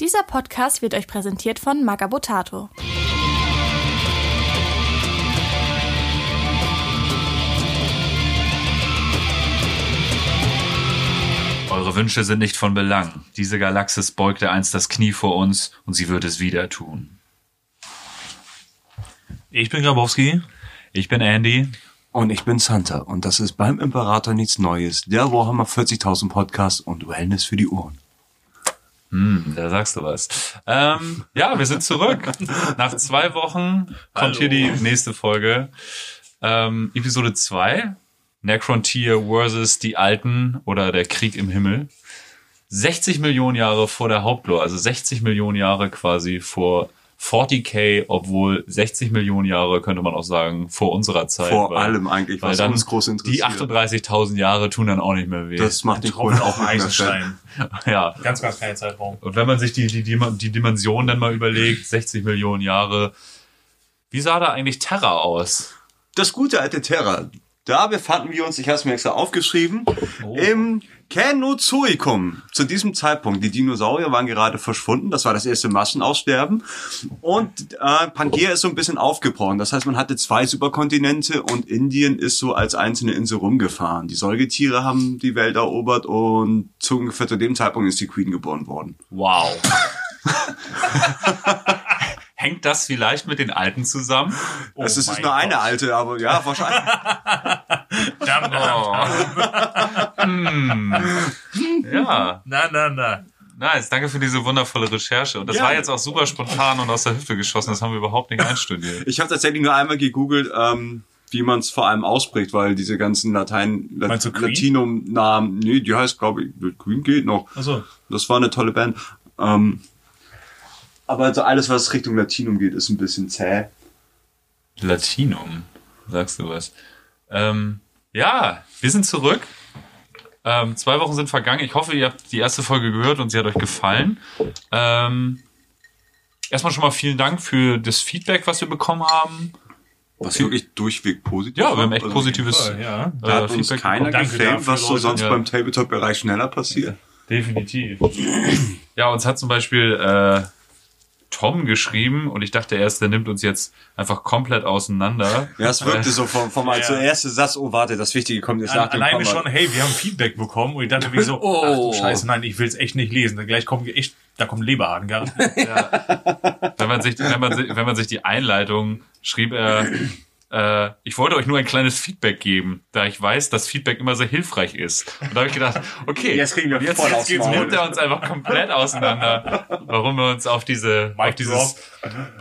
Dieser Podcast wird euch präsentiert von Magabotato. Eure Wünsche sind nicht von Belang. Diese Galaxis beugte einst das Knie vor uns und sie wird es wieder tun. Ich bin Grabowski. Ich bin Andy. Und ich bin Santa und das ist beim Imperator nichts Neues. Der Warhammer 40.000 Podcast und Wellness für die Ohren. Hm, da sagst du was. Ähm, ja, wir sind zurück. Nach zwei Wochen kommt Hallo. hier die nächste Folge. Ähm, Episode 2. Necrontier versus die Alten oder der Krieg im Himmel. 60 Millionen Jahre vor der Hauptlore, also 60 Millionen Jahre quasi vor 40k, obwohl 60 Millionen Jahre könnte man auch sagen vor unserer Zeit. Vor weil- allem eigentlich, weil was dann uns groß Die interessiert. 38.000 Jahre tun dann auch nicht mehr weh. Das macht den Tropfen Kohl auf auch. Eisenstein. ja. Ganz, ganz kleiner Zeitraum. Und wenn man sich die, die, die, die Dimension dann mal überlegt, 60 Millionen Jahre, wie sah da eigentlich Terra aus? Das gute alte Terra. Da befanden wir uns, ich habe es mir extra aufgeschrieben, im Känozoikum. Zu diesem Zeitpunkt. Die Dinosaurier waren gerade verschwunden. Das war das erste Massenaussterben. Und äh, Pangea ist so ein bisschen aufgebrochen. Das heißt, man hatte zwei Superkontinente und Indien ist so als einzelne Insel rumgefahren. Die Säugetiere haben die Welt erobert und zu ungefähr zu dem Zeitpunkt ist die Queen geboren worden. Wow. Hängt das vielleicht mit den Alten zusammen? Oh es ist nur eine Gott. alte, aber ja, wahrscheinlich. Dam, dam. Ja, Na, na, na. nice. Danke für diese wundervolle Recherche. Und das Ja. war jetzt auch super spontan und aus der Hüfte geschossen. Das haben wir überhaupt nicht einstudiert. Ich habe tatsächlich nur einmal gegoogelt, ähm, wie man es vor allem ausspricht, weil diese ganzen Latein, Lat? Latinum-Namen, nee, die heißt, glaube ich, Queen geht noch. Also, Das war eine tolle Band. Ähm, aber also alles, was Richtung Latinum geht, ist ein bisschen zäh. Latinum, sagst du was. Ähm, ja, wir sind zurück. Ähm, zwei Wochen sind vergangen. Ich hoffe, ihr habt die erste Folge gehört und sie hat euch gefallen. Ähm, erstmal schon mal vielen Dank für das Feedback, was wir bekommen haben. Was wirklich durchweg positiv Ja, wir haben echt Also, positives voll, ja. Da hat äh, uns Feedback keiner gefällt, was so sonst Ja. beim Tabletop-Bereich schneller passiert. Definitiv. Ja, uns hat zum Beispiel äh, Tom geschrieben und ich dachte erst, der nimmt uns jetzt einfach komplett auseinander. Ja, es wirkte so vom, vom als Ja. erste Satz, oh warte, das Wichtige kommt jetzt nach An, dem alleine Komma. schon, hey, wir haben Feedback bekommen und ich dachte mir so, Oh. ach du Scheiße, nein, ich will es echt nicht lesen. Gleich kommen wir echt, da kommt Leberhaken garantiert. wenn man sich, wenn man, sich- wenn man sich die Einleitung schrieb er, äh, ich wollte euch nur ein kleines Feedback geben, da ich weiß, dass Feedback immer sehr hilfreich ist. Und da habe ich gedacht, okay, Jetzt kriegen wir jetzt, jetzt nimmt er uns einfach komplett auseinander, warum wir uns auf diese, auf dieses,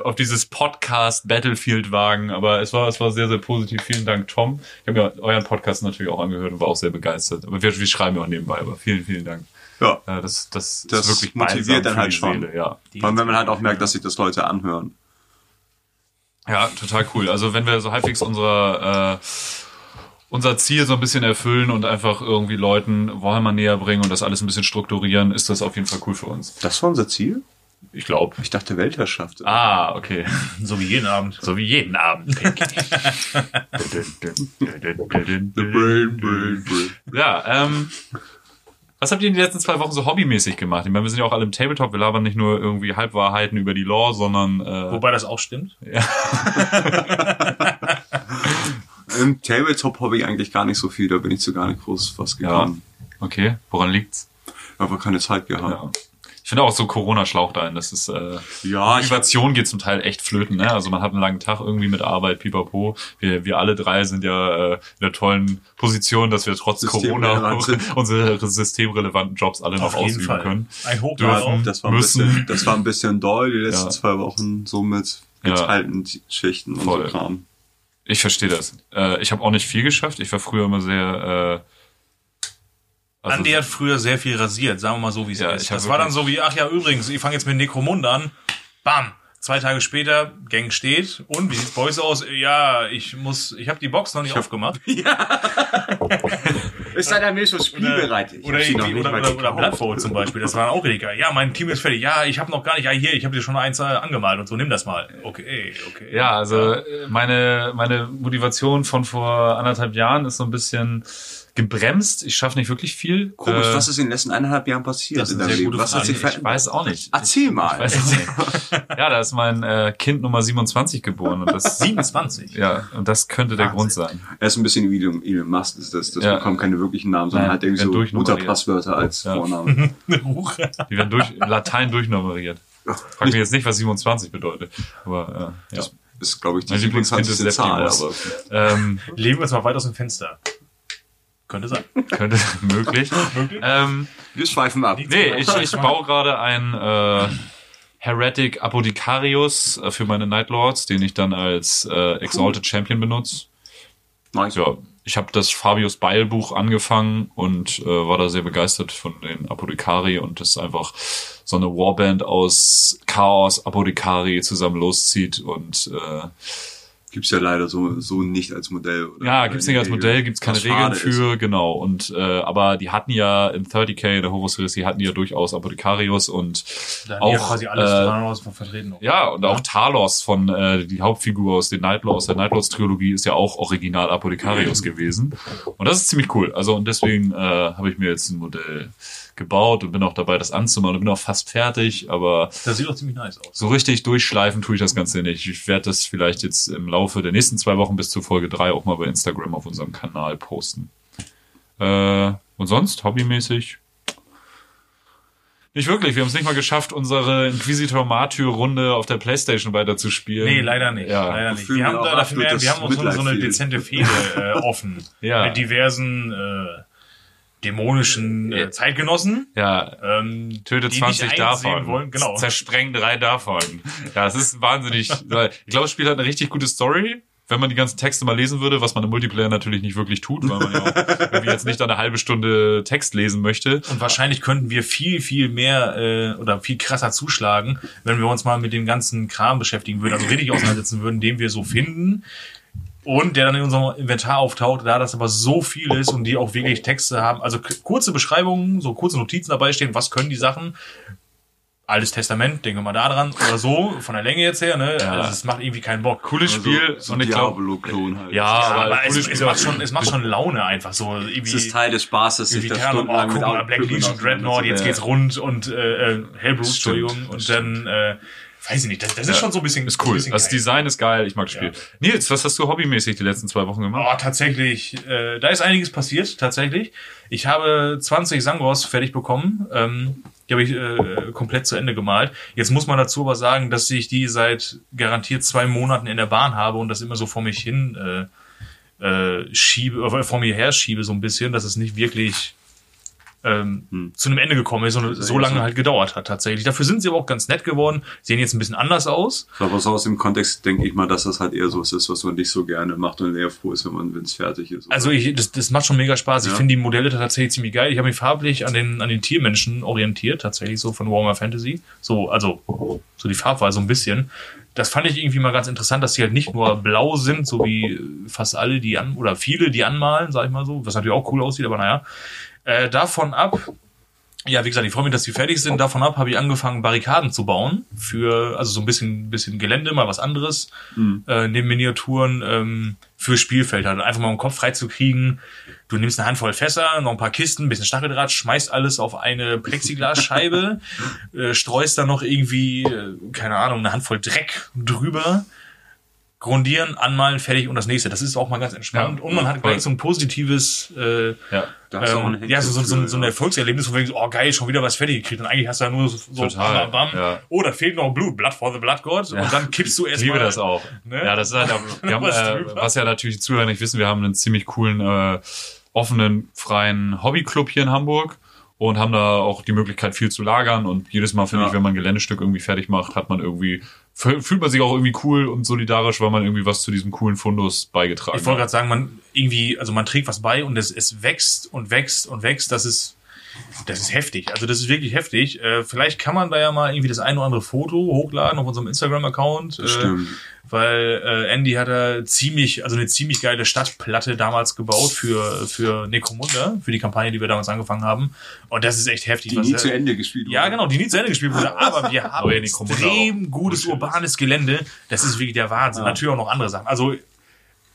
auf dieses Podcast Battlefield wagen. Aber es war, es war sehr, sehr positiv. Vielen Dank, Tom. Ich habe mir euren Podcast natürlich auch angehört und war auch sehr begeistert. Aber wir, wir schreiben ja auch nebenbei, aber vielen, vielen Dank. Ja. Das, das, Das ist wirklich motiviert dann halt schon. Seele, ja. Vor allem, wenn man halt auch merkt, dass sich das Leute anhören. Ja, total cool. Also wenn wir so halbwegs unser, äh, unser Ziel so ein bisschen erfüllen und einfach irgendwie Leuten Warhammer näher bringen und das alles ein bisschen strukturieren, ist das auf jeden Fall cool für uns. Das war unser Ziel? Ich glaube. Ich dachte Weltherrschaft. Ah, okay. So wie jeden Abend. So wie jeden Abend. Brain, brain, brain. ja, ähm, was habt ihr in den letzten zwei Wochen so hobbymäßig gemacht? Ich meine, wir sind ja auch alle im Tabletop, wir labern nicht nur irgendwie Halbwahrheiten über die Lore, sondern äh, Wobei das auch stimmt. Im Tabletop habe ich eigentlich gar nicht so viel, da bin ich zu gar nicht groß was ja, gegangen. okay, woran liegt's? Aber keine Zeit gehabt. Ja. Ich finde auch so Corona schlaucht ein. Das ist äh, Ja, ich, Motivation geht zum Teil echt flöten, ne? Also man hat einen langen Tag irgendwie mit Arbeit, pipapo. Wir, wir alle drei sind ja äh, in der tollen Position, dass wir trotz Corona unsere systemrelevanten Jobs alle noch Auf ausüben Fall. können. Ein Hoch Dürfen. das war, ein müssen. bisschen, das war ein bisschen doll, die letzten Ja. zwei Wochen, so mit Ja. geteilten Schichten und Voll. so Kram. Ich verstehe das. Äh, ich habe auch nicht viel geschafft. Ich war früher immer sehr äh, also- Andi hat früher sehr viel rasiert, sagen wir mal so, wie es Ja, ist. Das war dann so wie, ach ja, übrigens, ich fange jetzt mit Necromund an. Bam! Zwei Tage später, Gang steht. Und wie sieht's bei euch aus? Ja, ich muss, ich habe die Box noch nicht aufgemacht. Ist da der Milch so spielbereit? Ich Oder, oder, oder, oder gekauft. Bloodfold zum Beispiel, das war auch illegal. Ja, mein Team ist fertig. Ja, ich habe noch gar nicht. Ja, hier, ich habe dir schon eins äh, angemalt und so, nimm das mal. Okay, okay. Ja, also äh, meine, meine Motivation von vor anderthalb Jahren ist so ein bisschen gebremst. Ich schaffe nicht wirklich viel. Komisch, Äh, was ist in den letzten eineinhalb Jahren passiert Das ist in eine sehr gute Was hat sich Frage. ich weiß auch nicht. Erzähl mal. Ich weiß auch nicht. Ja, da ist mein äh, Kind Nummer 27 geboren und das 27. ja und das könnte der Wahnsinn. Grund sein. Er ist ein bisschen wie Elon Elon Musk, das, das, das Ja. bekommen keine wirklichen Namen, sondern Nein, hat irgendwie so. Mutterpasswörter als Ja. Vorname. Huch. Die werden durch Latein durchnummeriert. Frag mich jetzt nicht, was 27 bedeutet. Aber äh, ja. ist, glaube ich, die Mein Lieblingskind ist 27. Zahl. Aber Ähm, Legen wir uns mal weit aus dem Fenster. Könnte sein. könnte möglich. Ähm, wir schweifen ab. nee, ich, ich baue gerade ein äh, Heretic Apothecarius äh, für meine Night Lords, den ich dann als äh, Exalted Champion benutze. Nice. Ja, ich habe das Fabius Beil Buch angefangen und äh, war da sehr begeistert von den Apothekari und das ist einfach so eine Warband aus Chaos Apothekari zusammen loszieht und äh, Gibt's ja leider so, so nicht als Modell. Oder ja, gibt's nicht als Modell, gibt's keine Regeln für, genau. Und äh, aber die hatten ja in 30k in der Horus Series, die hatten ja durchaus Apothekarius und Da auch quasi alles äh, aus vertreten. Ja, und auch Talos von äh, die Hauptfigur aus den Nightlords, aus der Nightlords Trilogie ist ja auch original Apothekarius gewesen. Und das ist ziemlich cool. Also und deswegen äh, habe ich mir jetzt ein Modell gebaut und bin auch dabei, das anzumachen und bin auch fast fertig, aber Das sieht doch ziemlich nice aus. so richtig durchschleifen tue ich das Ganze nicht. Ich werde das vielleicht jetzt im Laufe der nächsten zwei Wochen bis zur Folge drei auch mal bei Instagram auf unserem Kanal posten. Äh, und sonst, hobbymäßig? Nicht wirklich. Wir haben es nicht mal geschafft, unsere Inquisitor Martyr-Runde auf der Playstation weiterzuspielen. Nee, leider nicht. Ja. Leider nicht. Wir haben, auch da, dafür, wir, haben uns so, eine- so eine Mitleid dezente Fehde äh, offen. Ja. Mit diversen äh, dämonischen äh. Zeitgenossen. Ja, Ähm, Töte die 20 nicht davon. Wollen. Genau. Zerspreng drei davon. Ja, es ist wahnsinnig. Ich glaube, das Spiel hat eine richtig gute Story. Wenn man die ganzen Texte mal lesen würde, was man im Multiplayer natürlich nicht wirklich tut, weil man ja auch jetzt nicht eine halbe Stunde Text lesen möchte. Und wahrscheinlich könnten wir viel, viel mehr äh, oder viel krasser zuschlagen, wenn wir uns mal mit dem ganzen Kram beschäftigen würden, also richtig auseinandersetzen würden, den wir so finden. Und der dann in unserem Inventar auftaucht, da das aber so viel ist und die auch wirklich Texte haben, also kurze Beschreibungen, so kurze Notizen dabei stehen, was können die Sachen. Altes Testament, denke mal da dran, oder so, von der Länge jetzt her, ne? Ja. Also es macht irgendwie keinen Bock. Cooles Spiel. So, so und ich glaube, Diablo-Klon halt. ja, Ja, aber, aber, es, es, macht schon, es macht schon Laune einfach so. Irgendwie, Es ist Teil des Spaßes, sich Wie da keine Ahnung, oh, stundenlang guck mit Black Legion, Dreadnought, jetzt geht's rund und äh, äh, Das stimmt, Entschuldigung. das Und dann, äh, weiß ich nicht, das, das ist schon so ein bisschen Ist cool. bisschen Das geil. Design ist geil. Ich mag das Spiel. Nils, was hast du hobbymäßig die letzten zwei Wochen gemacht? Oh, tatsächlich, äh, da ist einiges passiert, tatsächlich. Ich habe 20 Sangros fertig bekommen. Ähm, die habe ich äh, komplett zu Ende gemalt. Jetzt muss man dazu aber sagen, dass ich die seit garantiert zwei Monaten in der Bahn habe und das immer so vor mich hin äh, äh, schiebe, äh, vor mir her schiebe so ein bisschen, dass es nicht wirklich ähm, Hm. zu einem Ende gekommen ist und so lange so. halt gedauert hat tatsächlich. Dafür sind sie aber auch ganz nett geworden, sehen jetzt ein bisschen anders aus. Aber so aus dem Kontext denke ich mal, dass das halt eher so ist, was man nicht so gerne macht und eher froh ist, wenn man, es fertig ist. oder? Also ich, das, das macht schon mega Spaß. Ich Ja. finde die Modelle tatsächlich ziemlich geil. Ich habe mich farblich an den, an den Tiermenschen orientiert, tatsächlich so von Warhammer Fantasy. So, also so die Farbwahl so ein bisschen. Das fand ich irgendwie mal ganz interessant, dass sie halt nicht nur blau sind, so wie fast alle, die an, oder viele, die anmalen, sag ich mal so, was natürlich auch cool aussieht, aber naja. Äh, davon ab, ja, wie gesagt, ich freue mich, dass die fertig sind. Davon ab habe ich angefangen, Barrikaden zu bauen. Für, also so ein bisschen, bisschen Gelände, mal was anderes. Äh, neben Miniaturen ähm, für Spielfelder. Dann einfach mal den Kopf frei zu kriegen. Du nimmst eine Handvoll Fässer, noch ein paar Kisten, ein bisschen Stacheldraht, schmeißt alles auf eine Plexiglasscheibe, äh, streust dann noch irgendwie, äh, keine Ahnung, eine Handvoll Dreck drüber. Grundieren, anmalen, fertig und das nächste. Das ist auch mal ganz entspannt. Ja, und man hat voll. gleich so ein positives äh, Ja. Da hast du auch ähm, ja, so, so, so, so ein ja. Erfolgserlebnis, wo wir so, oh geil, schon wieder was fertig gekriegt. Und eigentlich hast du ja nur so, so Total, bam, bam, bam. ja. Oh, da fehlt noch Blut, Blood for the Blood God. Und dann kippst du Ich erstmal. liebe das auch. Ne? Ja, das ist halt, wir haben, Was äh, was ja natürlich die Zuhörer nicht wissen, wir haben einen ziemlich coolen, äh, offenen, freien Hobbyclub hier in Hamburg und haben da auch die Möglichkeit, viel zu lagern. Und jedes Mal, finde Ja. ich, wenn man ein Geländestück irgendwie fertig macht, hat man irgendwie, fühlt man sich auch irgendwie cool und solidarisch, weil man irgendwie was zu diesem coolen Fundus beigetragen Ich wollte hat. gerade sagen, man irgendwie, also man trägt was bei und es, es wächst und wächst und wächst. Das ist, das ist heftig. Also das ist wirklich heftig. Äh, vielleicht kann man da ja mal irgendwie das ein oder andere Foto hochladen auf unserem Instagram-Account. Äh, Stimmt. weil äh, Andy hat da ziemlich, also eine ziemlich geile Stadtplatte damals gebaut für, für Necromunda, für die Kampagne, die wir damals angefangen haben. Und das ist echt heftig. Die nie zu Ende gespielt ja, wurde. genau, die nie zu Ende gespielt wurde. Aber wir haben Necromunda extrem gutes urbanes Gelände. Das ist wirklich der Wahnsinn. Ja. Natürlich auch noch andere Sachen. Also,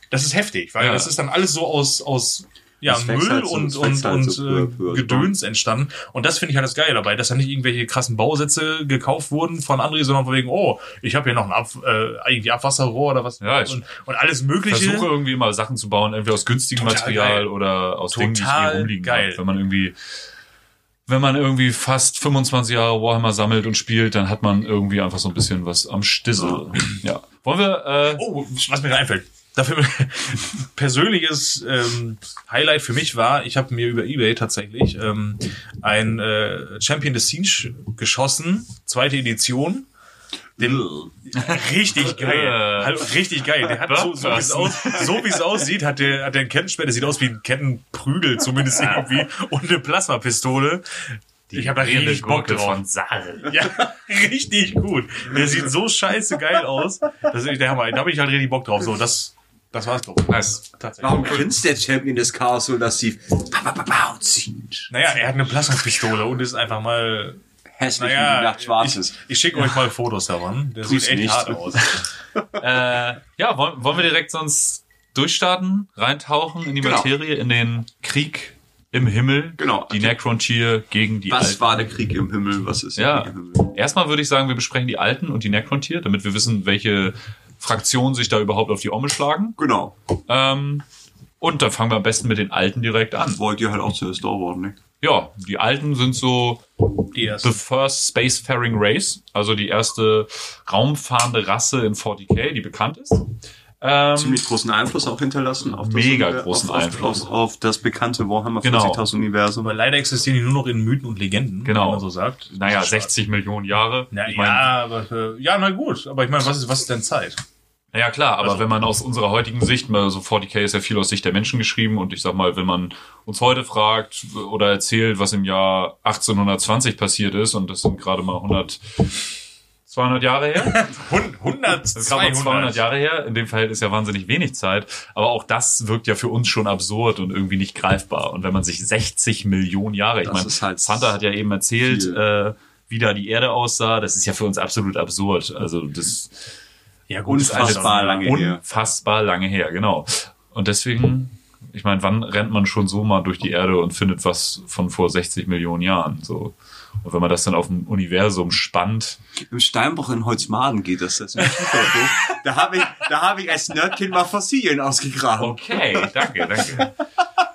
das ist heftig, weil Ja. das ist dann alles so aus, aus ja, Müll halt so- und, und, halt und so à peu. äh, Gedöns entstanden. Und das finde ich halt das Geile dabei, dass da nicht irgendwelche krassen Bausätze gekauft wurden von André, sondern von wegen, oh, ich habe hier noch ein Ab, äh, irgendwie Abwasserrohr oder was. Ja, ich und, und alles Mögliche. versuche irgendwie immer Sachen zu bauen, entweder aus günstigem Total Material geil. oder aus Dingen, die ich Total hier rumliegen geil. habe. Wenn man irgendwie, wenn man irgendwie fast 25 Jahre Warhammer sammelt und spielt, dann hat man irgendwie einfach so ein bisschen was am Stissel. Ja. Wollen wir, äh, Oh, was mir einfällt. Dafür persönliches ähm, Highlight für mich war, ich habe mir über eBay tatsächlich ähm, ein äh, Champion des Siege geschossen, zweite Edition. Den, richtig geil. Hallo, richtig geil. Der hat so, so wie es aus, so es aussieht, hat der, hat der einen Kettensperr, der sieht aus wie ein Kettenprügel zumindest irgendwie und eine Plasmapistole. Ich habe da richtig Bock drauf. von. Ja, richtig gut. Der sieht so scheiße geil aus. Das ist der Hammer. Da habe ich halt richtig Bock drauf. So, das, das war's doch. Nice. Tatsächlich. Warum grinst der Champion des Chaos so lassiv? Ba, ba, ba, ba, zieht. Naja, er hat eine Plasmapistole und ist einfach mal. Hässlich wie die Naja, Nacht schwarz ich, ist. ich schicke euch mal Fotos davon. Der Tu's sieht echt nicht. hart aus. Äh, ja, wollen, wollen wir direkt sonst durchstarten, reintauchen in die Genau. Materie, in den Krieg im Himmel, Genau. die Necron-Tier gegen die Was Alten. war der Krieg im Himmel? Was ist Ja. der Krieg im Himmel? Erstmal würde ich sagen, wir besprechen die Alten und die Necron-Tier, damit wir wissen, welche Fraktionen sich da überhaupt auf die Omme schlagen. Genau. Ähm, und dann fangen wir am besten mit den Alten direkt an. Wollt ihr halt auch zuerst da worden, ne? Ja, die Alten sind so Die the erste. first spacefaring race, also die erste raumfahrende Rasse in 40k, die bekannt ist. Ähm, Ziemlich großen Einfluss auch hinterlassen. Auf das Mega Univer- großen auf, Einfluss. Auf, auf das bekannte Warhammer Genau. 40.000 Universum. Aber leider existieren die nur noch in Mythen und Legenden, Genau. wie man so sagt. naja, Das ist schade. 60 Millionen Jahre. Na, ich mein, ja, aber, äh, ja, na gut. Aber ich meine, was ist, was ist denn Zeit? Ja klar, aber Also- wenn man aus unserer heutigen Sicht, mal so 40k ist ja viel aus Sicht der Menschen geschrieben und ich sag mal, wenn man uns heute fragt oder erzählt, was im Jahr 1820 passiert ist und das sind gerade mal 100, 200 Jahre her, 100, das ist gerade mal 200 Jahre her, in dem Fall ist ja wahnsinnig wenig Zeit, aber auch das wirkt ja für uns schon absurd und irgendwie nicht greifbar. Und wenn man sich 60 Millionen Jahre, ich meine, halt Santa hat ja eben erzählt, viel. äh, wie da die Erde aussah, das ist ja für uns absolut absurd, also das Ja, gut, Unfassbar lange her. unfassbar lange her, genau. Und deswegen, ich meine, wann rennt man schon so mal durch die Erde und findet was von vor 60 Millionen Jahren? So. Und wenn man das dann auf ein Universum spannt, Im Steinbruch in Holzmaden geht das. das da habe ich, da habe ich als Nerdkind mal Fossilien ausgegraben. okay, danke, danke.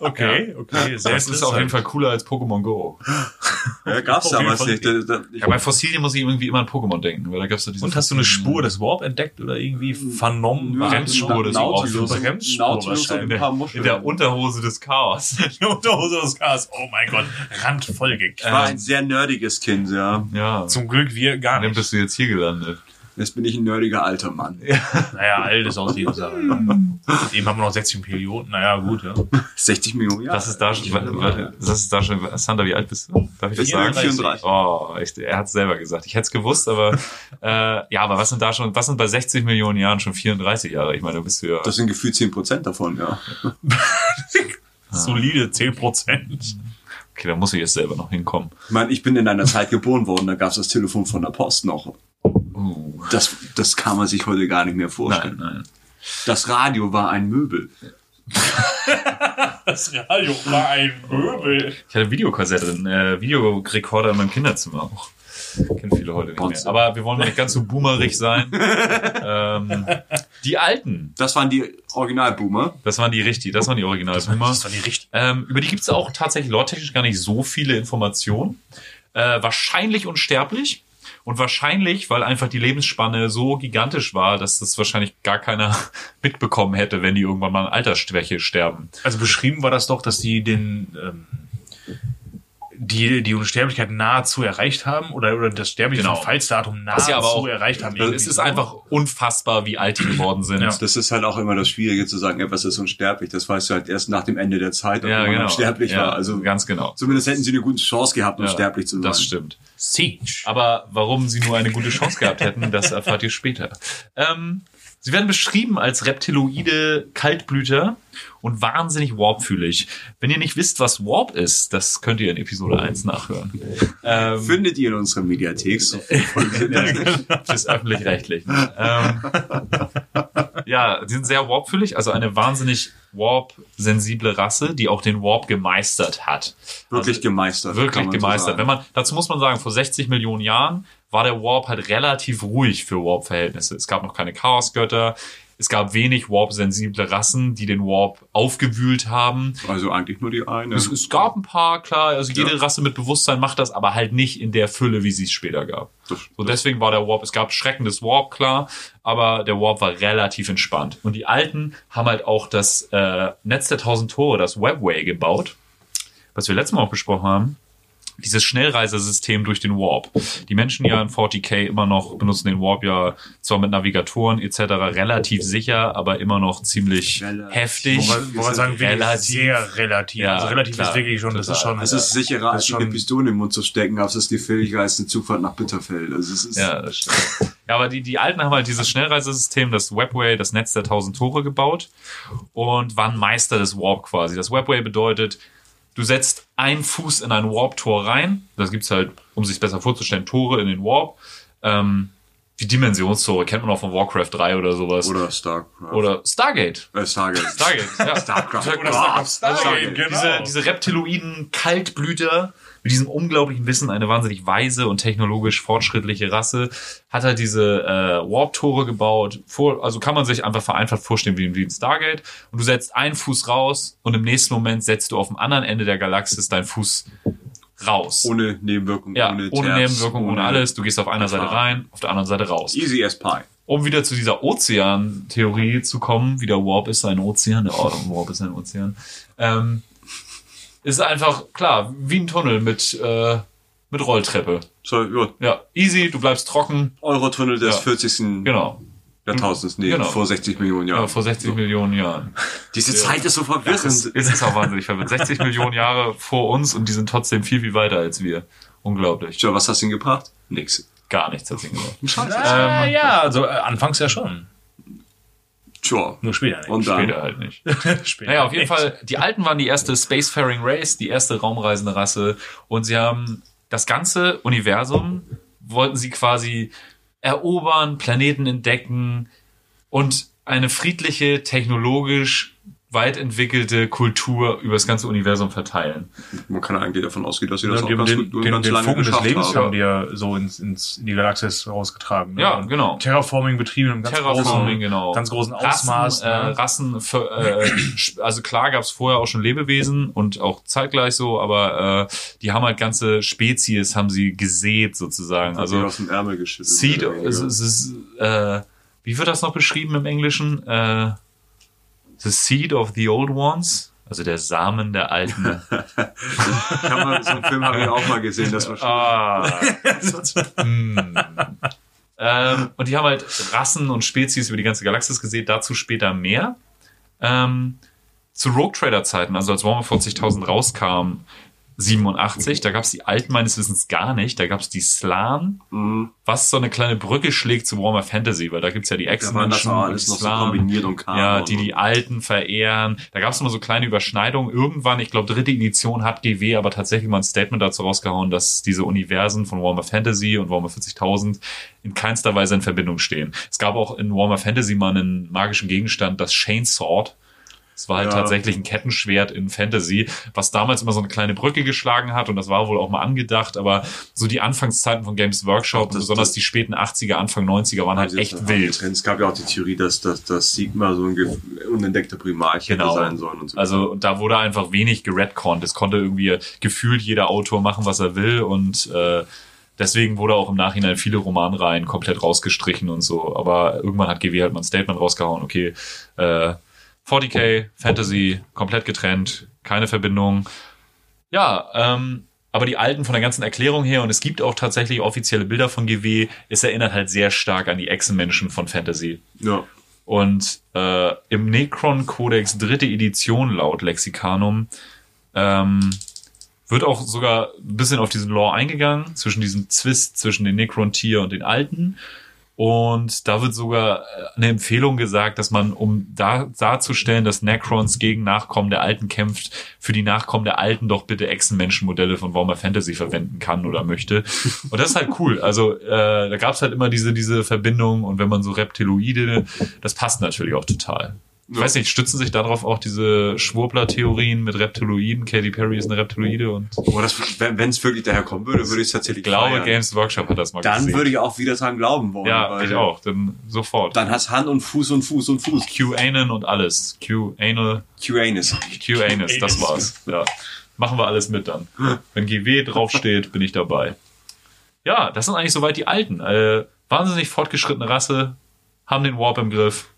Okay, okay, sehr Das ist auf jeden Fall cooler als Pokémon Go. Ja, gab's Auf jeden damals nicht. Da, da, ich, Ja, bei Fossilien muss ich irgendwie immer an Pokémon denken, weil da gab's ja diese Und hast du eine Spur des Warp entdeckt oder irgendwie vernommen? Nö, Bremsspur des Nautilus, Warp. Bremsspur Nautilus und wahrscheinlich. ein paar in der Unterhose des Chaos. Die Unterhose des Gas. Oh mein Gott, randvoll ich geknallt. war ein sehr nerdiges Kind, ja. ja. Zum Glück wir gar Dann nicht. bist du jetzt hier gelandet. Jetzt bin ich ein nerdiger alter Mann. Naja, alt ist auch die Sache. Eben haben wir noch 60 Millionen. Naja, gut, ja. 60 Millionen Jahre. Das ist da schon, das ist da schon, Sander, wie alt bist du? Darf ich das sagen? 34. Oh, ich, er hat es selber gesagt. Ich hätte es gewusst, aber äh, ja, aber was sind da schon, was sind bei 60 Millionen Jahren schon 34 Jahre? Ich meine, du bist ja. Das sind gefühlt 10% davon, ja. Solide 10 Prozent. Okay, da muss ich jetzt selber noch hinkommen. Ich meine, ich bin in einer Zeit geboren worden, da gab's das Telefon von der Post noch. Uh, Das, das kann man sich heute gar nicht mehr nein, vorstellen. nein. Das Radio war ein Möbel. Das Radio war ein Möbel. Ich hatte Videokassette, einen äh, Videorekorder in meinem Kinderzimmer auch. Kennen viele heute nicht mehr. Aber wir wollen nicht ganz so boomerig sein. ähm, die Alten, Das waren die Originalboomer. das waren die richtig, das waren die Original-Boomer. Das war die richtige. Ähm, über die gibt es auch tatsächlich lore-technisch gar nicht so viele Informationen. Äh, wahrscheinlich unsterblich. Und wahrscheinlich, weil einfach die Lebensspanne so gigantisch war, dass das wahrscheinlich gar keiner mitbekommen hätte, wenn die irgendwann mal an Altersschwäche sterben. Also beschrieben war das doch, dass die den ähm, die die Unsterblichkeit nahezu erreicht haben oder oder das Sterblichkeitsfallsdatum Was nahezu ja aber auch- erreicht haben. Es ist so. einfach unfassbar, wie alt die geworden sind. Ja. Das ist halt auch immer das Schwierige zu sagen, ja, was ist unsterblich. Das weißt du halt erst nach dem Ende der Zeit, ob Ja, man genau. unsterblich ja, war. Also ganz genau. zumindest hätten sie eine gute Chance gehabt, Ja, unsterblich zu sein. Das stimmt. Siege. Aber warum sie nur eine gute Chance gehabt hätten, das erfahrt ihr später. Ähm, sie werden beschrieben als reptiloide Kaltblüter und wahnsinnig warpfühlig. Wenn ihr nicht wisst, was Warp ist, das könnt ihr in Episode 1 nachhören. Ähm, Findet ihr in unserer Mediathek. So des öffentlich-rechtlichen. Ähm, Ja, die sind sehr warpfüllig, also eine wahnsinnig warp-sensible Rasse, die auch den Warp gemeistert hat. Wirklich Also, gemeistert. Wirklich so gemeistert. sagen. Wenn man, dazu muss man sagen, vor 60 Millionen Jahren war der Warp halt relativ ruhig für Warp-Verhältnisse. Es gab noch keine Chaosgötter. Es gab wenig Warp-sensible Rassen, die den Warp aufgewühlt haben. Also eigentlich nur die eine. Es, es gab ein paar, klar, also jede Ja. Rasse mit Bewusstsein macht das, aber halt nicht in der Fülle, wie sie es später gab. So deswegen war der Warp, es gab Schrecken des Warp, klar, aber der Warp war relativ entspannt. Und die Alten haben halt auch das äh, Netz der tausend Tore, das Webway, gebaut, was wir letztes Mal auch besprochen haben. Dieses Schnellreisesystem durch den Warp. Die Menschen ja in 40k immer noch benutzen den Warp ja zwar mit Navigatoren etc. relativ sicher, aber immer noch ziemlich Relativ. heftig. Wollen wir sagen, Relativ. sehr relativ. Ja, also relativ klar, ist wirklich schon, das ist total. schon. es ist sicherer, als ist eine schon- Pistole im Mund zu stecken, aber es ist die Fähigkeit, als eine Zugfahrt nach Bitterfeld. Also es ist, Ja, das stimmt. Ja, aber die, die Alten haben halt dieses Schnellreisesystem, das Webway, das Netz der tausend Tore gebaut und waren Meister des Warp quasi. Das Webway bedeutet, du setzt einen Fuß in ein Warp-Tor rein. Das gibt's halt, um sich besser vorzustellen, Tore in den Warp. Ähm, die Dimensionstore kennt man auch von Warcraft 3 oder sowas. Oder Starcraft. Oder Stargate. äh, Stargate. Stargate, ja. Starcraft. Oder Ah, Stargate, Stargate. genau. Diese, diese reptiloiden Kaltblüter mit diesem unglaublichen Wissen, eine wahnsinnig weise und technologisch fortschrittliche Rasse, hat halt diese äh, Warp-Tore gebaut. Vor, also kann man sich einfach vereinfacht vorstellen wie, wie ein Stargate. Und du setzt einen Fuß raus und im nächsten Moment setzt du auf dem anderen Ende der Galaxis deinen Fuß raus. Ohne Nebenwirkung, ja, ohne, ohne, Tabs, Nebenwirkung, ohne alles. Du gehst auf einer Seite rein, auf der anderen Seite raus. Easy as pie. Um wieder zu dieser Ozean-Theorie zu kommen, wie der Warp ist ein Ozean, der Warp ist ein Ozean, ähm, ist einfach, klar, wie ein Tunnel mit, äh, mit Rolltreppe. So, ja, Ja, easy, du bleibst trocken, Eurotunnel des Ja. 40. genau. Jahrtausends, nee, Genau. vor 60 Millionen Ja, Jahren. vor 60 Millionen Jahren. Diese Zeit ist so verwirrend. Es ist, es ist auch wahnsinnig verwirrend. 60 Millionen Jahre vor uns und die sind trotzdem viel, viel weiter als wir. Unglaublich. Tja, was hast du denn gebracht? Nix. Gar nichts hat sie gemacht. Scheiße. Ah, ja, also äh, anfangs ja schon. Tja. Nur später nicht. Und dann, Später halt nicht. später Naja, auf jeden nicht. Fall, die Alten waren die erste Spacefaring Race, die erste raumreisende Rasse. Und sie haben das ganze Universum, wollten sie quasi erobern, Planeten entdecken und eine friedliche, technologisch weit entwickelte Kultur über das ganze Universum verteilen. man kann eigentlich davon ausgehen, dass sie Ja, das und auch ganz den, gut und den, ganz den lange Funken des Lebens haben haben. die ja so ins, ins, in die Galaxis rausgetragen. ne? Ja, Und genau. Terraforming betrieben im ganz Terraforming, großen, genau. ganz großen Rassen, Ausmaß. äh, ne? Rassen für, äh, also klar gab es vorher auch schon Lebewesen und auch zeitgleich so, aber äh, die haben halt ganze Spezies, haben sie gesät sozusagen. Also Also aus dem Ärmel geschüttelt. Seed, es, es ist, äh, wie wird das noch beschrieben im Englischen? Äh, the seed of the old ones, also der Samen der Alten. Kann man, so einen Film habe ich auch mal gesehen, das war schon. ah. Hm. ähm, und die haben halt Rassen und Spezies über die ganze Galaxis gesehen, dazu später mehr. Ähm, zu Rogue Trader Zeiten, also als Warhammer 40.000 rauskam, 87, da gab es die Alten meines Wissens gar nicht, da gab es die Slan, Mhm. was so eine kleine Brücke schlägt zu Warhammer Fantasy, weil da gibt's ja die Ex-Menschen auch und so Slan. kombiniert und. Ja, die die Alten verehren. Da gab es immer so kleine Überschneidungen. Irgendwann, ich glaube, dritte Edition hat GW aber tatsächlich mal ein Statement dazu rausgehauen, dass diese Universen von Warhammer Fantasy und Warhammer 40.000 in keinster Weise in Verbindung stehen. Es gab auch in Warhammer Fantasy mal einen magischen Gegenstand, das Shane Sword. Es war halt Ja. tatsächlich ein Kettenschwert in Fantasy, was damals immer so eine kleine Brücke geschlagen hat und das war wohl auch mal angedacht, aber so die Anfangszeiten von Games Workshop, Das- besonders das- die späten 80er, Anfang 90er waren halt echt wild. Es gab ja auch die Theorie, dass, dass, dass Sigma so ein unentdeckter Primarch Genau. sein sollen. Und so. Also da wurde einfach wenig geredconnt. Es konnte irgendwie gefühlt jeder Autor machen, was er will und äh, deswegen wurde auch im Nachhinein viele Romanreihen komplett rausgestrichen und so. Aber irgendwann hat GW halt mal ein Statement rausgehauen, okay, äh, 40k, Fantasy, komplett getrennt, keine Verbindung. Ja, ähm, aber die alten von der ganzen Erklärung her, und es gibt auch tatsächlich offizielle Bilder von GW, es erinnert halt sehr stark an die Echsenmenschen von Fantasy. ja. Und äh, im Necron-Kodex dritte Edition laut Lexikanum ähm, wird auch sogar ein bisschen auf diesen Lore eingegangen, zwischen diesem Zwist zwischen den Necron-Tier und den Alten. Und da wird sogar äh, eine Empfehlung gesagt, dass man, um da, darzustellen, dass Necrons gegen Nachkommen der Alten kämpft, für die Nachkommen der Alten doch bitte Echsenmenschenmodelle von Warhammer Fantasy verwenden kann oder möchte. Und das ist halt cool. Also äh, da gab's halt immer diese, diese Verbindung und wenn man so Reptiloide, das passt natürlich auch total. Ich weiß nicht, stützen sich darauf auch diese Schwurbler-Theorien mit Reptiloiden? Katy Perry ist eine Reptiloide und Oh, das, wenn es wirklich daher kommen würde, würde ich es tatsächlich ich glaube, feiern. Games Workshop hat das mal Dann gesehen. würde ich auch wieder dran glauben wollen. ja, weil ich auch. Dann sofort. Dann hast Hand und Fuß und Fuß und Fuß. QAnon und alles. QAnal, QAnus. QAnus, das war's. Ja. Machen wir alles mit dann. Wenn GW draufsteht, bin ich dabei. Ja, das sind eigentlich soweit die Alten. Äh, wahnsinnig fortgeschrittene Rasse, haben den Warp im Griff.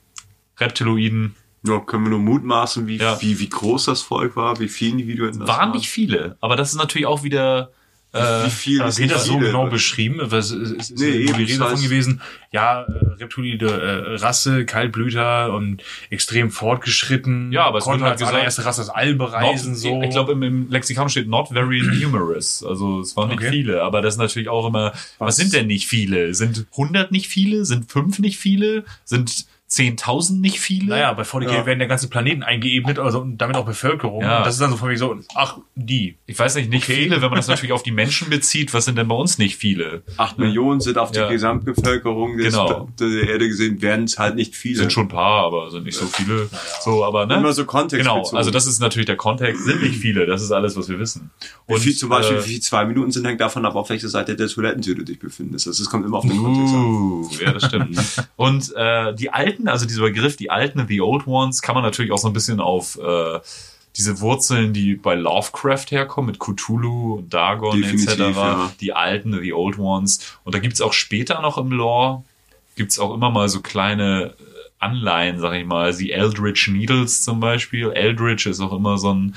Reptiloiden Ja, können wir nur mutmaßen, wie, Ja. wie, wie groß das Volk war, wie viele Individuen das waren nicht viele, aber das ist natürlich auch wieder äh, Wie viel Ja, ist nicht das so genau beschrieben? Was ist, ist, Nee, eben, die Rede davon gewesen? Ja, äh, Reptilide äh, Rasse, Kaltblüter und extrem fortgeschritten. Ja, aber es wird halt gesagt, allererste Rasse das All bereisen. Not, so. Ich glaube, im, im Lexikon steht not very numerous. Also es waren nicht Okay. viele, aber das ist natürlich auch immer, was, Was? sind denn nicht viele? Sind 100 nicht viele? Sind 5 nicht viele? Sind 10.000 nicht viele? Naja, bei VDG Ja. werden der ganze Planeten eingeebnet, also und damit auch Bevölkerung. Ja. Und das ist dann so von mir so, ach, die. Ich weiß nicht, nicht Okay. viele, wenn man das natürlich auf die Menschen bezieht, was sind denn bei uns nicht viele? Acht Millionen sind auf die Ja. Gesamtbevölkerung des, Genau. der Erde gesehen, werden es halt nicht viele. Sind schon ein paar, aber sind nicht so viele. So, aber ne? Immer so Kontext Genau, bezogen. also das ist natürlich der Kontext, sind nicht viele, das ist alles, was wir wissen. Wie viel, zum Beispiel, äh, wie viel zwei Minuten sind, hängt davon ab, auf welcher Seite der Toilettentür du dich befindest. Also es kommt immer auf den Kontext an. Uh, ja, das stimmt. Und äh, die Alten, also dieser Begriff, die Alten, the Old Ones, kann man natürlich auch so ein bisschen auf äh, diese Wurzeln, die bei Lovecraft herkommen, mit Cthulhu und Dagon Definitiv, etc. ja. Die Alten, the Old Ones. Und da gibt's auch später noch im Lore, gibt's auch immer mal so kleine äh, Anleihen, sag ich mal. Die Eldritch Needles zum Beispiel. Eldritch ist auch immer so ein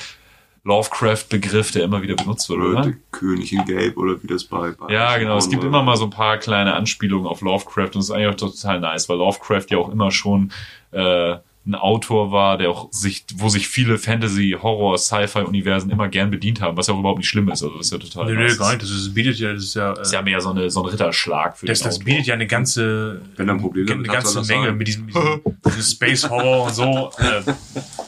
Lovecraft-Begriff, der immer wieder benutzt wird, Oder oder? der König in Gelb oder wie das bei, bei Ja, genau. Es gibt oder- immer mal so ein paar kleine Anspielungen auf Lovecraft und das ist eigentlich auch total nice, weil Lovecraft ja auch immer schon äh, ein Autor war, der auch sich, wo sich viele Fantasy, Horror, Sci-Fi-Universen immer gern bedient haben, was ja auch überhaupt nicht schlimm ist. Also das ist ja total Nee, nee, gar nicht. Das ist, bietet ja, das ist ja, äh, ist ja mehr so, eine, so ein Ritterschlag für das, den das Autor. bietet ja eine ganze, Wenn ein Problem eine ganze Menge mit diesem, diesem, diesem Space Horror und so. Äh,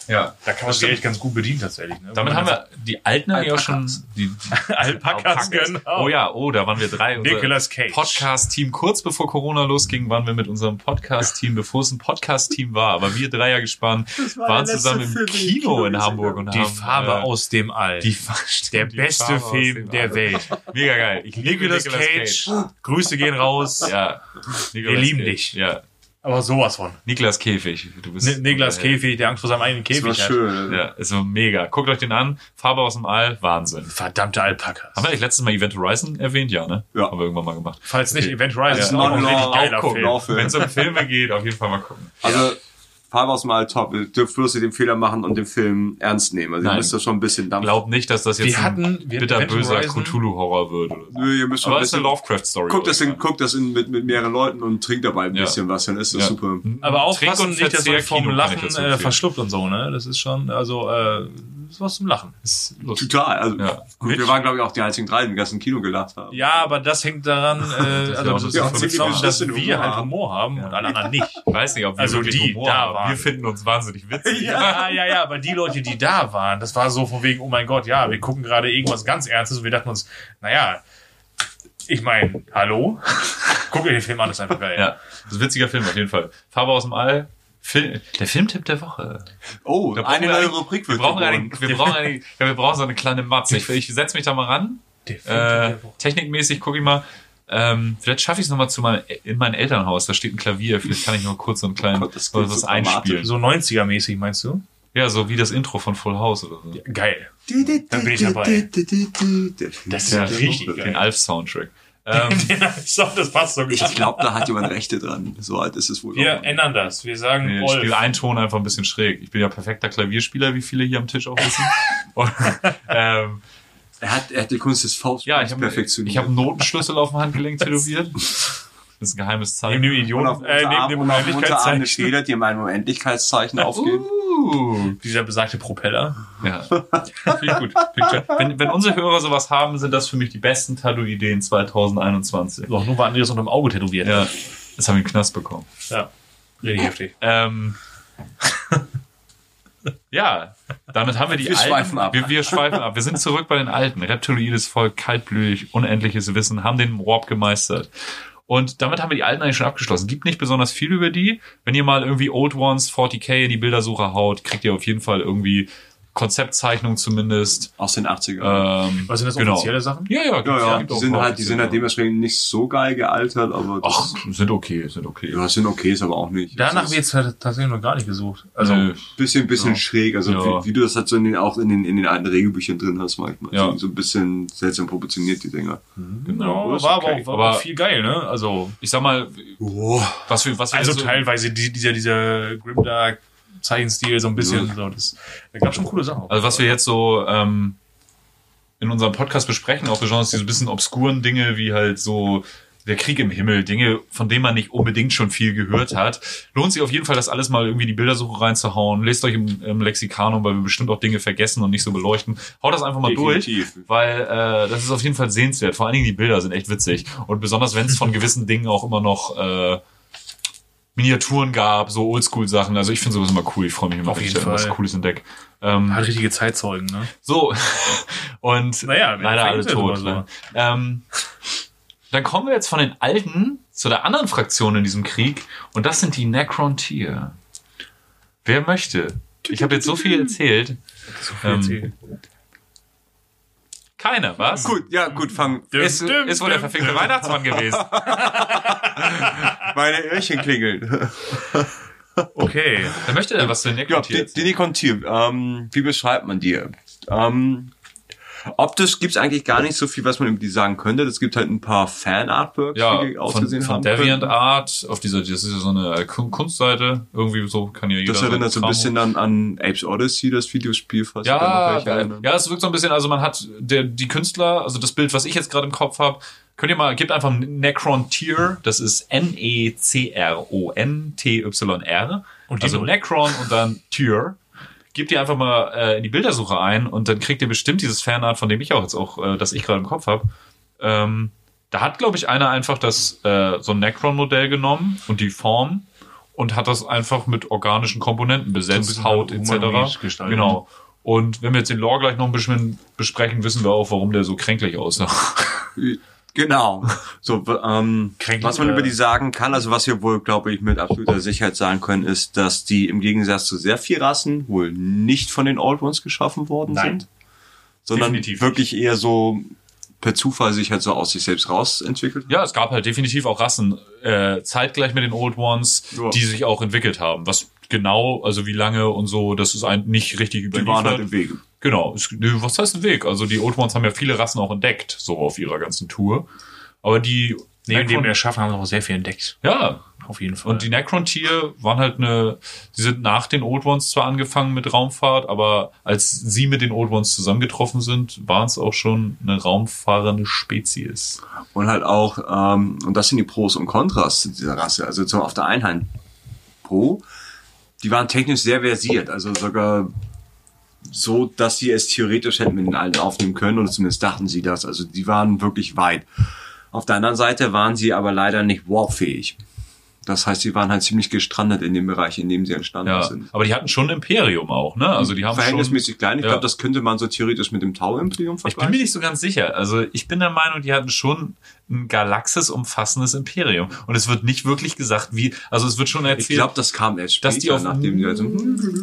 ja. da kann man sich echt ganz gut bedienen tatsächlich. Ne? Damit haben wir die alten haben ja auch schon die, die Alpakas, genau. Oh ja, oh, da waren wir drei. Nicolas Cage. Podcast-Team. Kurz bevor Corona losging, waren wir mit unserem Podcast-Team, bevor es ein Podcast-Team war, aber wir Dreier gespannt, war waren zusammen im Kino Kino in Hamburg und Die haben Farbe äh, aus dem All. die, der die beste Farbe Film der All. Welt. Mega geil. Ich liebe Nicolas Cage. Grüße gehen raus. Ja. Wir lieben dich. Ja. Aber sowas von. Niklas Käfig. Du bist Ni- Niklas äh, Käfig, der Angst vor seinem eigenen Das Käfig war hat. schön. Ja, ist so mega. Guckt euch den an. Farbe aus dem All. Wahnsinn. Verdammte Alpakas. Haben wir eigentlich letztes Mal Event Horizon erwähnt? Ja, ne? Ja. Haben wir irgendwann mal gemacht. Falls nicht, Okay. Event Horizon Also ist auch ein richtig geiler Film. Wenn es um Filme geht, auf jeden Fall mal gucken. Also, Dem All top. Ihr dürft bloß nicht den Fehler machen und den Film ernst nehmen. Also, ihr Nein. müsst da schon ein bisschen Dampf. Glaub nicht, dass das jetzt Wir hatten- ein wir- bitterböser Cthulhu-Horror wird. Oder so. Nö, ihr müsst schon Aber ein ist eine bisschen. Lovecraft-Story. Guckt das, in, guckt das in, mit, mit mehreren Leuten und trinkt dabei ein Ja. bisschen was, dann ist das Ja. super. Aber und nicht, dass man vom Lachen äh, verschluckt und so, ne? Das ist schon, also, äh, ist was zum Lachen. Ist lustig. Total. Also, Ja. gut, Mit- wir waren, glaube ich, auch die einzigen drei, die im ganzen Kino gelacht haben. Ja, aber das hängt daran, äh, ist also, ja das ja, verrückt, dass, wir halt Humor haben und alle anderen nicht. Ich weiß nicht, ob wir Also die Humor da haben. waren. Wir finden uns wahnsinnig witzig. Ja, ja, ja, aber die Leute, die da waren, das war so von wegen, oh mein Gott, ja, wir gucken gerade irgendwas ganz Ernstes und wir dachten uns, naja, ich meine, hallo? Guck dir den Film an, das ist einfach geil. Ja, das ist ein witziger Film auf jeden Fall. Farbe aus dem All. Film, der Filmtipp der Woche. Oh, Da brauchen eine wir neue Rubrik Wir wird brauchen, eine, wir, brauchen eine, ja, wir brauchen so eine kleine Matze. Ich, ich setze mich da mal ran. Äh, der Woche. technikmäßig gucke ich mal. Ähm, vielleicht schaffe ich es nochmal zu meinem, in mein Elternhaus. Da steht ein Klavier. Vielleicht kann ich nur kurz so ein kleines Gott, das was, so einspielen. So 90er-mäßig, meinst du? Ja, so wie das Intro von Full House oder so. Geil. Dann bin ich dabei. Das ist Ja, richtig Den geil. Alf-Soundtrack. Ähm, so, das passt so gut. Ich glaube, da hat jemand Rechte dran. So alt ist es wohl. Wir auch. ändern das. Wir sagen nee, ich Olf. spiele einen Ton einfach ein bisschen schräg. Ich bin ja perfekter Klavierspieler, wie viele hier am Tisch auch wissen. Und, ähm, Er hat, er hat die Kunst des Faustspiels ja, ich habe perfektioniert. ich hab einen Notenschlüssel auf dem Handgelenk tätowiert. Das ist ein geheimes Neben dem Zeichen. und auf Idioten, äh, neben dem und auf dem Unterarm eine Unendlichkeitszeichen. Feder, die in einem Unendlichkeitszeichen aufgeht. Uh, Dieser besagte Propeller. ja. Finde ich gut. Wenn, wenn unsere Hörer sowas haben, sind das für mich die besten Tattoo-Ideen 2021. Doch, nur war Andreas unter dem Auge tätowiert. Ja. Jetzt haben wir einen Knast bekommen. Ja. Richtig heftig. Ähm, ja, damit haben wir die Wir alten. schweifen ab. Wir, wir schweifen ab. Wir sind zurück bei den alten. Reptiloides Volk, kaltblütig, unendliches Wissen, haben den Warp gemeistert. Und damit haben wir die alten eigentlich schon abgeschlossen. Gibt nicht besonders viel über die. Wenn ihr mal irgendwie Old Ones 40k in die Bildersuche haut, kriegt ihr auf jeden Fall irgendwie Konzeptzeichnungen zumindest. Aus den 80ern. Ähm, Was sind das genau. offizielle Sachen? Ja, ja, ja, ja, die sind halt, die sind halt dementsprechend nicht so geil gealtert, aber Ach, sind okay, sind okay. ja, sind okay, ist aber auch nicht. Danach jetzt halt tatsächlich noch gar nicht gesucht. Also, Nö. bisschen, bisschen Ja. schräg, also Ja. wie, wie du das halt so in den, auch in den, in den alten Regelbüchern drin hast manchmal. Ja. So, so ein bisschen seltsam proportioniert, die Dinger. genau. ja, ist war okay. aber auch war Aber viel geil, ne? Also, ich sag mal, Oh. was wir, was wir also so- teilweise die, dieser, dieser Grimdark Zeichenstil so ein bisschen, so, das, da gab schon coole Sachen. Also was wir jetzt so ähm, in unserem Podcast besprechen, auch besonders diese bisschen obskuren Dinge, wie halt so der Krieg im Himmel, Dinge, von denen man nicht unbedingt schon viel gehört hat. Lohnt sich auf jeden Fall, das alles mal irgendwie in die Bildersuche reinzuhauen. Lest euch im, im Lexikanum, weil wir bestimmt auch Dinge vergessen und nicht so beleuchten. Haut das einfach mal Definitiv. durch, weil äh, das ist auf jeden Fall sehenswert. Vor allen Dingen die Bilder sind echt witzig. Und besonders wenn es von gewissen Dingen auch immer noch äh, Miniaturen gab, so Oldschool-Sachen. Also ich finde sowas immer cool. Ich freue mich immer, Auf wenn ich jeden da irgendwas Fall. Cooles entdecke. Ähm, Hat richtige Zeitzeugen, ne? so, und Naja, leider alle tot. immer Ne? Ähm, dann kommen wir jetzt von den Alten zu der anderen Fraktion in diesem Krieg und das sind die Necrontier. Wer möchte? Ich habe jetzt so viel erzählt. So viel Ähm, erzählt. Keiner, was? Gut, ja, gut, fang. Ist, ist wohl der verfickte Weihnachtsmann gewesen. Meine Öhrchen klingeln. Okay. Wer möchte denn was zu den Ja, die, die Nikontier, ähm, wie beschreibt man die? Ähm, optisch gibt's eigentlich gar nicht so viel, was man über die sagen könnte. Es gibt halt ein paar Fan-Artworks, ja, die von, ausgesehen von haben. Deviant können. Art auf dieser, das ist ja so eine Kun- Kunstseite, irgendwie so kann ja jeder. Das erinnert so ein bisschen an, an Apes Odyssey, das Videospiel, noch Ja, ja, es wirkt so ein bisschen, also man hat der, die Künstler, also das Bild, was ich jetzt gerade im Kopf habe, könnt ihr mal, gebt einfach Necron Tier, das ist N-E-C-R-O-N-T-Y-R. Und Also. Necron und dann Tier. Gebt ihr einfach mal äh, in die Bildersuche ein und dann kriegt ihr bestimmt dieses Fanart, von dem ich auch jetzt auch, äh, das ich gerade im Kopf habe. Ähm, da hat, glaube ich, einer einfach das äh, so ein Necron-Modell genommen und die Form und hat das einfach mit organischen Komponenten besetzt, bisschen Haut etc. gestaltet. Genau. Und wenn wir jetzt den Lore gleich noch ein bisschen besprechen, wissen wir auch, warum der so kränklich aussah. Genau. So, ähm, was man äh, über die sagen kann, also was wir wohl, glaube ich, mit absoluter Sicherheit sagen können, ist, dass die im Gegensatz zu sehr viel Rassen wohl nicht von den Old Ones geschaffen worden Nein. sind, sondern Definitiv wirklich eher so per Zufall sich halt so aus sich selbst rausentwickelt. haben. Ja, es gab halt definitiv auch Rassen äh, zeitgleich mit den Old Ones, Ja. die sich auch entwickelt haben. Was genau, also wie lange und so, das ist ein, nicht richtig Die überliefert. waren halt im Wege. Genau. Was heißt ein Weg? Also die Old Ones haben ja viele Rassen auch entdeckt, so auf ihrer ganzen Tour. Aber die Neben dem Necron- Erschaffen haben wir auch sehr viel entdeckt. ja, Auf jeden Fall. und die Necron-Tier waren halt eine, sie sind nach den Old Ones zwar angefangen mit Raumfahrt, aber als sie mit den Old Ones zusammengetroffen sind, waren es auch schon eine raumfahrende Spezies. Und halt auch, ähm, und das sind die Pros und Kontras zu dieser Rasse. Also zum, auf der einen Hand Pro, die waren technisch sehr versiert, also sogar so, dass sie es theoretisch hätten mit den alten aufnehmen können, oder zumindest dachten sie das. Also die waren wirklich weit. Auf der anderen Seite waren sie aber leider nicht warpfähig. Das heißt, sie waren halt ziemlich gestrandet in dem Bereich, in dem sie entstanden Ja, sind. aber die hatten schon ein Imperium auch, ne? Also die haben schon, Verhältnismäßig klein. Ich Ja. glaube, das könnte man so theoretisch mit dem Tau-Imperium Ich bin vergleichen. mir nicht so ganz sicher. Also ich bin der Meinung, die hatten schon ein Galaxis umfassendes Imperium. Und es wird nicht wirklich gesagt, wie, also es wird schon ich erzählt, glaube, das kam erst später, dass die auf, nachdem die also,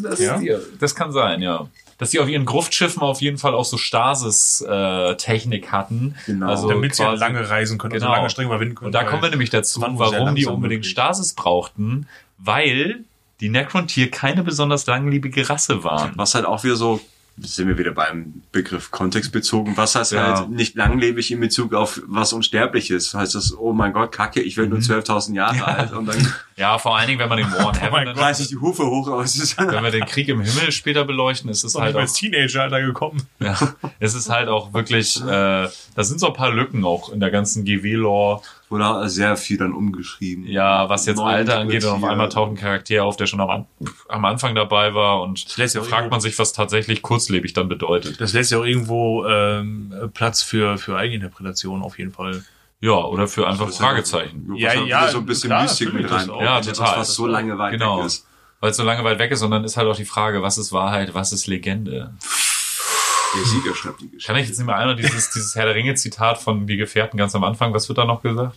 das, Ja? das kann sein, ja. Dass die auf ihren Gruftschiffen auf jeden Fall auch so Stasis-Technik hatten. Genau. Also Damit sie quasi- lange reisen können, Genau. also lange Strecken überwinden können. Und da kommen wir nämlich dazu, warum die unbedingt möglich. Stasis brauchten, weil die Necrontier keine besonders langlebige Rasse waren. Was halt auch wieder so, sind wir wieder beim Begriff kontextbezogen, was heißt Ja. halt nicht langlebig in Bezug auf was Unsterbliches? Heißt das, oh mein Gott, Kacke, ich werde nur 12.000 Jahre alt und dann Ja, vor allen Dingen, wenn man den War in Oh mein Heaven, reiß ich die Hufe hoch, aber es ist wenn wir den Krieg im Himmel später beleuchten, ist es Ist halt nicht auch als Teenager-Alter gekommen. Ja, es ist halt auch wirklich, äh, da sind so ein paar Lücken auch in der ganzen GW-Lore. Wurde sehr viel dann umgeschrieben. Ja, was jetzt Neu Alter angeht und auf einmal taucht ein Charakter auf, der schon am, An- am Anfang dabei war und fragt irgendwo- man sich, was tatsächlich kurzlebig dann bedeutet. Das lässt ja auch irgendwo ähm, Platz für, für Eigeninterpretation auf jeden Fall. Ja, oder für einfach Fragezeichen. Ja, Ja, so ein bisschen klar, Mystik mit rein. Ja, Etwas, total. Was so lange weit Genau. weg ist. Weil es so lange weit weg ist, sondern ist halt auch die Frage, was ist Wahrheit, was ist Legende? Der Sieger schreibt die Geschichte. Kann ich jetzt nicht mehr einmal dieses, dieses Herr der Ringe-Zitat von Die Gefährten ganz am Anfang, was wird da noch gesagt?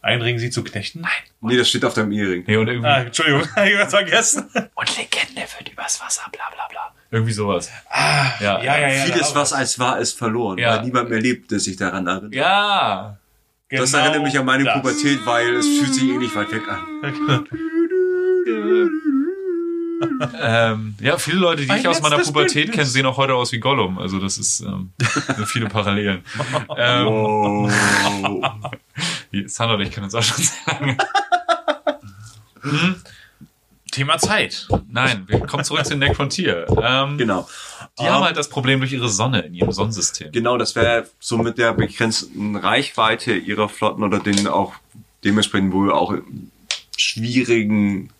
Einringen sie zu Knechten? Nein. Nee, das steht auf deinem Ehering. Nee, und irgendwie, Ah, Entschuldigung, ich hab's vergessen. und Legende wird übers Wasser, bla bla bla. Irgendwie sowas. Ah, Ja. ja, ja, ja. Vieles, was als wahr ist, verloren. Ja. Weil niemand mehr lebt, der sich daran erinnert. Ja! Das Genau erinnert mich an meine das. Pubertät, weil es fühlt sich eh nicht weit weg an. Ähm, ja, viele Leute, die Mein ich aus meiner Pubertät Bündnis. kenne, sehen auch heute aus wie Gollum. Also das ist ähm, sind viele Parallelen. ähm, Oh. Sandra ich kennen uns auch schon sehr lange. Thema Zeit. Nein, wir kommen zurück zu den Necrontier. Ähm, Genau. Die Ähm, haben halt das Problem durch ihre Sonne in ihrem Sonnensystem. Genau, das wäre so mit der begrenzten Reichweite ihrer Flotten oder den auch dementsprechend wohl auch schwierigen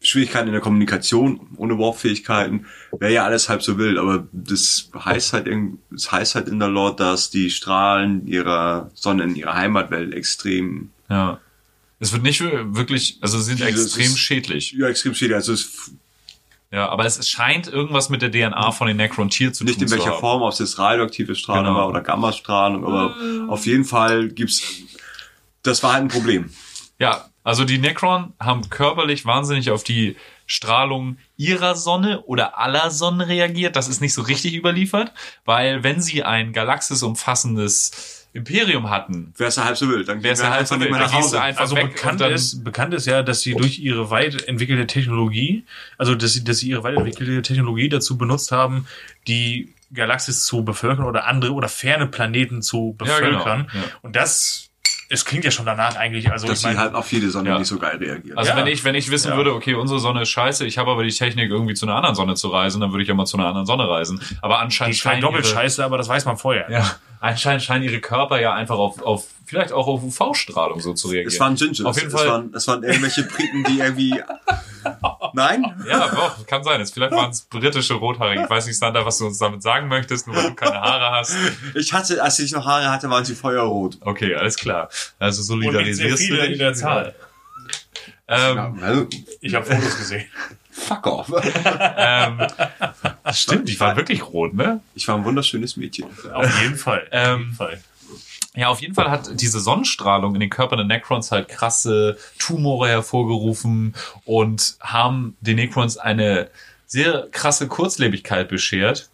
Schwierigkeiten in der Kommunikation ohne Warpfähigkeiten wäre ja alles halb so wild, aber das heißt halt irgend- das heißt halt in der Lore, dass die Strahlen ihrer Sonne in ihrer Heimatwelt extrem Ja. Es wird nicht wirklich, also sie sind Dieses extrem ist- schädlich. ja extrem schädlich, also es Ja, aber es scheint irgendwas mit der DNA von den Necrontier zu nicht tun in welcher zu haben. Form, ob es jetzt radioaktive Strahlung Genau. war oder Gammastrahlung, aber auf jeden Fall gibt's das war halt ein Problem. Ja, also die Necron haben körperlich wahnsinnig auf die Strahlung ihrer Sonne oder aller Sonnen reagiert. Das ist nicht so richtig überliefert, weil wenn sie ein galaxisumfassendes Imperium hatten, Wäre es ja halb so wild, dann wäre es ja halt so wild. nach du Hause. einfach Also weg bekannt ist, bekannt ist ja, dass sie durch ihre weit entwickelte Technologie, also dass sie, dass sie ihre weit entwickelte Technologie dazu benutzt haben, die Galaxis zu bevölkern oder andere oder ferne Planeten zu Ja, genau. bevölkern. Ja. Und das, es klingt ja schon danach eigentlich, also dass ich sie meine, halt auf jede Sonne Ja. nicht so geil reagiert. Also Ja. wenn ich, wenn ich wissen Ja. würde, okay, unsere Sonne ist scheiße, ich habe aber die Technik, irgendwie zu einer anderen Sonne zu reisen, dann würde ich ja mal zu einer anderen Sonne reisen. Aber die anscheinend scheint scheinen doppelt ihre, scheiße, aber das weiß man vorher. Ja, anscheinend scheinen ihre Körper ja einfach auf, auf vielleicht auch auf UV-Strahlung so zu reagieren. es waren Gingers. Auf jeden es, Fall. Waren, es waren irgendwelche Briten, die irgendwie... Nein? Ja, doch, kann sein. Jetzt vielleicht waren es britische Rothaarige. Ich weiß nicht, Sander, was du uns damit sagen möchtest, nur weil du keine Haare hast. Ich hatte, als ich noch Haare hatte, waren sie feuerrot. Okay, alles klar. Also Und nicht sehr solidarisierst du viele dich. in der Zahl. Ähm, Also, Ich habe Fotos gesehen. fuck off. ähm, stimmt, die waren wirklich rot, ne? Ich war ein wunderschönes Mädchen. Auf jeden Fall. Auf Ähm, jeden Fall. Ja, auf jeden Fall hat diese Sonnenstrahlung in den Körpern der Necrons halt krasse Tumore hervorgerufen und haben den Necrons eine sehr krasse Kurzlebigkeit beschert.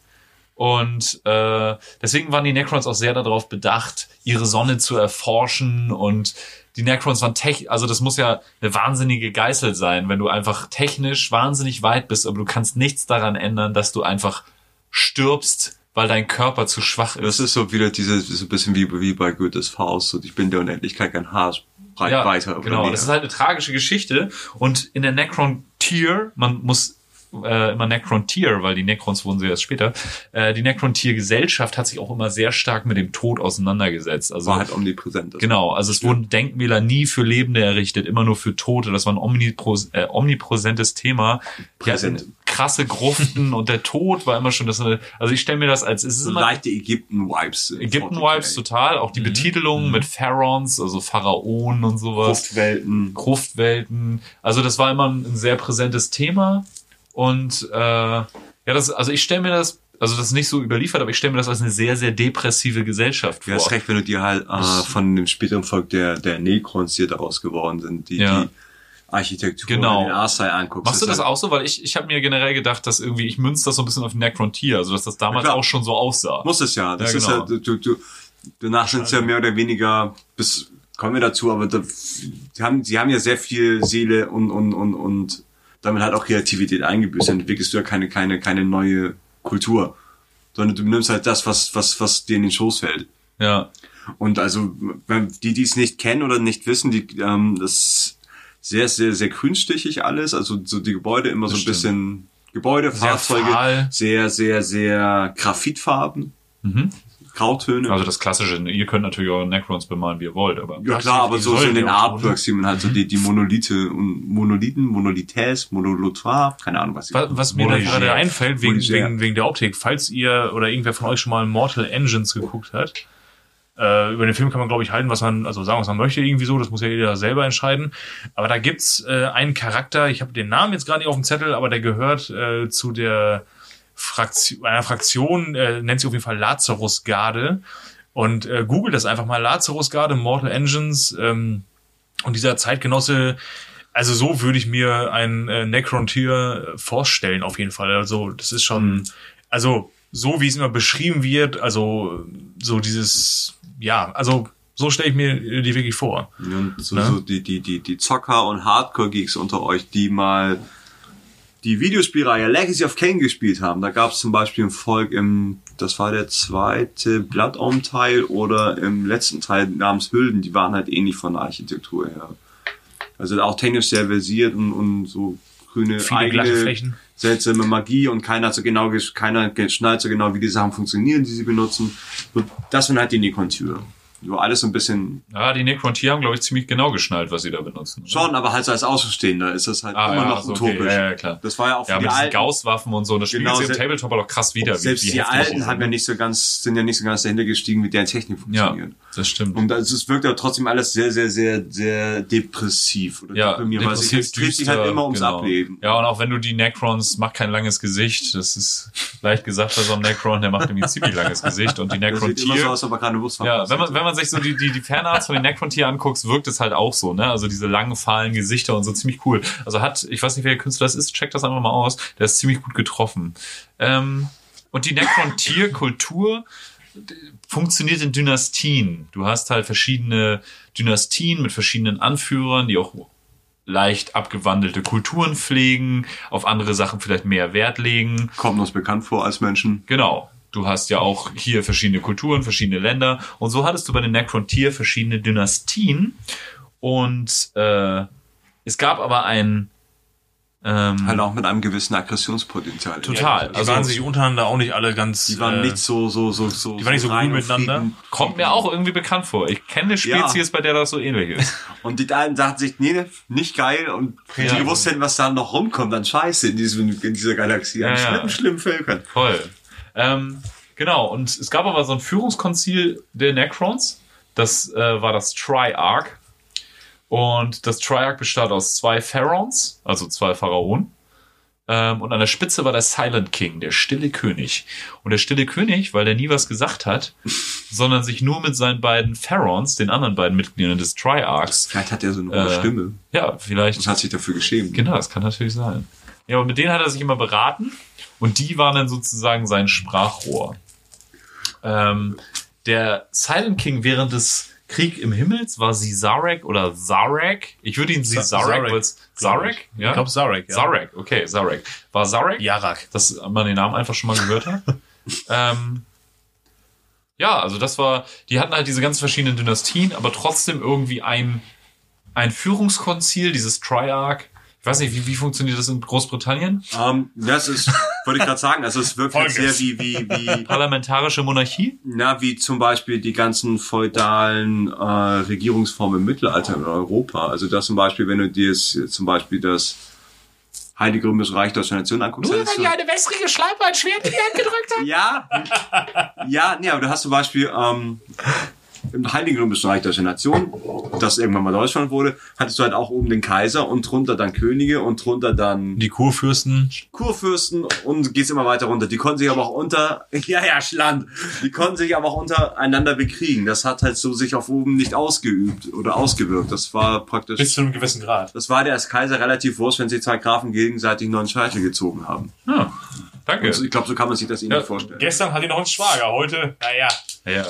Und äh, deswegen waren die Necrons auch sehr darauf bedacht, ihre Sonne zu erforschen und die Necrons waren tech, also das muss ja eine wahnsinnige Geißel sein, wenn du einfach technisch wahnsinnig weit bist, aber du kannst nichts daran ändern, dass du einfach stirbst, weil dein Körper zu schwach ist. Das ist so wieder diese, so ein bisschen wie, wie bei Goethes Faust. Und ich bin der Unendlichkeit kein Haar breit ja, weiter. genau. Das ist halt eine tragische Geschichte. Und in der Necron-Tier, man muss äh, immer Necron-Tier, weil die Necrons wurden sie erst später, äh, die Necron-Tier-Gesellschaft hat sich auch immer sehr stark mit dem Tod auseinandergesetzt. Also war halt omnipräsent. Genau, also es wurden Denkmäler nie für Lebende errichtet, immer nur für Tote. Das war ein omnipros äh, omnipräsentes Thema. Präsent. krasse Gruften und der Tod war immer schon das. Also ich stelle mir das als es ist So immer leichte Ägypten-Vibes. Ägypten-Vibes total, auch die Mhm. Betitelung mit Pharaons, also Pharaonen und sowas. Gruftwelten. Gruftwelten. Also das war immer ein sehr präsentes Thema. Und äh, ja, das, also ich stelle mir das, also das ist nicht so überliefert, aber ich stelle mir das als eine sehr, sehr depressive Gesellschaft Du vor. hast recht, wenn du dir halt äh, von dem späteren Volk der, der Necrons, die daraus geworden sind, die, Ja. die Architektur Genau. in Arsai anguckst. Machst du das ist auch so? Weil ich, ich habe mir generell gedacht, dass irgendwie, ich münze das so ein bisschen auf Necron-Tier, also dass das damals Ja, auch schon so aussah. Halt, muss es ja. Das Ja, ist genau. ja, du, du, du, danach sind es ja mehr oder weniger, bis, kommen wir dazu, aber da, sie haben, sie haben ja sehr viel Seele und, und, und, und damit halt auch Kreativität eingebüßt. Dann entwickelst du ja keine, keine, keine neue Kultur. Sondern du nimmst halt das, was, was, was dir in den Schoß fällt. Ja. Und also, wenn die, die es nicht kennen oder nicht wissen, die, ähm, das ist sehr, sehr, sehr grünstichig alles. Also so die Gebäude immer so ein stimmt. bisschen Gebäude, Sehr Fahrzeuge, fahl. sehr, sehr, sehr Graphitfarben, Mhm. Grautöne. Also das Klassische, ihr könnt natürlich eure Necrons bemalen, wie ihr wollt, aber. ja klar, aber die so, so in den. Artworks sieht man halt so die, die Monolithe und Monolithen, Monolitäs, Monolotoire, keine Ahnung, was Was, was mir da gerade einfällt, wegen, wegen, wegen der Optik, falls ihr oder irgendwer von euch schon mal Mortal Engines geguckt hat, Äh, über den Film kann man, glaube ich, halten, was man, also sagen, was man möchte, irgendwie so. Das muss ja jeder selber entscheiden. Aber da gibt's äh, einen Charakter, ich habe den Namen jetzt gerade nicht auf dem Zettel, aber der gehört äh, zu der Fraktion, einer Fraktion, äh, nennt sich auf jeden Fall Lazarus-Garde. Und äh, googelt das einfach mal, Lazarus-Garde, Mortal Engines. Ähm, und dieser Zeitgenosse, also so würde ich mir ein äh, Necron-Tier vorstellen, auf jeden Fall. Also das ist schon, also so wie es immer beschrieben wird, also so dieses, ja, also so stelle ich mir die wirklich vor. Und so, Ne? so die, die, die, die Zocker und Hardcore-Geeks unter euch, die mal die Videospielreihe Legacy of Kain gespielt haben. Da gab es zum Beispiel ein Volk im, das war der zweite Blood Omen Teil oder im letzten Teil namens Hülden, die waren halt ähnlich von der Architektur her. Also auch technisch sehr versiert und, und so grüne Viele Flächen. seltsame Magie und keiner hat so genau, keiner geschnallt so genau, wie die Sachen funktionieren, die sie benutzen. Und das sind halt die Nikon-Türen. So alles so ein bisschen Ja, die Necrontier haben, glaube ich, ziemlich genau geschnallt, was sie da benutzen. oder? Schon, aber halt so als Außenstehender ist das halt Ah, immer ja, noch so, okay. utopisch. Ja, ja, klar. Das war ja auch für Ja, die mit diesen alten. Gauss-Waffen und so. Das Genau, sich im se- Tabletop aber auch krass wieder. wie- Selbst wie die heftig das alten haben ja ne? nicht so ganz, sind ja nicht so ganz dahinter gestiegen, wie deren Technik Ja, funktioniert. das stimmt. Und es wirkt ja trotzdem alles sehr, sehr, sehr, sehr depressiv oder ja, deprimierend, weil es depressiv, es dreht sich halt immer ums genau. Ableben. Ja, und auch wenn du die Necrons, macht kein langes Gesicht. Das ist leicht gesagt bei so einem Necron, der macht nämlich ein ziemlich langes Gesicht. Und die so Necron-Tier, aus, aber keine Wurst ja, wenn man, wenn man sich so die, die, die Fanarts von den Necron-Tier anguckt, wirkt es halt auch so, ne? Also diese langen, fahlen Gesichter und so ziemlich cool. Also hat, ich weiß nicht, wer der Künstler das ist, checkt das einfach mal aus. Der ist ziemlich gut getroffen. Ähm, und die Necron-Tier-Kultur funktioniert in Dynastien. Du hast halt verschiedene Dynastien mit verschiedenen Anführern, die auch leicht abgewandelte Kulturen pflegen, auf andere Sachen vielleicht mehr Wert legen. Kommt uns bekannt vor als Menschen. Genau. Du hast ja auch hier verschiedene Kulturen, verschiedene Länder. Und so hattest du bei den Necrontier verschiedene Dynastien. Und äh, es gab aber ein ähm, Halt auch mit einem gewissen Aggressionspotenzial. Total. Die Also- waren sich untereinander auch nicht alle ganz. Die waren äh, nicht so, so, so, so. die waren nicht so und miteinander. Frieden. kommt mir auch irgendwie bekannt vor. Ich kenne eine Spezies, bei der das so ähnlich ist. Und die einen sagten sich, nee, nicht geil. Und die Ja. gewusst hätten, was da noch rumkommt, dann scheiße in, diesem, in dieser Galaxie. An Ja, ja. schlimmen, schlimmen Völkern. Voll. Ähm, genau, und es gab aber so ein Führungskonzil der Necrons. Das äh, war das Triarch. Und das Triarch bestand aus zwei Pharaons, also zwei Pharaonen. Ähm, und an der Spitze war der Silent King, der stille König. Und der stille König, weil der nie was gesagt hat, sondern sich nur mit seinen beiden Pharaons, den anderen beiden Mitgliedern des Triarchs, Vielleicht hat er so eine hohe Äh, Stimme ja, vielleicht und hat sich dafür geschämt. Genau, das kann natürlich sein. Ja, aber mit denen hat er sich immer beraten und die waren dann sozusagen sein Sprachrohr. Ähm, der Silent King während des Krieg im Himmels war Sisarek oder Zarek. Ich würde ihn Sisarek, Zarek, weil Zarek? Ja? Ich glaube Zarek. Ja. Zarek, okay, Zarek. War Zarek? Jarak. dass man den Namen einfach schon mal gehört hat. ähm, ja, also das war, die hatten halt diese ganz verschiedenen Dynastien, aber trotzdem irgendwie ein, ein Führungskonzil, dieses Triarch. Ich weiß nicht, wie, wie funktioniert das in Großbritannien? Ähm, das ist, wollte ich gerade sagen, also es wirkt halt sehr wie, wie, wie, Parlamentarische Monarchie? na, wie zum Beispiel die ganzen feudalen äh, Regierungsformen im Mittelalter in Europa. Also das zum Beispiel, wenn du dir jetzt zum Beispiel das Heilige Römische Reich Deutscher Nation anguckst. dann ist so- eine wässrige Schleife ein Schwert in die Hand gedrückt hat? Ja, ja, nee, aber du hast zum Beispiel ähm, im Heiligen Römischen Reich Deutscher Nation, das irgendwann mal Deutschland wurde, hattest du halt auch oben den Kaiser und drunter dann Könige und drunter dann Die Kurfürsten. Kurfürsten und gehst immer weiter runter. Die konnten sich aber auch unter, ja, ja, Schland, die konnten sich aber auch untereinander bekriegen. Das hat halt so sich auf oben nicht ausgeübt oder ausgewirkt. Das war praktisch, Bis zu einem gewissen Grad. das war der als Kaiser relativ wurscht, wenn sich zwei Grafen gegenseitig neuen Scheitel gezogen haben. Ah, danke. Und ich glaube, so kann man sich das ihnen Ja. nicht vorstellen. Gestern hatte ich noch einen Schwager, heute, naja. ja,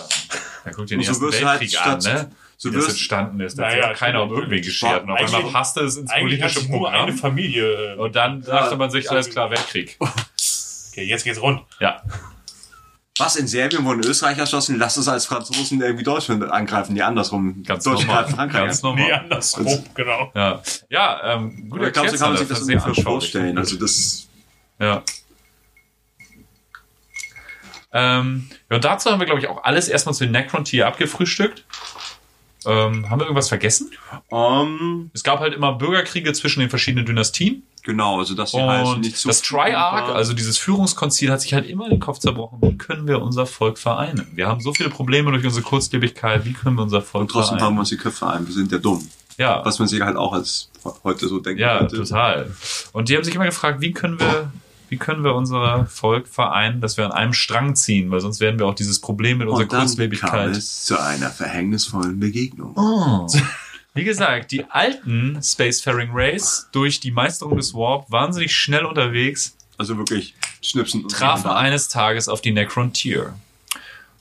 da guckt ihr den Und so Ersten wirst du halt Weltkrieg an, statt- ne? so Wie das entstanden ist. Da Na hat keiner um irgendwie geschert. Und auf einmal passte es ins Eigentlich hat politische sich nur Programm. eine Familie. Äh, Und dann dachte man sich, alles klar, Weltkrieg. okay, jetzt geht's rund. Ja. Was in Serbien wurden Österreich erschossen, lasst es als Franzosen irgendwie Deutschland angreifen, die andersrum. Ganz Deutschland normal. Frankreich Ganz an. normal. Nee, andersrum, genau. Ja, ja ähm, gut ich glaube, so kann man sich das Sehr ungefähr vorstellen. Also das, Ja. Ähm, ja, und dazu haben wir, glaube ich, auch alles erstmal zu den Necron-Tier abgefrühstückt. Ähm, haben wir irgendwas vergessen? ähm, Es gab halt immer Bürgerkriege zwischen den verschiedenen Dynastien. Genau, also dass sie halt nicht so das Triarch, also dieses Führungskonzil, hat sich halt immer den Kopf zerbrochen. Wie können wir unser Volk vereinen? Wir haben so viele Probleme durch unsere Kurzlebigkeit. Wie können wir unser Volk und trotzdem vereinen? haben wir uns die Köpfe ein, wir sind ja dumm. ja, Was man sich halt auch als heute so denken ja, könnte. total. Und die haben sich immer gefragt, wie können wir, wie können wir unser Volk vereinen, dass wir an einem Strang ziehen, weil sonst werden wir auch dieses Problem mit unserer Und dann kam Kurzlebigkeit. es zu einer verhängnisvollen Begegnung. Oh. Wie gesagt, die alten Spacefaring Race durch die Meisterung des Warp wahnsinnig schnell unterwegs, Also wirklich schnipsen und trafen da. eines Tages auf die Necrontyr.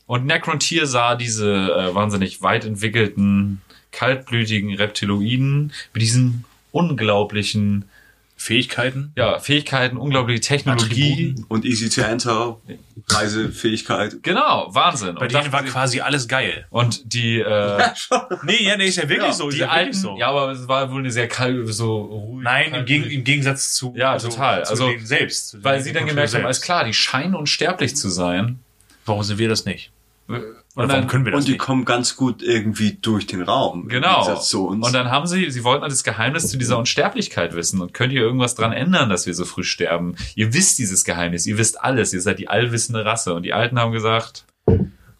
Und Necrontyr sah diese äh, wahnsinnig weit entwickelten, kaltblütigen Reptiloiden mit diesen unglaublichen Fähigkeiten. ja, Fähigkeiten, unglaubliche Technologie. Attributen. Und easy to enter, Reisefähigkeit. Genau, Wahnsinn. Bei Und denen war quasi alles geil. und die, äh, Nee, ja, nee, ist ja wirklich Ja, so. Ist die ja wirklich alten, so. ja, aber es war wohl eine sehr kalt, so ruhig. Nein, im, Geg im Gegensatz zu, Ja, total. zu Also, denen selbst. zu Weil denen sie dann gemerkt haben, selbst. alles klar, die scheinen unsterblich zu sein. Warum sind wir das nicht? Und warum können wir das Und die nicht? kommen ganz gut irgendwie durch den Raum. Genau. Gegensatz Zu uns. Und dann haben sie, sie wollten das Geheimnis zu dieser Unsterblichkeit wissen. Und könnt ihr irgendwas dran ändern, dass wir so früh sterben? Ihr wisst dieses Geheimnis, ihr wisst alles, ihr seid die allwissende Rasse. Und die Alten haben gesagt,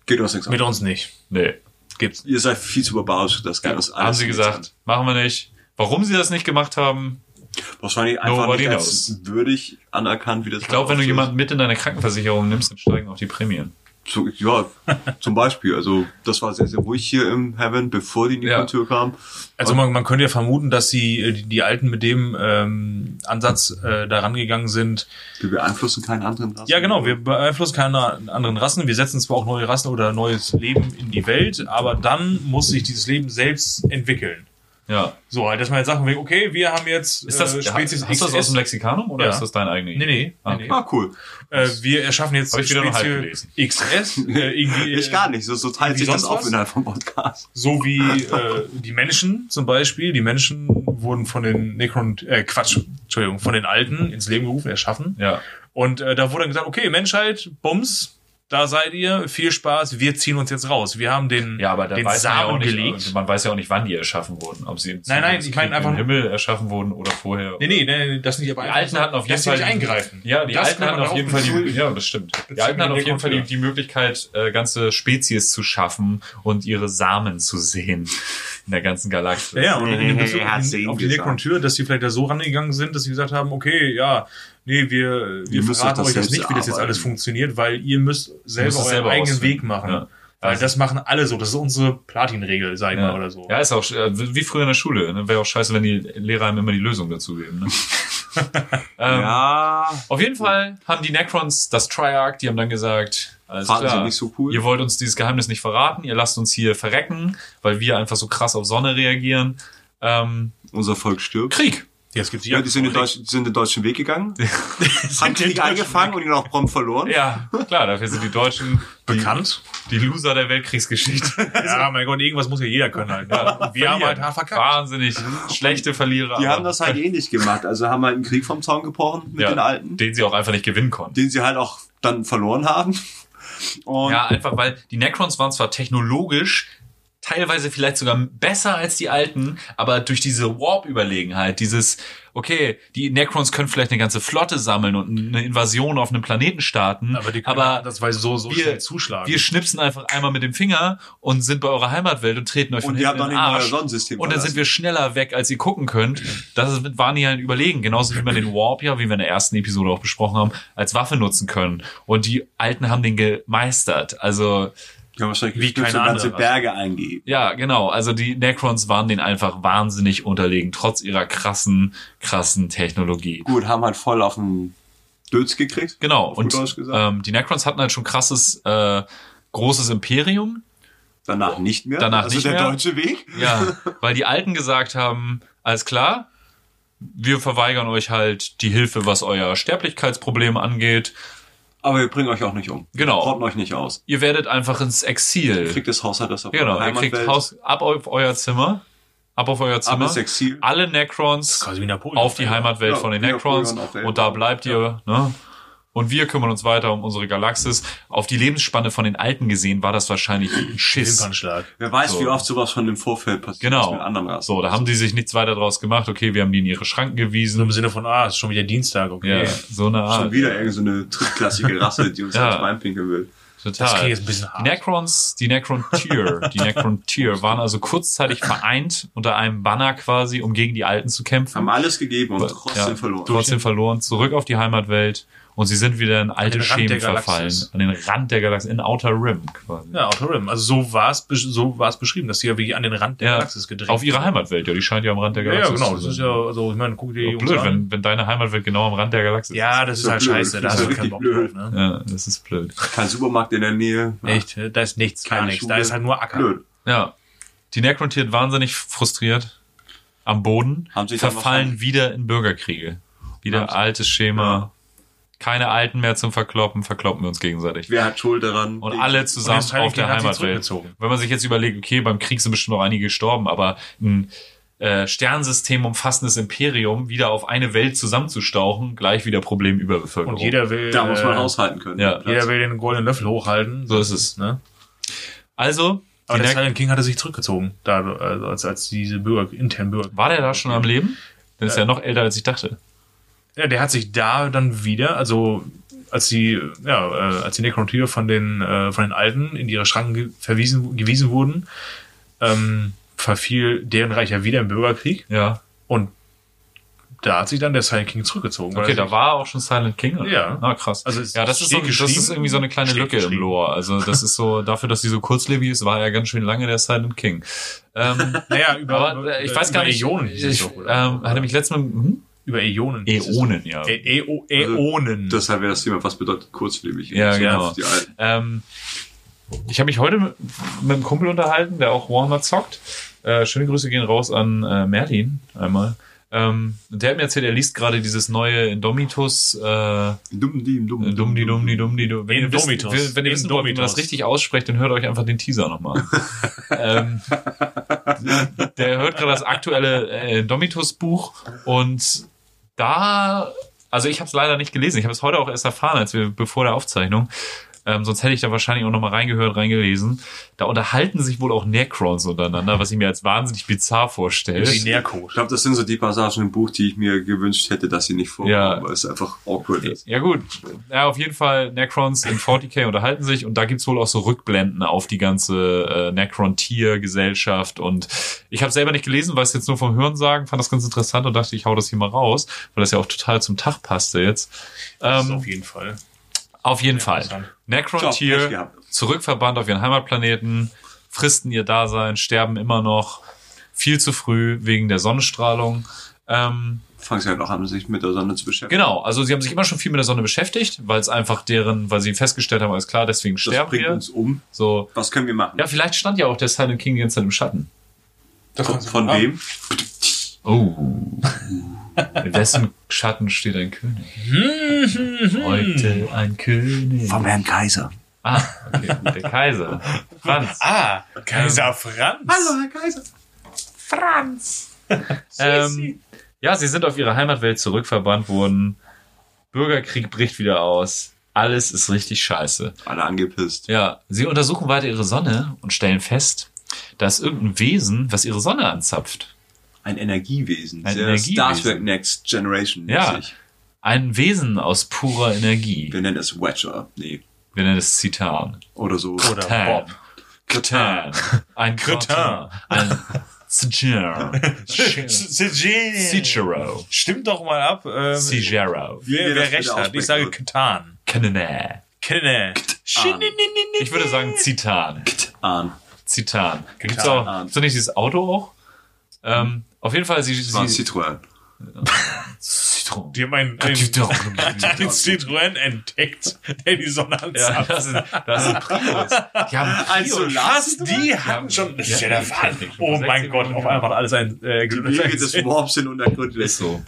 geht uns nichts an. Mit uns nicht. nee. Gibt's. Ihr seid viel zu überbaut, das geht uns alles haben sie gesagt, machen wir nicht. Warum sie das nicht gemacht haben? an. Wahrscheinlich einfach Nobody nicht als würdig anerkannt, wie das Ich glaube, wenn du jemanden mit in deine Krankenversicherung nimmst, dann steigen auch die Prämien. So, ja, zum Beispiel. Also das war sehr, sehr ruhig hier im Heaven, bevor die Ja. Nikon-Tür kam. Also man, man könnte ja vermuten, dass sie, äh, die, die Alten mit dem ähm, Ansatz äh, da rangegangen sind. Wir beeinflussen keinen anderen Rassen. Ja, genau, wir beeinflussen keine anderen Rassen. Wir setzen zwar auch neue Rassen oder neues Leben in die Welt, aber dann muss sich dieses Leben selbst entwickeln. Ja. So, halt, dass man jetzt sagen will, okay, wir haben jetzt Ist das, äh, Spezies hast du das aus dem Lexikanum oder Ja. ist das deine eigene Nee, nee, Ah, nee, nee. Ah, cool. Äh, wir erschaffen jetzt Hab ich wieder Spezies gelesen. XS, äh, irgendwie, Ich gar nicht. So, so teilt wie sich das auf innerhalb vom Podcast. So wie äh, die Menschen zum Beispiel. Die Menschen wurden von den Necron, äh, Quatsch, Entschuldigung, von den Alten ins Leben gerufen, erschaffen. Ja. Und äh, da wurde dann gesagt, okay, Menschheit, Bums, da seid ihr, viel Spaß, wir ziehen uns jetzt raus. Wir haben den, Ja, aber den weiß man ja auch Samen nicht, gelegt. man weiß ja auch nicht, wann die erschaffen wurden. Ob sie im Nein, nein, ich meine einfach Himmel erschaffen wurden oder vorher. Nee, nee, nee, das nicht, aber Die Alten hatten auf jeden dass sie Fall nicht eingreifen. Ja, die Das Alten hatten auf jeden Fall die, ja, das stimmt. Die Alten hatten auf jeden Fall die, die Möglichkeit, äh, ganze Spezies zu schaffen und ihre Samen zu sehen in der ganzen Galaxis. Ja, und in Bezug Hat auf sie die. Nekrontür, dass die vielleicht da so rangegangen sind, dass sie gesagt haben, okay, ja, nee, wir, wir verraten euch das nicht, wie das jetzt alles funktioniert, weil ihr müsst selber euren selber eigenen rausfinden. Weg machen. Ja. Weil das machen alle so. Das ist unsere Platin-Regel, sag ich mal, oder so. Ja, ist auch äh, wie früher in der Schule. Ne? Wäre auch scheiße, wenn die Lehrer einem immer die Lösung dazu geben. Ne? ähm, Ja, Auf jeden Fall haben die Necrons das Triarch, die haben dann gesagt, alles fanden klar, sie nicht so cool. ihr wollt uns dieses Geheimnis nicht verraten, ihr lasst uns hier verrecken, weil wir einfach so krass auf Sonne reagieren. Ähm, Unser Volk stirbt. Krieg. Jetzt gibt's Ja, die sind den, deutschen, sind den deutschen Weg gegangen, haben Krieg eingefangen und ihn auch prompt verloren. Ja, klar, dafür sind die Deutschen die, bekannt. die Loser der Weltkriegsgeschichte. Ja, mein Gott, irgendwas muss ja jeder können halt. Ja, wir haben halt verkackt. Wahnsinnig schlechte Verlierer. Die haben das halt ähnlich gemacht. Also haben halt einen Krieg vom Zaun gebrochen mit ja, den Alten, den sie auch einfach nicht gewinnen konnten. den sie halt auch dann verloren haben. Und Ja, einfach weil die Necrons waren zwar technologisch teilweise vielleicht sogar besser als die alten, aber durch diese Warp-Überlegenheit, dieses, okay, die Necrons können vielleicht eine ganze Flotte sammeln und eine Invasion auf einem Planeten starten, Aber die können aber das weil so, so wir- schnell zuschlagen. wir schnipsen einfach einmal mit dem Finger und sind bei eurer Heimatwelt und treten euch von Und ihr hinten in den Arsch. Und dann sind wir schneller weg, als ihr gucken könnt. Das ist, waren die halt überlegen. Genauso wie wir den Warp ja, wie wir in der ersten Episode auch besprochen haben, als Waffe nutzen können. Und die Alten haben den gemeistert. Also, haben wahrscheinlich Wie keine so ganze andere Berge eingeben. ja, genau. Also die Necrons waren denen einfach wahnsinnig unterlegen, trotz ihrer krassen, krassen Technologie. Gut, haben halt voll auf den Dötz gekriegt. Genau. Und ähm, die Necrons hatten halt schon krasses, äh, großes Imperium. Danach nicht mehr. Danach also nicht der mehr. deutsche Weg. Ja, weil die Alten gesagt haben, alles klar, wir verweigern euch halt die Hilfe, was euer Sterblichkeitsproblem angeht. Aber wir bringen euch auch nicht um. Genau. Rotten euch nicht aus. Ihr werdet einfach ins Exil. Kriegt das Hausadress auf genau, ihr kriegt. Haus ab auf euer Zimmer, ab auf euer Ab Zimmer. ins Exil. Alle Necrons quasi wie Napoleon. auf die Heimatwelt Ja, von den Necrons und da bleibt ihr. Ne? Und wir kümmern uns weiter um unsere Galaxis. Auf die Lebensspanne von den Alten gesehen war das wahrscheinlich ein Schiss. Wimpernschlag. Wer weiß, So. wie oft sowas schon im Vorfeld passiert ist Genau. mit anderen Rassen. So, da haben die sich nichts weiter draus gemacht. Okay, wir haben die in ihre Schranken So gewiesen. im Sinne von, ah, es ist schon wieder Dienstag, okay. Ja, so eine Art. Schon wieder irgendeine so eine drittklassige Rasse, die uns Ja. ans Bein pinkeln will. Das Total. klingt jetzt ein bisschen Die hart. Necrons, die Necron-Tier, die Necron-Tier waren also kurzzeitig vereint unter einem Banner quasi, um gegen die Alten zu kämpfen. Haben alles gegeben und Ja, trotzdem verloren. Trotzdem verloren, zurück auf die Heimatwelt und sie sind wieder in alte den Rand Schemen der verfallen. Galaxis. An den Rand der Galaxis, in Outer Rim quasi. Ja, Outer Rim. Also so war es so war's beschrieben, dass sie ja wirklich an den Rand der Ja, Galaxis gedrängt auf ihre. Heimatwelt, ja, die scheint ja am Rand der Ja, ja, Galaxis genau. zu Das ist sein. ja, also ich meine, guck dir Jungs blöd, an. wenn, wenn deine Heimatwelt genau am Rand der Galaxis Ja, das ist Ja halt blöd. scheiße. Da Das hast ist du keinen Bock blöd. drauf, ist. ne? Ja, das ist blöd. Kein Supermarkt in der Nähe. Echt, da ist nichts, gar nichts. Da ist halt nur Acker. Blöd. Ja. Die Necron-Tier wahnsinnig frustriert am Boden, Haben dann verfallen wieder in Bürgerkriege. Wieder sie- altes Schema. Keine Alten mehr zum Verkloppen, verkloppen wir uns gegenseitig. Wer hat Schuld daran? Und alle zusammen Und auf der Heimatwelt. Wenn man sich jetzt überlegt, okay, beim Krieg sind bestimmt noch einige gestorben, aber ein äh, Sternsystem umfassendes Imperium wieder auf eine Welt zusammenzustauchen, gleich wieder Problem Überbevölkerung. Und jeder will, Da muss man äh, aushalten können. ja. Jeder will den goldenen Löffel hochhalten. So ist es. Ne? Also, Aber die der Silent King hatte sich zurückgezogen, da, also als, als diese Bürger, internen Bürger. war der da schon am Leben? Der ist ja noch älter, als ich dachte. Ja, der hat sich da dann wieder, also als die, ja, äh, als die Necrontier von den, äh, von den Alten in ihre Schranken ge verwiesen, gewiesen wurden, ähm, verfiel deren Reich ja wieder im Bürgerkrieg Ja. und da hat sich dann der Silent King zurückgezogen. Okay, da war auch schon Silent King. Oder? Ja. Ah, krass. Also ja, das ist, so, das ist irgendwie so eine kleine Lücke im. Lore. Also das ist so, dafür, dass die so kurzlebig ist, war er ganz schön lange der Silent King. Ähm, Naja, über, aber äh, ich weiß gar über nicht, es ich, oder? ähm, hatte mich letztes Mal, hm? Über Äonen. Äonen, ja. Ä Äo Äonen. Deshalb wäre das Thema, was bedeutet kurzlebig? Ja, genau. Ähm, ich habe mich heute mit, mit einem Kumpel unterhalten, der auch Warhammer zockt. Äh, schöne Grüße gehen raus an äh, Merlin einmal. Ähm, und der hat mir erzählt, er liest gerade dieses neue Indomitus, äh, Dumdi, Dumdi, Dumdi, Dumdi. Wenn ihr wisst, Indomitus. wenn, wenn ihr wissen wollt, wie man das richtig ausspricht, dann hört euch einfach den Teaser nochmal ähm, der hört gerade das aktuelle äh, Indomitus-Buch und da, also ich habe es leider nicht gelesen. Ich habe es heute auch erst erfahren, als wir bevor der Aufzeichnung. Ähm, sonst hätte ich da wahrscheinlich auch nochmal reingehört, reingelesen. Da unterhalten sich wohl auch Necrons untereinander, was ich mir als wahnsinnig bizarr vorstelle. Wie Nerko. Ich glaube, das sind so die Passagen im Buch, die ich mir gewünscht hätte, dass sie nicht vorkommen, Ja. weil es einfach awkward ist. Ja gut, ja auf jeden Fall Necrons in 40k unterhalten sich und da gibt's wohl auch so Rückblenden auf die ganze äh, Necron-Tier-Gesellschaft und ich habe selber nicht gelesen, weiß jetzt nur vom Hörensagen, fand das ganz interessant und dachte, ich hau das hier mal raus, weil das ja auch total zum Tag passte jetzt. Das ist Ähm, auf jeden Fall. auf jeden Fall. Necron-Tier gehabt. zurückverbannt auf ihren Heimatplaneten, fristen ihr Dasein, sterben immer noch viel zu früh wegen der Sonnenstrahlung. Ähm, Fangen sie halt auch an, sich mit der Sonne zu beschäftigen. Genau, also sie haben sich immer schon viel mit der Sonne beschäftigt, weil es einfach deren, weil sie festgestellt haben, alles klar, deswegen Das sterben bringt wir. uns um. So, Was können wir machen? ja, vielleicht stand ja auch der Silent King die ganze Zeit im Schatten. Von, von wem? Oh. In wessen Schatten steht ein König? Heute ein König. Herrn Kaiser. Ah, okay, der Kaiser. Franz. Ah, Kaiser Franz. Herr Kaiser. Franz. ähm, ja, sie sind auf ihre Heimatwelt zurückverbannt worden. Bürgerkrieg bricht wieder aus. Alles ist richtig scheiße. Alle angepisst. Ja, sie untersuchen weiter ihre Sonne und stellen fest, da ist irgendein Wesen, was ihre Sonne anzapft. Ein Energiewesen. Ein Sehr Energiewesen. Star Trek Next Generation. Ja. Ein Wesen aus purer Energie. Wir nennen es Watcher. Nee. Wir nennen es Zitan. Oder so. Oder Tan. Bob. Kretan. Ein Kretan. Ein Cicero. Cicero. Stimmt doch mal ab. Ähm, Cicero. wer, recht hat. Ich sage würden. Katan. Kanone. Kenne. Ich würde sagen Zitan. An. Zitan. Gibt's Ketan. auch, da nicht dieses Auto auch? Ähm, auf jeden Fall, sie, Das war ein sie, Citroën. Citron. Die haben einen, einen, einen Citroën entdeckt, der die Sonne Ja, anzapft. das ist, das ist ein Prius. Die haben einen Prius. Was? Die hatten schon. Das ist ja der Fall. Oh mein Gott, auf einmal hat alles ein. Äh, Die Wege des Warps sind unergründlich. So.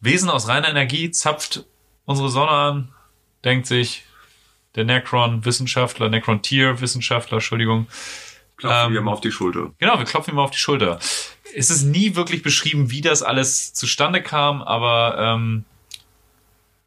Wesen aus reiner Energie zapft unsere Sonne an, denkt sich der Necron-Wissenschaftler, Necron-Tier-Wissenschaftler, Entschuldigung. Klopfen Ähm, wir mal auf die Schulter. Genau, wir klopfen ihm mal auf die Schulter. Es ist nie wirklich beschrieben, wie das alles zustande kam, aber ähm,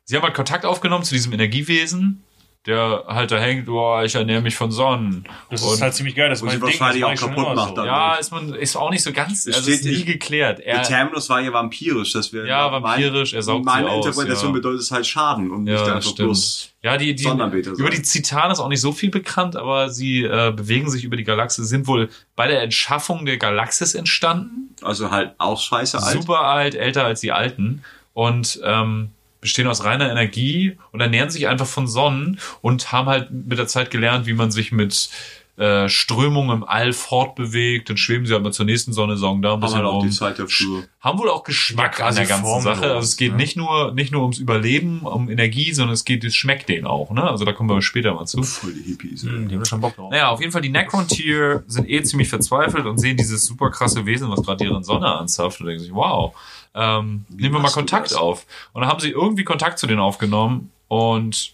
sie haben halt Kontakt aufgenommen zu diesem Energiewesen, der halt da hängt, oh, ich ernähre mich von Sonnen. Das Und- ist halt ziemlich geil. Das Und mein sie Ding, das wahrscheinlich auch kaputt macht so. dann. Ja, ist man ist auch nicht so ganz, Es also ist steht- nie geklärt. Der Er, Terminus war ja vampirisch, das wäre Ja, mein- vampirisch, er saugt Meine sie aus, Interpretation ja. bedeutet es halt Schaden und nicht ja, einfach stimmt. bloß. Ja, die, die über die Zitane ist auch nicht so viel bekannt, aber sie äh, bewegen sich über die Galaxie, sind wohl bei der Entschaffung der Galaxis entstanden. Also halt auch scheiße alt. Super alt, älter als die alten und ähm, bestehen aus reiner Energie und ernähren sich einfach von Sonnen und haben halt mit der Zeit gelernt, wie man sich mit äh, Strömungen im All fortbewegt. Dann schweben sie halt mal zur nächsten Sonne, saugen da ein Haben bisschen halt auch rum. die Zeit dafür. haben wohl auch Geschmack Ja, an der quasi ganzen formlos, Sache. Also es geht ne? nicht nur nicht nur ums Überleben, um Energie, sondern es geht, es schmeckt denen auch. Ne? Also da kommen wir später mal zu. Voll die Hippies. ey. Hm, Die haben schon Bock drauf. Naja, auf jeden Fall die Necron-Tier sind eh ziemlich verzweifelt und sehen dieses super krasse Wesen, was gerade deren Sonne anzapft und denken sich, wow, ähm, nehmen wir mal Kontakt auf. Und dann haben sie irgendwie Kontakt zu denen aufgenommen und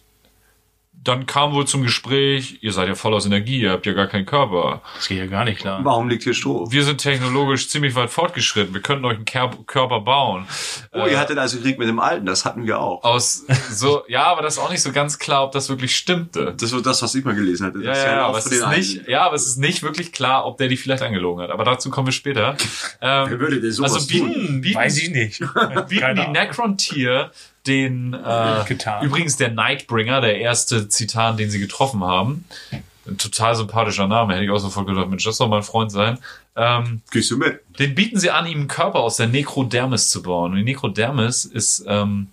dann kam wohl zum Gespräch, ihr seid ja voll aus Energie, ihr habt ja gar keinen Körper. Das geht ja gar nicht klar. Warum liegt hier Stroh? Wir sind technologisch ziemlich weit fortgeschritten, wir könnten euch einen Ker Körper bauen. Oh, ihr hattet also Krieg mit dem Alten, das hatten wir auch. aus so, ja, aber das ist auch nicht so ganz klar, ob das wirklich stimmte. Das war das, was ich mal gelesen hatte. Ja, Das ja, ja aber es ist nicht, ja, aber es ist nicht wirklich klar, ob der die vielleicht angelogen hat. Aber dazu kommen wir später. Ähm, Wer würde denn sowas also bieten, tun? bieten, Weiß ich nicht. bieten die. Necron-Tier den, äh, Getan. übrigens der Nightbringer, der erste Zitan, den sie getroffen haben. Ein total sympathischer Name, hätte ich auch sofort gedacht, Mensch, das soll mein Freund sein. Ähm, Gehst du mit? den bieten sie an, ihm einen Körper aus der Nekrodermis zu bauen. Und die Nekrodermis ist, ähm,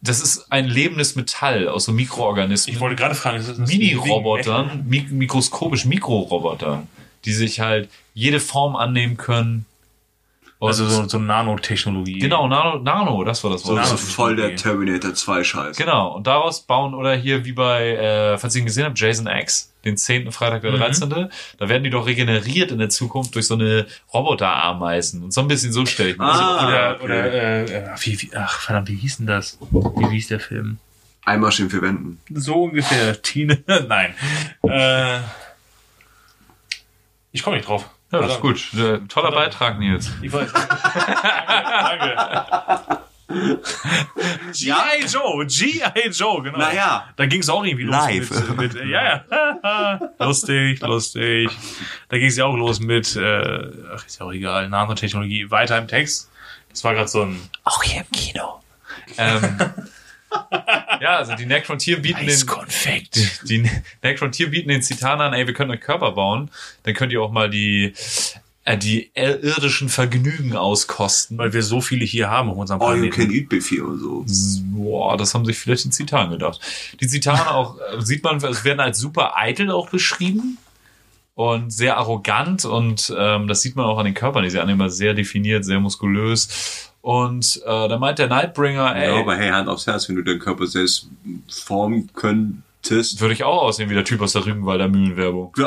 das ist ein lebendes Metall aus so Mikroorganismen. Ich wollte gerade fragen, ist das das Mini-Robotern, mik mikroskopisch Mikrorobotern, die sich halt jede Form annehmen können. Also so, so Nanotechnologie. genau, Nano, Nano, das war das So, Wort. so Nano- voll der Terminator 2 Scheiß. Genau, und daraus bauen, oder hier wie bei, äh, falls ihr ihn gesehen habt, Jason X, den 10. Freitag der Mhm. 13., da werden die doch regeneriert in der Zukunft durch so eine Roboterameisen. Und so ein bisschen so stelle ich mir das Ah. Oder, okay. oder äh, äh, wie, wie, ach verdammt, wie hieß denn das? Wie hieß der Film? Einmaschinen verwenden. So ungefähr. Tine. Nein. Äh, ich komme nicht drauf. Ja, das ist gut. Äh, toller Beitrag, Nils. Ich weiß. danke, danke. G.I. Joe, G.I. Joe, genau. Naja. Da ging es auch irgendwie los Live. mit, mit äh, ja, ja, lustig, lustig. Da ging es ja auch los mit, äh, ach, ist ja auch egal, Nanotechnologie, weiter im Text. Das war gerade so ein Auch hier im Kino. Ähm, ja, also die Necron-Tier bieten den, Eiskonfekt. die, Necron-Tier bieten den Zitanern, ey, wir können euch Körper bauen. Dann könnt ihr auch mal die, äh, die irdischen Vergnügen auskosten. Weil wir so viele hier haben auf unserem All you Planeten. can eat Buffet und so. Boah, das haben sich vielleicht die Zitanen gedacht. Die Zitanen auch, äh, sieht man, es werden als super eitel auch beschrieben. Und sehr arrogant und ähm, das sieht man auch an den Körpern, die sie annehmen, sehr definiert, sehr muskulös. Und äh, da meint der Nightbringer, ey, Ja, aber hey, Hand aufs Herz, wenn du deinen Körper selbst formen könntest. würde ich auch aussehen wie der Typ aus der Rügenwalder Mühlenwerbung.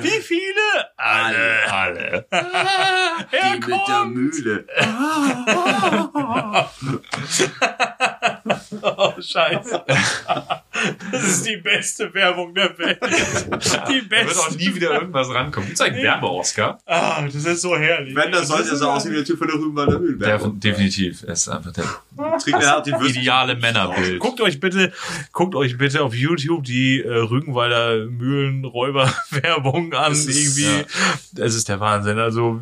Wie viele? Alle. Alle. Die mit der. Mühle. Oh, scheiße. Das ist die beste Werbung der Welt. Die Da wird auch beste. nie wieder irgendwas rankommen. Gibt's eigentlich Werbe-Oscar? Ah, das ist so herrlich. Wenn, dann sollte er so aussehen wie der Typ von der Rübenwalder Mühle. Der, definitiv. Er ist einfach der Trinkt er die Würste. ideale Männerbild. Guckt euch bitte, guckt euch bitte auf YouTube die äh, Rügenwalder Mühlenräuber-Werbung an. Das ist- irgendwie. Das ist der Wahnsinn. Also,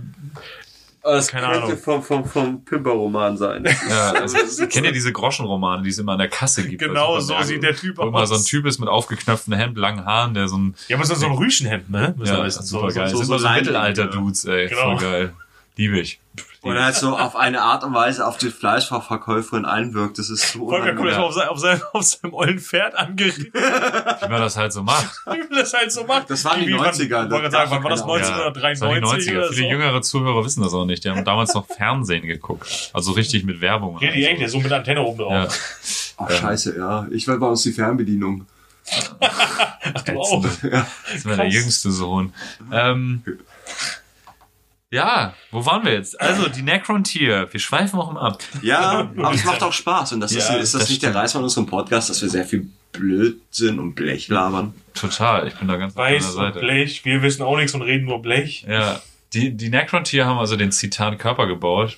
Das Keine könnte Ahnung. vom, vom, vom Pimper-Roman sein. Ja, also, kennt ihr diese Groschenromane, die es immer an der Kasse gibt? Genau Also, so sieht der Typ Wo immer aus. so ein Typ ist mit aufgeknöpftem Hemd, langen Haaren, der so ein, ja, aber so so ein Rüschenhemd, ne? Ja, wissen. super geil. so- das so sind immer so Leinwände, Mittelalter-Dudes, ey. Genau. Voll geil. Liebe ich. Und er halt so auf eine Art und Weise auf die Fleischverkäuferin einwirkt. Das ist so Volker kommt auf, sein, auf, sein, auf seinem ollen Pferd angeritten, Wie man das halt so macht. wie man das halt so macht. Das waren die Wie, wann- 90er, Ich wollte gerade das sagen, wann war das? keiner- Ja, das waren 1993 die 90er. oder Viele so? jüngere Zuhörer wissen das auch nicht. Die haben damals noch Fernsehen geguckt. Also richtig mit Werbung. Ja, die echt, so mit Antenne oben drauf. Ja. Ach, scheiße, ja. Ich war bei uns die Fernbedienung. Ach, du auch. Ja. Das war der jüngste Sohn. Ähm, ja, wo waren wir jetzt? Also, die Necron-Tier. Wir schweifen auch immer ab. Ja, aber es macht auch Spaß. Und das ist, Ja, ist das, das nicht der stimmt. Reiz von unserem Podcast, dass wir sehr viel Blödsinn und Blech labern? Total. Ich bin da ganz auf deiner Weiß und Seite. Blech, wir wissen auch nichts und reden nur Blech. Ja, die, die Necron-Tier haben also den Zitan Körper gebaut.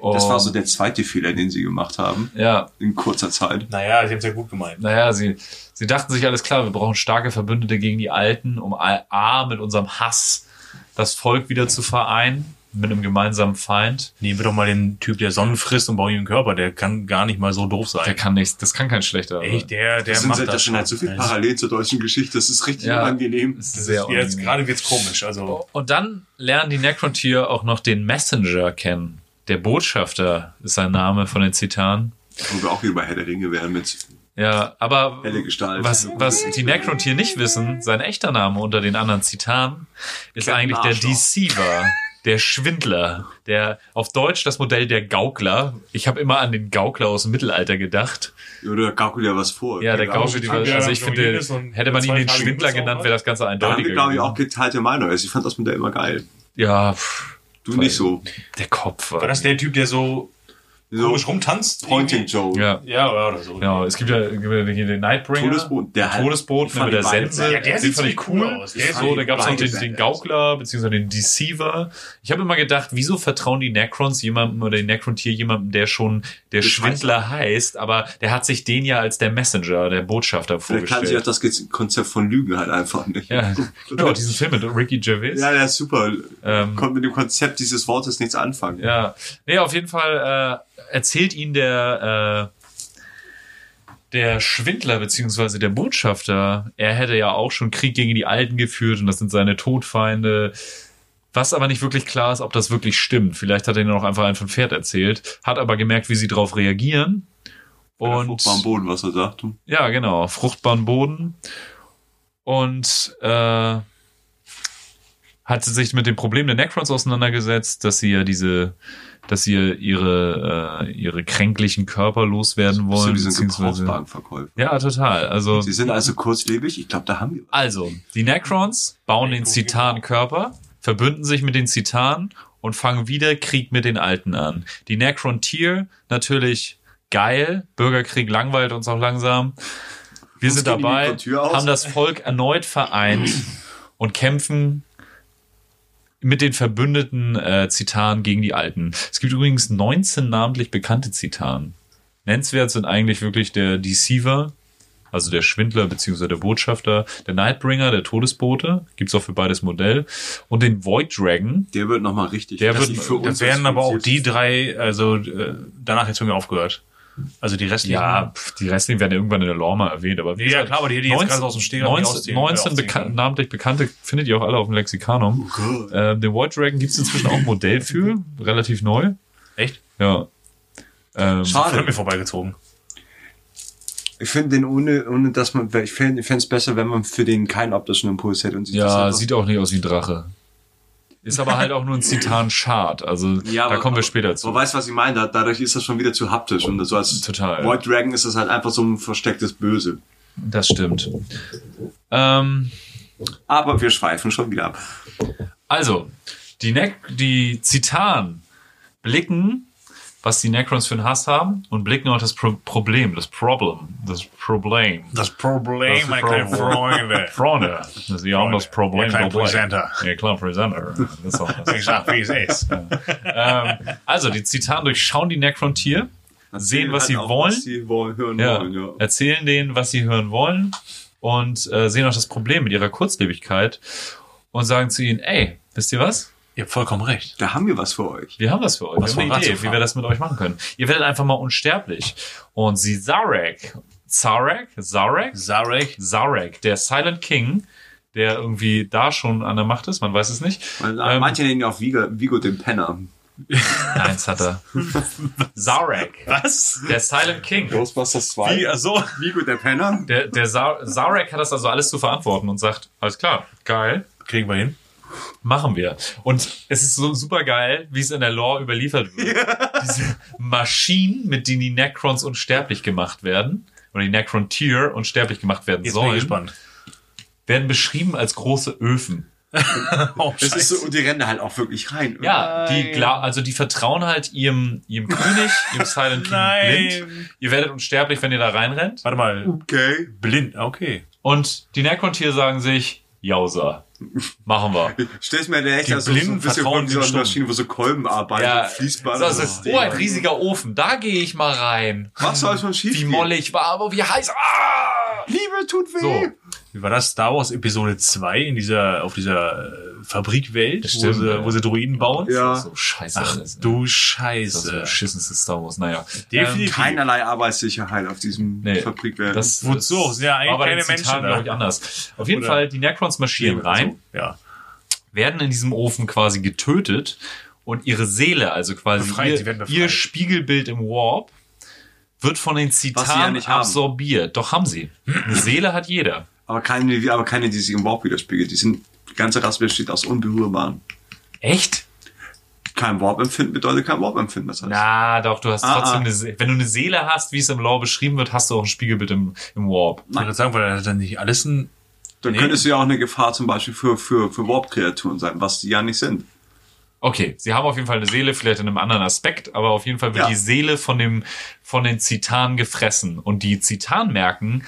Das war Und- so der zweite Fehler, den sie gemacht haben. Ja, In kurzer Zeit. Naja, sie haben es ja gut gemeint. naja, sie, sie dachten sich alles klar, wir brauchen starke Verbündete gegen die Alten, um A, mit unserem Hass das Volk wieder zu vereinen, mit einem gemeinsamen Feind. Nehmen wir doch mal den Typ, der Sonnen frisst und bauen ihm einen Körper. Der kann gar nicht mal so doof sein. Der kann nichts, das kann kein schlechter. Echt, der, der Das sind macht halt, das das sind halt so viel schon. Parallel zur deutschen Geschichte. Das ist richtig Ja. unangenehm. Das ist sehr ist jetzt unangenehm. gerade wird's komisch. Also Und dann lernen die Necrontyr auch noch den Messenger kennen. Der Botschafter ist sein Name von den Zitanen. Wo wir auch wieder bei Herr der Ringe wären mit Ja, aber helle Gestalt. was, was die Necrontyr nicht wissen, sein echter Name unter den anderen Zitanen ist Captain eigentlich der Arschloch. Deceiver, der Schwindler, der auf Deutsch das Modell der Gaukler. Ich habe immer an den Gaukler aus dem Mittelalter gedacht. Oder gaukelt ja was vor. Ja, der. Gaukler, die, Ja, also ich finde, hätte man ihn den Schwindler genannt, wäre das Ganze Da eindeutiger wir, glaube ich, auch geteilte Meinung. Also ich fand das Modell immer geil. Ja, pff, Du nicht so. der Kopf war. war das der Typ, der so So komisch rumtanzt? Pointing Joe. Ja, Ja, oder so. genau. Es gibt ja, gibt ja hier den Nightbringer. Todesboten. Der Der Todesboten ich fand mit der Sense. Ja, der sieht fand ich ziemlich cool. aus. Der so, da gab es noch den, den. Gaukler, beziehungsweise den Deceiver. Ich habe immer gedacht, wieso vertrauen die Necrons jemandem oder die Necrontier jemandem, der schon der Das Schwindler heißt, aber der hat sich den ja als der Messenger, der Botschafter Vielleicht kann sich auch vorgestellt. das Konzept von Lügen halt einfach nicht. Ja, genau, diesen Film mit Ricky Gervais. Ja, der ist super. Ähm, Konnte mit dem Konzept dieses Wortes nichts anfangen. Ja, nee, auf jeden Fall äh, erzählt ihn der äh, der Schwindler beziehungsweise der Botschafter, er hätte ja auch schon Krieg gegen die Alten geführt und das sind seine Todfeinde. Was aber nicht wirklich klar ist, ob das wirklich stimmt. Vielleicht hat er ihnen auch einfach ein von Pferd erzählt, hat aber gemerkt, wie sie darauf reagieren. Und am Boden, was er sagt. ja, genau, fruchtbaren Boden. Und äh, hat sich mit dem Problem der Necrons auseinandergesetzt, dass sie ja diese, dass sie ihre, äh, ihre kränklichen Körper loswerden wollen. Wie so ein Gebrauchtwagenverkäufer. ja, total. Also, Sie sind also kurzlebig. Ich glaube, da haben wir. also, die Necrons bauen den Zitan-Körper, verbünden sich mit den Zitanen und fangen wieder Krieg mit den Alten an. Die Necron-Tier natürlich geil. Bürgerkrieg langweilt uns auch langsam. Wir Uns sind dabei, haben das Volk erneut vereint und kämpfen mit den verbündeten äh, Zitanen gegen die Alten. Es gibt übrigens 19 namentlich bekannte Zitanen. Nennenswert sind eigentlich wirklich der Deceiver, also der Schwindler beziehungsweise der Botschafter, der Nightbringer, der Todesbote, gibt's auch für beides Modell, und den Void Dragon. Der wird nochmal richtig. Der das wird- für Das uns wären aber auch die drei, also äh, danach jetzt von mir aufgehört. Also die restlichen. Ja, pf, die restlichen werden irgendwann in der Lore mal erwähnt, aber wie Ja, gesagt, klar, aber die hätte ich jetzt gerade aus dem Stegreif nicht 19, auszählen- 19 äh, aufzählen bekan namentlich bekannte findet ihr auch alle auf dem Lexikanum. Gott. Äh, den Void Dragon gibt's inzwischen auch ein Modell für, relativ neu. Echt? Ja. Ähm, Schade. mir vorbeigezogen. Ich finde den ohne, ohne dass man, ich fände es besser, wenn man für den keinen optischen Impuls hätte und das ja, sieht auch nicht aus wie ein Drache. Ist aber halt auch nur ein Zitan-Schad. Also Ja, da aber- kommen wir später zu. Aber weißt du, was ich meine? Da- Dadurch ist das schon wieder zu haptisch und so als Total. Void Dragon ist das halt einfach so ein verstecktes Böse. Das stimmt. Ähm, Aber wir schweifen schon wieder ab. also, die, ne die Zitan blicken, was die Necrons für einen Hass haben und blicken auch das Pro Problem, das Problem, das Problem. Das Problem, Das meine Problem. kleinen Freunde. Freunde, sie haben das Problem. Ja, kleiner. Presenter. Ja, klar, Presenter. Das ist auch Ich sag, wie es ist. ähm, also, die Zitan durchschauen die Necron-Tier, sehen, was Halt sie auch, wollen. Was sie wollen, hören ja, wollen, ja. erzählen denen, was sie hören wollen und äh, sehen auch das Problem mit ihrer Kurzlebigkeit und sagen zu ihnen, ey, wisst ihr was? Ihr habt vollkommen recht. Da haben wir was für euch. Wir haben was für euch. Was wir haben für eine Idee, wie wir das mit euch machen können. Ihr werdet einfach mal unsterblich. Und sie Zarek, Zarek, Zarek, Zarek. Zarek, der Silent King, der irgendwie da schon an der Macht ist, man weiß es nicht. Ähm, manche nennen ihn auch Vigo, Vigo den Penner. Eins hat er. Zarek, Was? der Silent King. Ghostbusters 2. Wie, also, Vigo der Penner. Der, der Zar Zarek hat das also alles zu verantworten und sagt, alles klar, geil, kriegen wir hin. Machen wir. Und es ist so super geil, wie es in der Lore überliefert wird. Diese Maschinen, mit denen die Necrons unsterblich gemacht werden, oder die Necron-Tier unsterblich gemacht werden Jetzt bin ich sollen, gespannt. werden beschrieben als große Öfen. Oh, Das ist so, und die rennen da halt auch wirklich rein. Ja, die also die vertrauen halt ihrem, ihrem König, ihrem Silent King Nein. blind. Ihr werdet unsterblich, wenn ihr da reinrennt. Warte mal. Okay. Blind. Okay. Und die Necron-Tier sagen sich, Jausa, Machen wir. Stellst mir der echt also so ein bisschen von dieser. Maschine, wo so Kolben arbeiten, Ja, Fließband. das ist, oh, ein riesiger Ofen. Da gehe ich mal rein. Was soll schon schief Wie mollig war, aber wie heiß. Ah! Liebe tut weh. So. Wie war das? Star Wars Episode 2 in dieser, auf dieser äh, Fabrikwelt, wo sie, ja. wo sie Droiden bauen? Ja. So scheiße. Ach alles, ne? du Das ist so Scheiße. beschissenste Star Wars. Naja. Definitiv. Keinerlei Arbeitssicherheit auf diesem Nee, Fabrikwelt. Das, Wozu? das Sind ja eigentlich keine Menschen da. glaube ich, anders. Auf jeden Oder- Fall, die Necrons marschieren rein, Also, ja. werden in diesem Ofen quasi getötet und ihre Seele, also quasi Befreit, ihr, ihr Spiegelbild im Warp, wird von den sie ja Zitanen nicht haben. absorbiert. Doch haben sie. Eine Seele hat jeder. aber keine, aber keine, die sich im Warp widerspiegelt. Die sind, die ganze Rasse besteht aus Unberührbaren. Echt? Kein Warp-Empfinden bedeutet kein Warp-Empfinden. Das heißt, Na, doch, du hast Ah, trotzdem ah. eine Se Wenn du eine Seele hast, wie es im Lore beschrieben wird, hast du auch ein Spiegelbild im, im Warp. Ich würde sagen, weil dann nicht alles ein. dann Nee. könntest du ja auch eine Gefahr zum Beispiel für, für, für Warp-Kreaturen sein, was die ja nicht sind. Okay, sie haben auf jeden Fall eine Seele, vielleicht in einem anderen Aspekt, aber auf jeden Fall wird Ja. die Seele von dem, von den Zitanen gefressen. Und die Zitanen merken,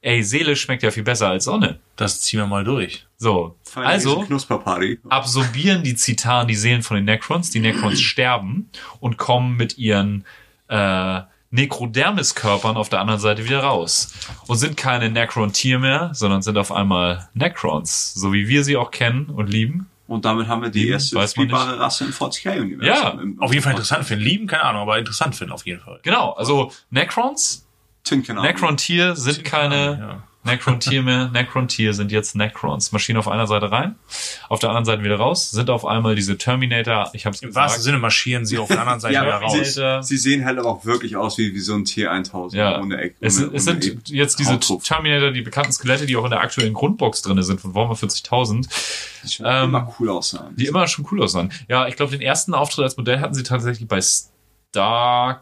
ey, Seele schmeckt ja viel besser als Sonne. Das ziehen wir mal durch. So. Feine Also, Knusperparty. absorbieren die Zitanen die Seelen von den Necrons. Die Necrons sterben und kommen mit ihren äh, Necrodermis-Körpern auf der anderen Seite wieder raus. Und sind keine Necron-Tier mehr, sondern sind auf einmal Necrons, so wie wir sie auch kennen und lieben. Und damit haben wir die Lieben, erste spielbare Rasse im 40k-Universum. Ja, Im- Auf jeden Fall interessant finden. Lieben, keine Ahnung, aber interessant finden auf jeden Fall. Genau, also Necrons. Necron-Tier sind keine Ja. Necron-Tier mehr. Necron-Tier sind jetzt Necrons. Maschinen auf einer Seite rein, auf der anderen Seite wieder raus, sind auf einmal diese Terminator, ich hab's Im gesagt. wahrsten Sinne marschieren sie auf der anderen Seite Ja, wieder raus. sie, sie sehen halt aber auch wirklich aus wie, wie so ein T1000 Ja, ohne Eck. es, ohne, es ohne sind jetzt diese Hautruff. Terminator, die bekannten Skelette, die auch in der aktuellen Grundbox drinne sind von Warhammer 40.000, die schon ähm, immer cool aussahen. die immer schon cool aussahen. Ja, ich glaube, den ersten Auftritt als Modell hatten sie tatsächlich bei Star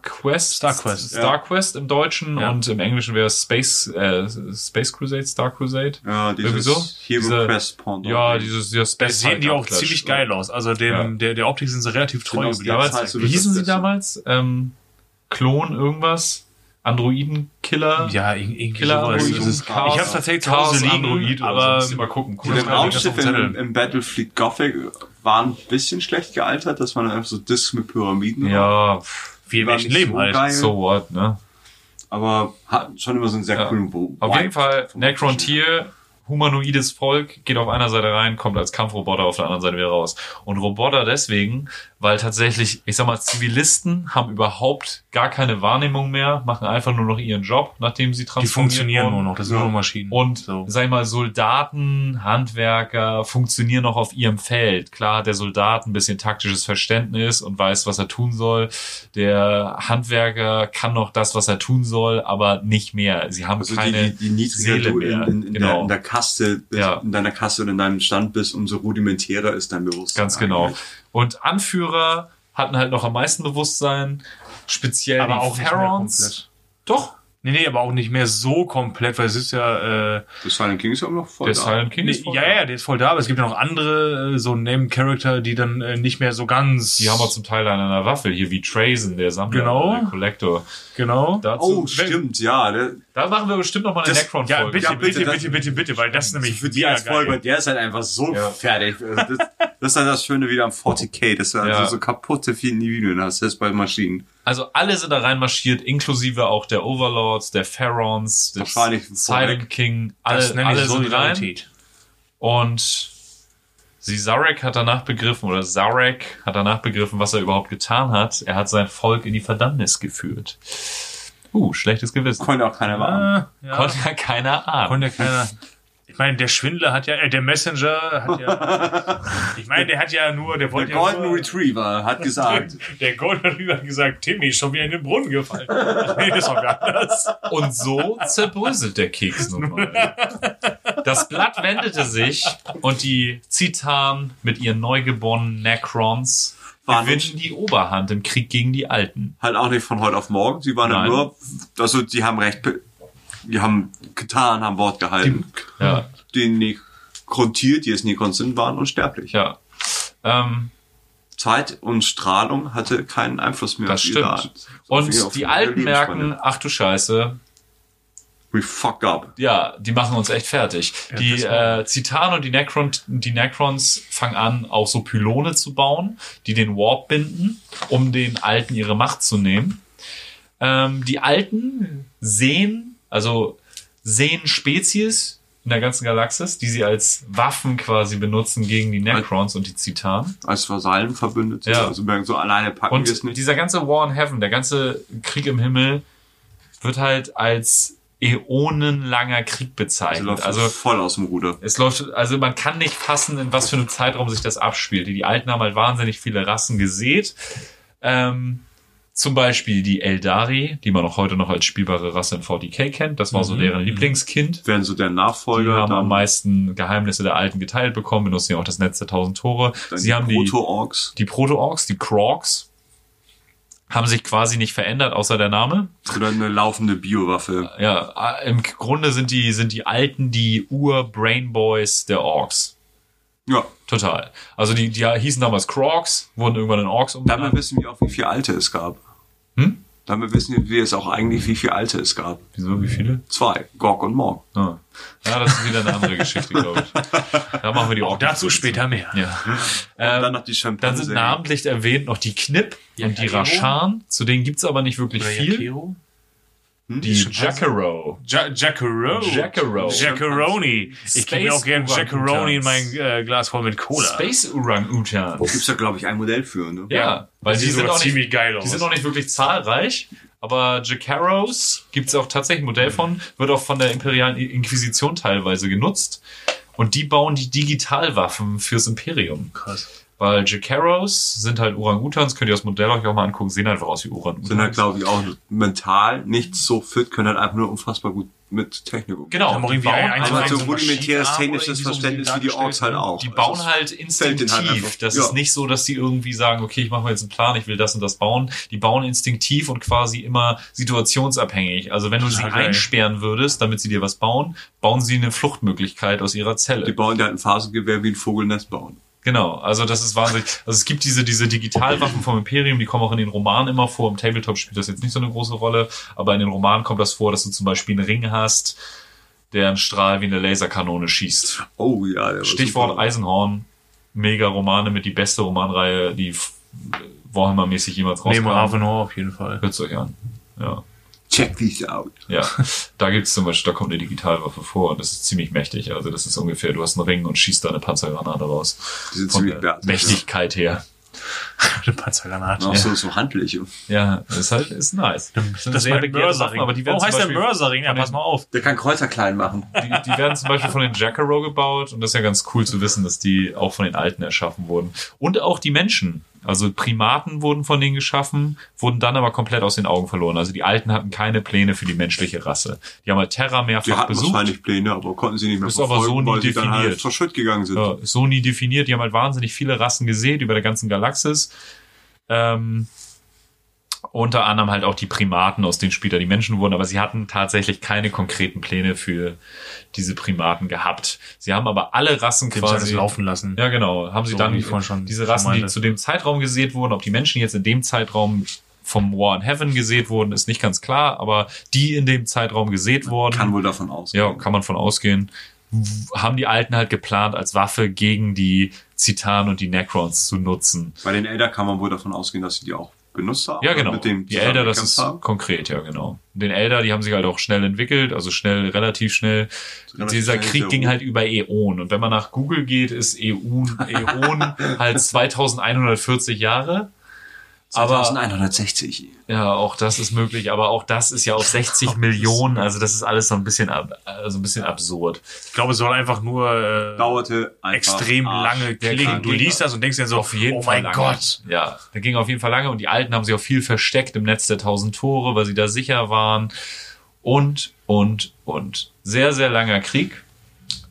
Quest. Star Quest, Star ja. Quest im Deutschen Ja. und im Englischen wäre es Space, äh, Space Crusade, Star Crusade. ja, irgendwie dieses so. Hero Diese- Quest Pendant. Ja, dieses ja, Da Space sehen die auch ziemlich geil aus. Also dem, Ja. der, der Optik sind sie relativ treu Genau, geblieben. Damals, wie hießen sie damals? Ähm, Klon irgendwas? Androidenkiller? Ja, ir- irgendwie Killer sowas. Android, Das ist- Chaos- ich habe tatsächlich zu Hause liegen, Android so. aber ihr mal gucken. Und Cooles das Ja, Raumschiff auf dem im, im Battlefield Gothic war ein bisschen schlecht gealtert. Das waren einfach so Discs mit Pyramiden. Ja, War Menschen nicht leben so halt. geil. so what, ne? Aber hat schon immer so einen sehr Ja. coolen Wo- Auf jeden Fall, vom Necron Spiel. Tier, humanoides Volk, geht auf einer Seite rein, kommt als Kampfroboter auf der anderen Seite wieder raus. Und Roboter deswegen, weil tatsächlich, ich sag mal, Zivilisten haben überhaupt gar keine Wahrnehmung mehr, machen einfach nur noch ihren Job, nachdem sie Die transformiert funktionieren wurden. nur noch, das sind nur Maschinen. Und, so. sag ich mal, Soldaten, Handwerker funktionieren noch auf ihrem Feld. Klar hat der Soldat ein bisschen taktisches Verständnis und weiß, was er tun soll. Der Handwerker kann noch das, was er tun soll, aber nicht mehr. Sie haben Also keine die, die, die Seele du in, mehr. in, in, der, Genau. in der Kaste bist, Ja. in deiner Kaste oder in deinem Stand bist, umso rudimentärer ist dein Bewusstsein. Ganz genau. eigentlich. Und Anführer hatten halt noch am meisten Bewusstsein, speziell aber die auch komplett. Doch, Nee, nee, aber auch nicht mehr so komplett, weil es ist ja, äh, Das Silent King ist ja immer noch voll der da. Silent King nee, ist voll ja, da. ja, der ist voll da, aber es gibt ja noch andere, äh, so Name-Charakter, die dann äh, nicht mehr so ganz. Die haben wir zum Teil an einer Waffel, hier wie Trazen, der Sammler, Genau. der Collector. Genau. Dazu, Oh, stimmt, ja. Der, Da machen wir bestimmt noch mal eine Necron-Folge. Ja, bitte, Ja, bitte, bitte, bitte, bitte, bitte, bitte, weil das ist nämlich für die als Folge, geil. der ist halt einfach so Ja. fertig. Also Das, das ist halt das Schöne wieder am 40k, dass du Ja. also so kaputte Individuen hast, das bei Maschinen. Also alle sind da reinmarschiert, inklusive auch der Overlords, der Pharaons, des Silent. King. Alle, alle sind rein. Und sie Zarek hat danach begriffen, oder Zarek hat danach begriffen, was er überhaupt getan hat. Er hat sein Volk in die Verdammnis geführt. Uh, schlechtes Gewissen. Konnte auch keiner machen. Ah, ja. Konnte ja keiner ahnen. Konnte keiner. Ich meine, der Schwindler hat ja, äh, der Messenger hat ja, ich meine, der hat ja nur, der Der wollte ja Golden nur, Retriever hat gesagt, der Golden Retriever hat gesagt, Timmy ist schon wieder in den Brunnen gefallen. Nee, das ist doch gar anders. Und so zerbröselt der Keks nun mal. Das Blatt wendete sich und die Zitan mit ihren neugeborenen Necrons Waren gewinnen die Oberhand im Krieg gegen die Alten. halt auch nicht von heute auf morgen. Sie waren ja Nein. nur, also die haben recht, die haben getan, haben Wort gehalten. Ja, Die Nekrontier, die es Nekrons sind, waren unsterblich. ja. Ähm, Zeit und Strahlung hatte keinen Einfluss mehr das stimmt. Und die ihre Alten merken, ach du Scheiße, We fuck up. Ja, die machen uns echt fertig. die das war- äh, Zitan und die, Necron, die Necrons fangen an, auch so Pylone zu bauen, die den Warp binden, um den Alten ihre Macht zu nehmen. Ähm, die Alten sehen, also sehen Spezies in der ganzen Galaxis, die sie als Waffen quasi benutzen gegen die Necrons und die Zitan. Als Vasallen verbündet. Ja. Also so alleine packen wir es Und nicht. dieser ganze War in Heaven, der ganze Krieg im Himmel, wird halt als äonenlanger Krieg Sie bezeichnet. läuft Also voll aus dem Ruder. es läuft, also man kann nicht fassen, in was für einem Zeitraum sich das abspielt. Die Alten haben halt wahnsinnig viele Rassen gesät. Ähm, zum Beispiel die Eldari, die man auch heute noch als spielbare Rasse in 40k kennt. Das war so deren Lieblingskind. Werden so der Die Nachfolger. haben am meisten Geheimnisse der Alten geteilt bekommen, benutzen ja auch das Netz der tausend Tore. dann Sie haben die, Proto-Orks. die Proto-Orks, die Krogs, haben sich quasi nicht verändert, außer der Name. Oder eine laufende Biowaffe. Ja, äh, im Grunde sind die, sind die Alten die Ur-Brainboys der Orks. Ja. Total. Also die, die hießen damals Krogs, wurden irgendwann in Orks Damit umbenannt. wissen wir auch, wie viele Alte es gab. Hm? Damit wissen wir es auch eigentlich, wie viele Alte es gab. Wieso, wie viele? Zwei. Gorg und Morg. Ah. Ja, das ist wieder eine andere Geschichte, glaube ich. Da machen wir die Orks. Dazu später mehr. Ja. Und Ähm, dann noch die dann sind namentlich erwähnt noch die Knipp und die? Rashan. Zu denen gibt's aber nicht wirklich Oder viel. Yakiro? Die Jacaro. Ja Jackaro. Jacaro. Jackaroni. Ich gebe mir auch gerne Jackaroni in mein äh, Glas voll mit Cola. Space Orang-Utans. Gibt's da, glaube ich, ein Modell für, ne? Ja, weil Das die sind, auch nicht, ziemlich geil aus. die sind auch nicht wirklich zahlreich. Aber Jacaros gibt's auch tatsächlich ein Modell von, wird auch von der imperialen Inquisition teilweise genutzt. Und die bauen die Digitalwaffen fürs Imperium. Krass. Weil Jacaros sind halt Orang-Utans, könnt ihr das Modell euch auch mal angucken, sehen einfach aus wie Orang-Utans. Sind halt, glaube ich, auch mental nicht so fit, können halt einfach nur unfassbar gut mit Technik umgehen. Genau, die irgendwie bauen, ein- einfach, Aber ein- so so rudimentäres technisches so Verständnis wie die Orks halt auch. die bauen Also, halt fällt instinktiv. halt das ja. ist nicht so, dass die irgendwie sagen, okay, ich mache mir jetzt einen Plan, ich will das und das bauen. Die bauen instinktiv und quasi immer situationsabhängig. Also wenn du sie geil. einsperren würdest, damit sie dir was bauen, bauen sie eine Fluchtmöglichkeit aus ihrer Zelle. Die bauen dir halt ein Phasengewehr wie ein Vogelnest bauen. Genau, also das ist wahnsinnig. Also es gibt diese, diese Digitalwaffen vom Imperium, die kommen auch in den Romanen immer vor. Im Tabletop spielt das jetzt nicht so eine große Rolle, aber in den Romanen kommt das vor, dass du zum Beispiel einen Ring hast, der einen Strahl wie eine Laserkanone schießt. Oh ja, der Stichwort super. Eisenhorn, mega Romane mit die beste Romanreihe, die Warhammer-mäßig jemals Neben rauskam. Ravenor auf jeden Fall. Hört's euch an. Ja. Check these out. Ja, da gibt's zum Beispiel, da kommt eine Digitalwaffe vor und das ist ziemlich mächtig. Also das ist ungefähr, du hast einen Ring und schießt da eine Panzergranate raus. Die sind Von ziemlich der. Mächtigkeit her. Eine Panzergranate. Auch so, so handlich. Ja, ist halt, ist nice. sind Das ist mein Mörserring. aber die werden zum heißt der Beispiel- Mörserring? Ja, pass mal auf. Der kann Kreuzer klein machen. Die, die werden zum Beispiel von den Jackaro gebaut und das ist ja ganz cool zu wissen, dass die auch von den Alten erschaffen wurden. Und auch die Menschen. Also Primaten wurden von denen geschaffen, wurden dann aber komplett aus den Augen verloren. Also die Alten hatten keine Pläne für die menschliche Rasse. Die haben halt Terra Die mehrfach hatten besucht. wahrscheinlich Pläne, aber konnten sie nicht mehr Ist aber so nie weil sie dann halt definiert. verschütt gegangen sind. Ja, so nie definiert. Die haben halt wahnsinnig viele Rassen gesehen über der ganzen Galaxis. Ähm, unter anderem halt auch die Primaten, aus denen später die Menschen wurden, aber sie hatten tatsächlich keine konkreten Pläne für diese Primaten gehabt. Sie haben aber alle Rassen Den quasi laufen lassen. Ja, genau. Haben sie So, dann vorhin schon diese Rassen, die zu dem Zeitraum gesät wurden, ob die Menschen jetzt in dem Zeitraum vom War in Heaven gesät wurden, ist nicht ganz klar, aber die in dem Zeitraum gesät wurden, Kann wohl davon ausgehen. ja, kann man von ausgehen, haben die Alten halt geplant, als Waffe gegen die Zitan und die Necrons zu nutzen. Bei den Elder kann man wohl davon ausgehen, dass sie die auch benutzt haben. Ja, genau. Mit dem die Elder, das ist haben. konkret, ja, genau. Den Elder, die haben sich halt auch schnell entwickelt, also schnell, relativ schnell. Relativ Dieser schnell Krieg ging halt über Äon. Und wenn man nach Google geht, ist Äon, Äon halt 2140 Jahre. Aber 2160. ja, auch das ist möglich, aber auch das ist ja auf 60 Millionen, also das ist alles so ein bisschen, ab, also ein bisschen absurd. Ich glaube, es soll einfach nur äh, Dauerte einfach extrem Arsch. lange klingen. Krieg Du liest das und denkst dir so, auf jeden oh Fall mein lange. Gott. Ja, der ging auf jeden Fall lange und die Alten haben sich auch viel versteckt im Netz der tausend Tore, weil sie da sicher waren. Und, und, und. Sehr, sehr langer Krieg.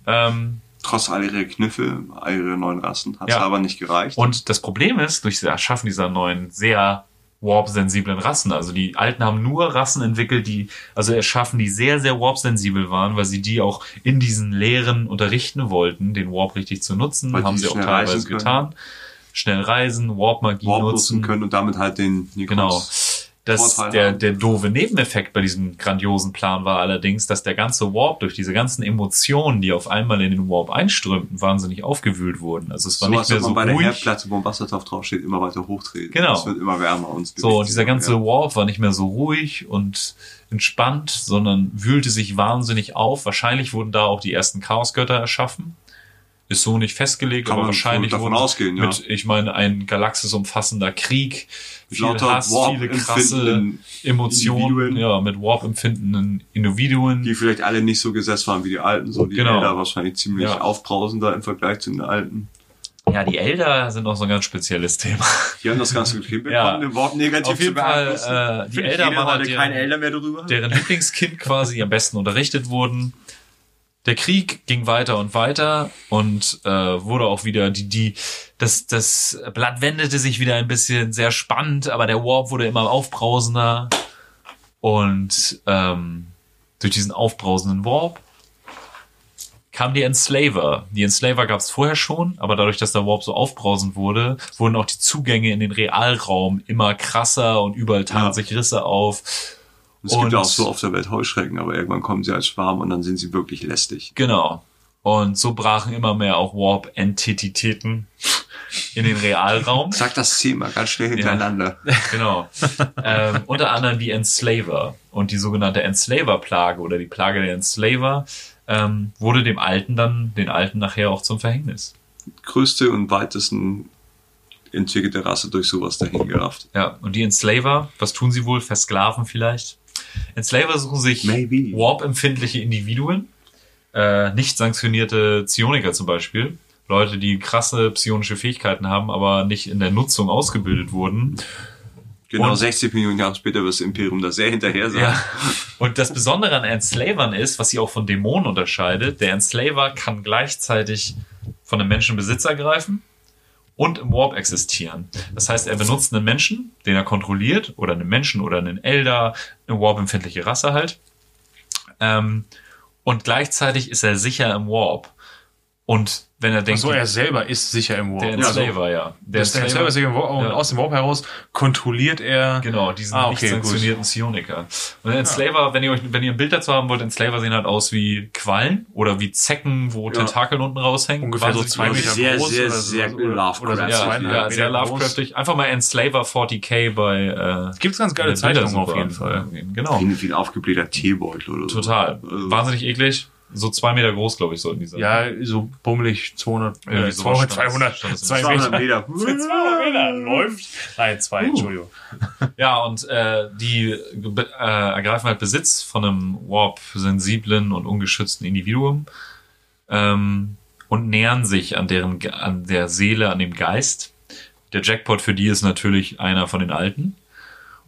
Ähm, Trotz all ihrer Kniffe, all ihre neuen Rassen, hat es Ja. aber nicht gereicht. und das Problem ist, durch das Erschaffen dieser neuen, sehr warp-sensiblen Rassen, also die Alten haben nur Rassen entwickelt, die, also erschaffen, die sehr, sehr warp-sensibel waren, weil sie die auch in diesen Lehren unterrichten wollten, den Warp richtig zu nutzen, Weil haben sie auch teilweise getan. Schnell reisen, Warp-Magie Warp nutzen. nutzen können und damit halt den Nikons Genau. Das, der, der doofe Nebeneffekt bei diesem grandiosen Plan war allerdings, dass der ganze Warp durch diese ganzen Emotionen, die auf einmal in den Warp einströmten, wahnsinnig aufgewühlt wurden. Also es war So, nicht mehr so man bei der ruhig. Herdplatte, wo ein Wassertopf draufsteht, immer weiter hochdreht. Genau. Es wird immer wärmer und So, dieser ganze mehr. Warp war nicht mehr so ruhig und entspannt, sondern wühlte sich wahnsinnig auf. Wahrscheinlich wurden da auch die ersten Chaosgötter erschaffen. Ist so nicht festgelegt, Kann aber wahrscheinlich davon wurden ausgehen, ja. mit, ich meine, ein galaxisumfassender Krieg, viel lauter Hass, Warp viele krasse Emotionen, ja, mit Warp empfindenden Individuen. Die vielleicht alle nicht so gesetzt waren wie die alten, so die Genau. Elder wahrscheinlich ziemlich Ja. aufbrausender im Vergleich zu den alten. Ja, die Elder sind auch so ein ganz spezielles Thema. Die haben das Ganze gut hinbekommen, Ja. Warp negativ Auf jeden Fall, äh, die Elder waren halt heute kein deren- Elder mehr darüber. deren Lieblingskind quasi am besten unterrichtet wurden. Der Krieg ging weiter und weiter und äh, wurde auch wieder die die das das Blatt wendete sich wieder ein bisschen sehr spannend, aber der Warp wurde immer aufbrausender und ähm, durch diesen aufbrausenden Warp kam die Enslaver. Die Enslaver gab es vorher schon, aber dadurch, dass der Warp so aufbrausend wurde, wurden auch die Zugänge in den Realraum immer krasser und überall taten Ja. sich Risse auf. Es gibt und- ja auch so auf der Welt Heuschrecken, aber irgendwann kommen sie als Schwarm und dann sind sie wirklich lästig. Genau. Und so brachen immer mehr auch Warp-Entitäten in den Realraum. Sag das zehnmal ganz schnell hintereinander. Genau. ähm, unter anderem die Enslaver. Und die sogenannte Enslaver-Plage oder die Plage der Enslaver ähm, wurde dem Alten dann, den Alten nachher auch zum Verhängnis. Größte und weitesten entwickelte Rasse durch sowas dahin gerafft. Ja, und die Enslaver, was tun sie wohl? Versklaven vielleicht? Enslaver suchen sich. Warp-empfindliche Individuen, äh, nicht sanktionierte Psioniker zum Beispiel, Leute, die krasse psionische Fähigkeiten haben, aber nicht in der Nutzung ausgebildet wurden. Genau Und- 60 Millionen Jahre später wird das Imperium da sehr hinterher sein. Ja. Und das Besondere an Enslavern ist, was sie auch von Dämonen unterscheidet, der Enslaver kann gleichzeitig von einem Menschen Besitz ergreifen und im Warp existieren. Das heißt, er benutzt einen Menschen, den er kontrolliert, oder einen Menschen oder einen Elder, eine Warp-empfindliche Rasse halt. Ähm, und gleichzeitig ist er sicher im Warp. Und wenn er denkt, so, er selber ist sicher im Warp. der Enslaver, ja. Der Der, der selber ist sicher im Warp und Ja. aus dem Warp heraus kontrolliert er. Genau, diesen Ah, nicht okay, gut. sanktionierten Psioniker. Und Enslaver, wenn ihr euch, wenn ihr ein Bild dazu haben wollt, Enslaver sehen halt aus wie Quallen oder wie Zecken, wo Ja. Tentakeln unten raushängen. Ungefähr so Wahnsinnig zwei. Meter Sehr, groß sehr, oder sehr so, oder, oder so Lovecraft. Ja, ja, sehr. Lovecraftig. Einfach mal Enslaver 40k bei äh, Gibt's ganz geile der Zeichnungen auf jeden Fall. Genau. Wie, wie ein aufgeblähter Teebeutel oder so. Total. Also, Wahnsinnig eklig. So zwei Meter groß, glaube ich, so in dieser. Ja, so bummelig 200, Irgendwie äh, sowas 200, stand das- 200, stand das im 200 Meter. 200 Meter. 200 Meter läuft. Nein, zwei, Entschuldigung. Ja, und äh, die äh, ergreifen halt Besitz von einem Warp-sensiblen und ungeschützten Individuum ähm, und nähern sich an deren an der Seele, an dem Geist. Der Jackpot für die ist natürlich einer von den Alten.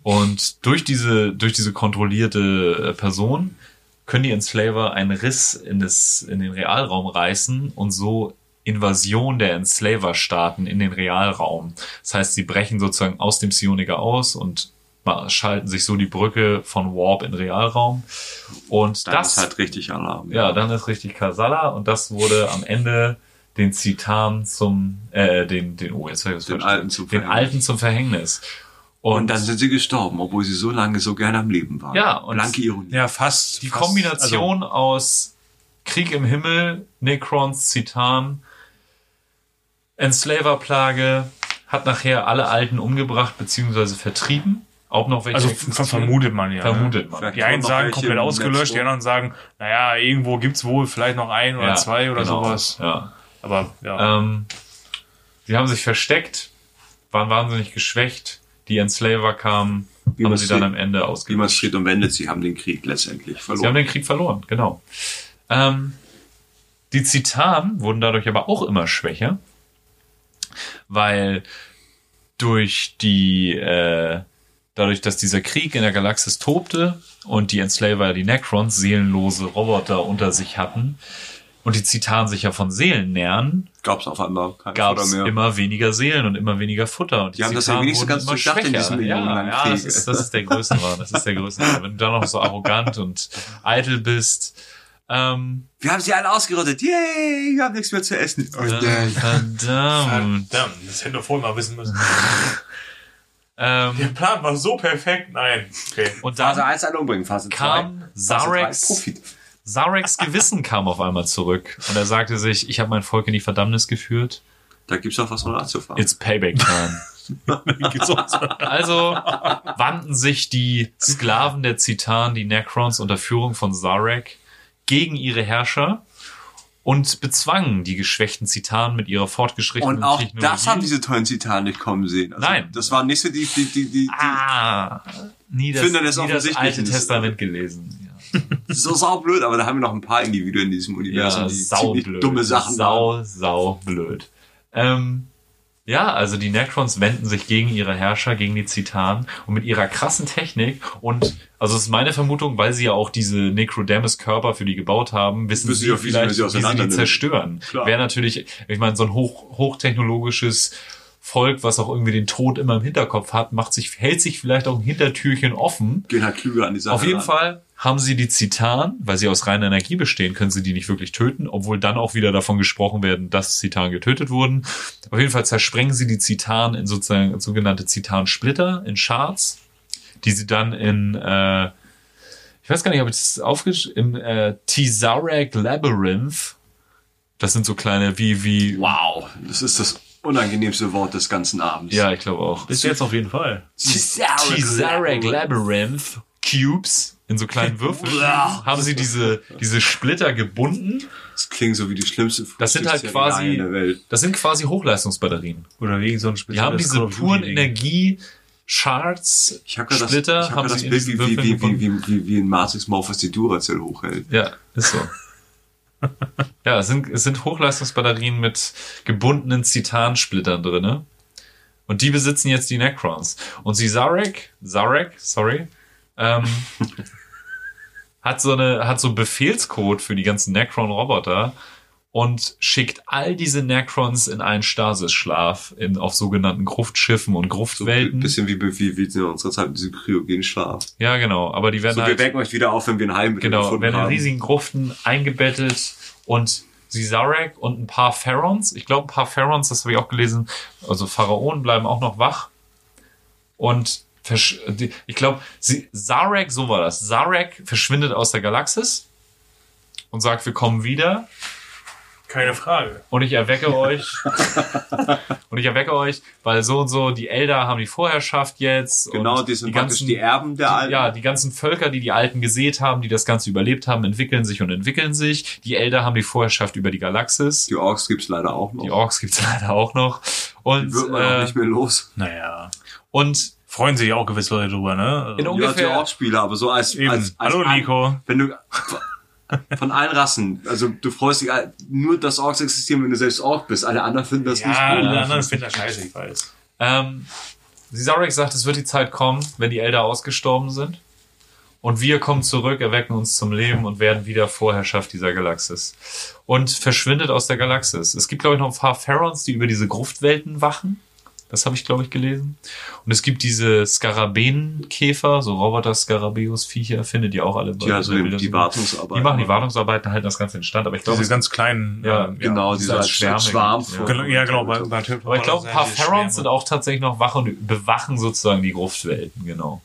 Und durch diese durch diese kontrollierte äh, Person können die Enslaver einen Riss in, das, in den Realraum reißen und so Invasion der Enslaver-Staaten in den Realraum. Das heißt, sie brechen sozusagen aus dem Psioniker aus und schalten sich so die Brücke von Warp in Realraum. Und Dann das, ist halt richtig Alarm. ja, dann ist richtig Kasala und das wurde am Ende den Zitan zum, äh, den, den, oh, jetzt ich was Den Alten zum Den Verhängnis. Alten zum Verhängnis. Und, Und dann sind sie gestorben, obwohl sie so lange so gerne am Leben waren. Ja, und- Blanke Ironie. Ja, fast. die fast, also Kombination aus Krieg im Himmel, Necrons, Zitan, Enslaver-Plage hat nachher alle Alten umgebracht bzw. vertrieben. Auch noch welche Also, also existieren. vermutet man ja. Vermutet Ne? man. Vielleicht Die einen sagen komplett ausgelöscht, die anderen sagen, naja, irgendwo gibt's wohl vielleicht noch ein oder Ja, zwei oder genau, sowas. Ja. Aber ja. Ähm, die haben sich versteckt, waren wahnsinnig geschwächt. Die Enslaver kamen, Wie haben sie dann am Ende Wie man es und wendet, sie haben den Krieg letztendlich verloren. Sie haben den Krieg verloren, genau. Ähm, die Zitanen wurden dadurch aber auch immer schwächer, weil durch die, äh, dadurch, dass dieser Krieg in der Galaxis tobte und die Enslaver, die Necrons, seelenlose Roboter unter sich hatten und die Zitanen sich ja von Seelen nähern, Gab es auf einmal kein gab Futter es mehr. immer weniger Seelen und immer weniger Futter. Und Die haben das ja wenigstens wurden ganz immer durchdacht in schwächer. diesem ja, ja, das ist, das ist der Größenwahn. Das ist der Größenwahn. Wenn du dann noch so arrogant und eitel bist. Ähm, Wir haben sie alle ausgerottet. Yay, wir haben nichts mehr zu essen. äh, verdammt. Verdammt, das hätte doch vorher mal wissen müssen. Ähm, Der Plan war so perfekt. Nein. Okay. und Phase dann 1 alle umbringen, Phase 2. kam Zarex, Profit. Zarex Gewissen kam auf einmal zurück. Und er sagte sich, ich habe mein Volk in die Verdammnis geführt. Da gibt's noch was von Rat zu fahren. It's Payback Time. Also wandten sich die Sklaven der Zitan, die Necrons unter Führung von Zarek, gegen ihre Herrscher und bezwangen die geschwächten Zitanen mit ihrer fortgeschrittenen Und auch Technologie. das haben diese tollen Zitate nicht kommen sehen. Also, Nein. Das war nicht so die, die, die, die, die ah, nie das, finde das nie das alte. Testament gelesen. So saublöd, aber da haben wir noch ein paar Individuen in diesem Universum, ja die ziemlich saublöd. dumme Sachen Sau, machen. sau blöd. Ähm, ja, also die Necrons wenden sich gegen ihre Herrscher, gegen die Zitanen und mit ihrer krassen Technik und also es ist meine Vermutung, weil sie ja auch diese Necrodamus-Körper für die gebaut haben, wissen sie sie auch, wie sie vielleicht, sie wie sie die zerstören. Wäre natürlich, ich meine, so ein hoch, hochtechnologisches Volk, was auch irgendwie den Tod immer im Hinterkopf hat, macht sich, hält sich vielleicht auch ein Hintertürchen offen Gehen halt klüger an die Sache auf jeden ran. Fall haben sie die Zitan, weil sie aus reiner Energie bestehen, können sie die nicht wirklich töten, obwohl dann auch wieder davon gesprochen werden, dass Zitan getötet wurden. Auf jeden Fall zersprengen sie die Zitan in sozusagen sogenannte Zitan-Splitter, in Shards, die sie dann in, äh, ich weiß gar nicht, ob ich das aufgeschrieben, im äh, Tizarek Labyrinth, das sind so kleine wie, wie, Wow, das ist das unangenehmste Wort des ganzen Abends. ja, ich glaube auch. Bis jetzt auf jeden Fall. Tizarek Labyrinth Cubes in so kleinen Würfeln haben sie diese, diese Splitter gebunden. Das klingt so wie die schlimmste Das sind halt quasi, in der Welt. das sind quasi Hochleistungsbatterien. Oder wegen so einem Die haben diese puren Energie, Shards, Ich habe gerade das, Splitter, ich hab haben grad das sie in Bild, wie, wie, wie, wie, wie, wie ein Matrix Morphos die Duracell hochhält. Ja, ist so. ja, es sind, es sind Hochleistungsbatterien mit gebundenen Zitansplittern drinne. Und die besitzen jetzt die Necrons. Und sie Zarek, Zarek, sorry, ähm, hat so eine, hat so einen Befehlscode für die ganzen Necron-Roboter und schickt all diese Necrons in einen Stasis-Schlaf in, auf sogenannten Gruftschiffen und So ein Gruftwelten. bisschen wie, wie, wie in unserer Zeit mit diesem kryogenen Schlaf. ja, genau. Aber die werden So, wir halt, wecken euch wieder auf, wenn wir ein Heilmittel genau, gefunden werden in riesigen Gruften eingebettet und Zizarek und ein paar Pharaons, ich glaube ein paar Pharaons, das habe ich auch gelesen, also Pharaonen bleiben auch noch wach und versch- die- ich glaube, Zarek, so war das, Zarek verschwindet aus der Galaxis und sagt, wir kommen wieder Keine Frage. und ich erwecke euch und ich erwecke euch, weil so und so die Elder haben die Vorherrschaft jetzt Genau, die sind die praktisch ganzen die Erben der Alten. ja, die ganzen Völker, die die Alten gesät haben, die das Ganze überlebt haben, entwickeln sich und entwickeln sich. Die Elder haben die Vorherrschaft über die Galaxis. Die Orks gibt's leider auch noch. Die Orks gibt's leider auch noch. Und, Die wird man auch äh, nicht mehr los. Naja. und Freuen sich auch gewiss Leute drüber, ne? In Ja, die ungefähr, Orks-Spieler, aber so als, Eben. als, als Hallo, ein- Nico. Wenn du von allen Rassen, also du freust dich nur, dass Orks existieren, wenn du selbst Ork bist. Alle anderen finden das ja, nicht gut. anderen finden das scheiße, ich weiß. ähm, Zarek sagt, es wird die Zeit kommen, wenn die Elder ausgestorben sind. Und wir kommen zurück, erwecken uns zum Leben und werden wieder Vorherrschaft dieser Galaxis. Und verschwindet aus der Galaxis. Es gibt, glaube ich, noch ein paar Pharaons, die über diese Gruftwelten wachen. Das habe ich, glaube ich, gelesen. Und es gibt diese Skarabäenkäfer, so Roboter-Skarabeus-Viecher, findet ihr auch alle. Die, also bei die, Bildern die so. Wartungsarbeit. Die machen die Wartungsarbeiten, halten das Ganze in Stand. Aber ich glaube, Diese es- ganz kleinen. Ja, ähm, Genau, die diese als Schwärme Schwarm. gibt, ja. Genau, ja, genau. Bei, bei aber ich glaube, ein paar Pharaons sind auch tatsächlich noch wach und bewachen sozusagen die Gruftwelten, genau.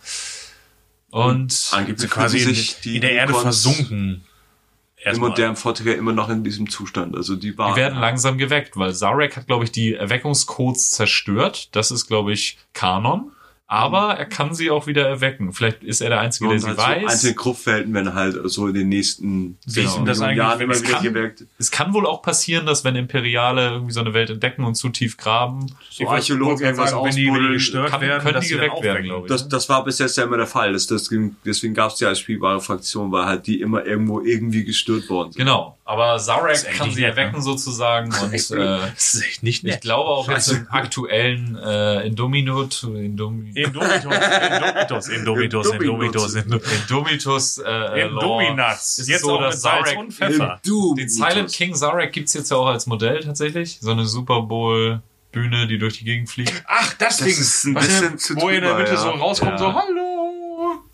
Und Angeblich quasi in, die in der Erde versunken. Im Erstmal. modernen Vorträger immer noch in diesem Zustand. Also die waren. die werden langsam geweckt, weil Zarek hat, glaube ich, die Erweckungscodes zerstört. Das ist, glaube ich, Kanon. Aber er kann sie auch wieder erwecken. Vielleicht ist er der Einzige, der sie halt so weiß. einzelne Gruftwelten werden halt so in den nächsten denn das Jahren immer es wieder kann? geweckt. Es kann wohl auch passieren, dass wenn Imperiale irgendwie so eine Welt entdecken und zu tief graben, So Archäologen irgendwas sagen, wenn die, wenn die ausbuddeln. gestört kann, werden, können dass die geweckt werden, glaube ich. Das, das war bis jetzt ja immer der Fall. Das, das, ging- deswegen gab es ja als spielbare Fraktion, weil halt die immer irgendwo irgendwie gestört worden sind. Genau, aber Zarek kann sie nett, erwecken ne? sozusagen und äh, Das ist echt nicht ich glaube auch jetzt im aktuellen äh, Indominut, Indomi, Indomitus, Indomitus, Indomitus, Indomitus, Indomitus äh, äh, Lore Indominats. ist Jetzt so, auch mit dass Salz Zarek- und Pfeffer. Den Silent King Zarek gibt's jetzt ja auch als Modell tatsächlich, so eine Super Bowl Bühne, die durch die Gegend fliegt. Ach, das, Das Ding, ist ein was bisschen in- zu wo er in der drüber, Mitte ja. so rauskommt, Ja. so Hallo.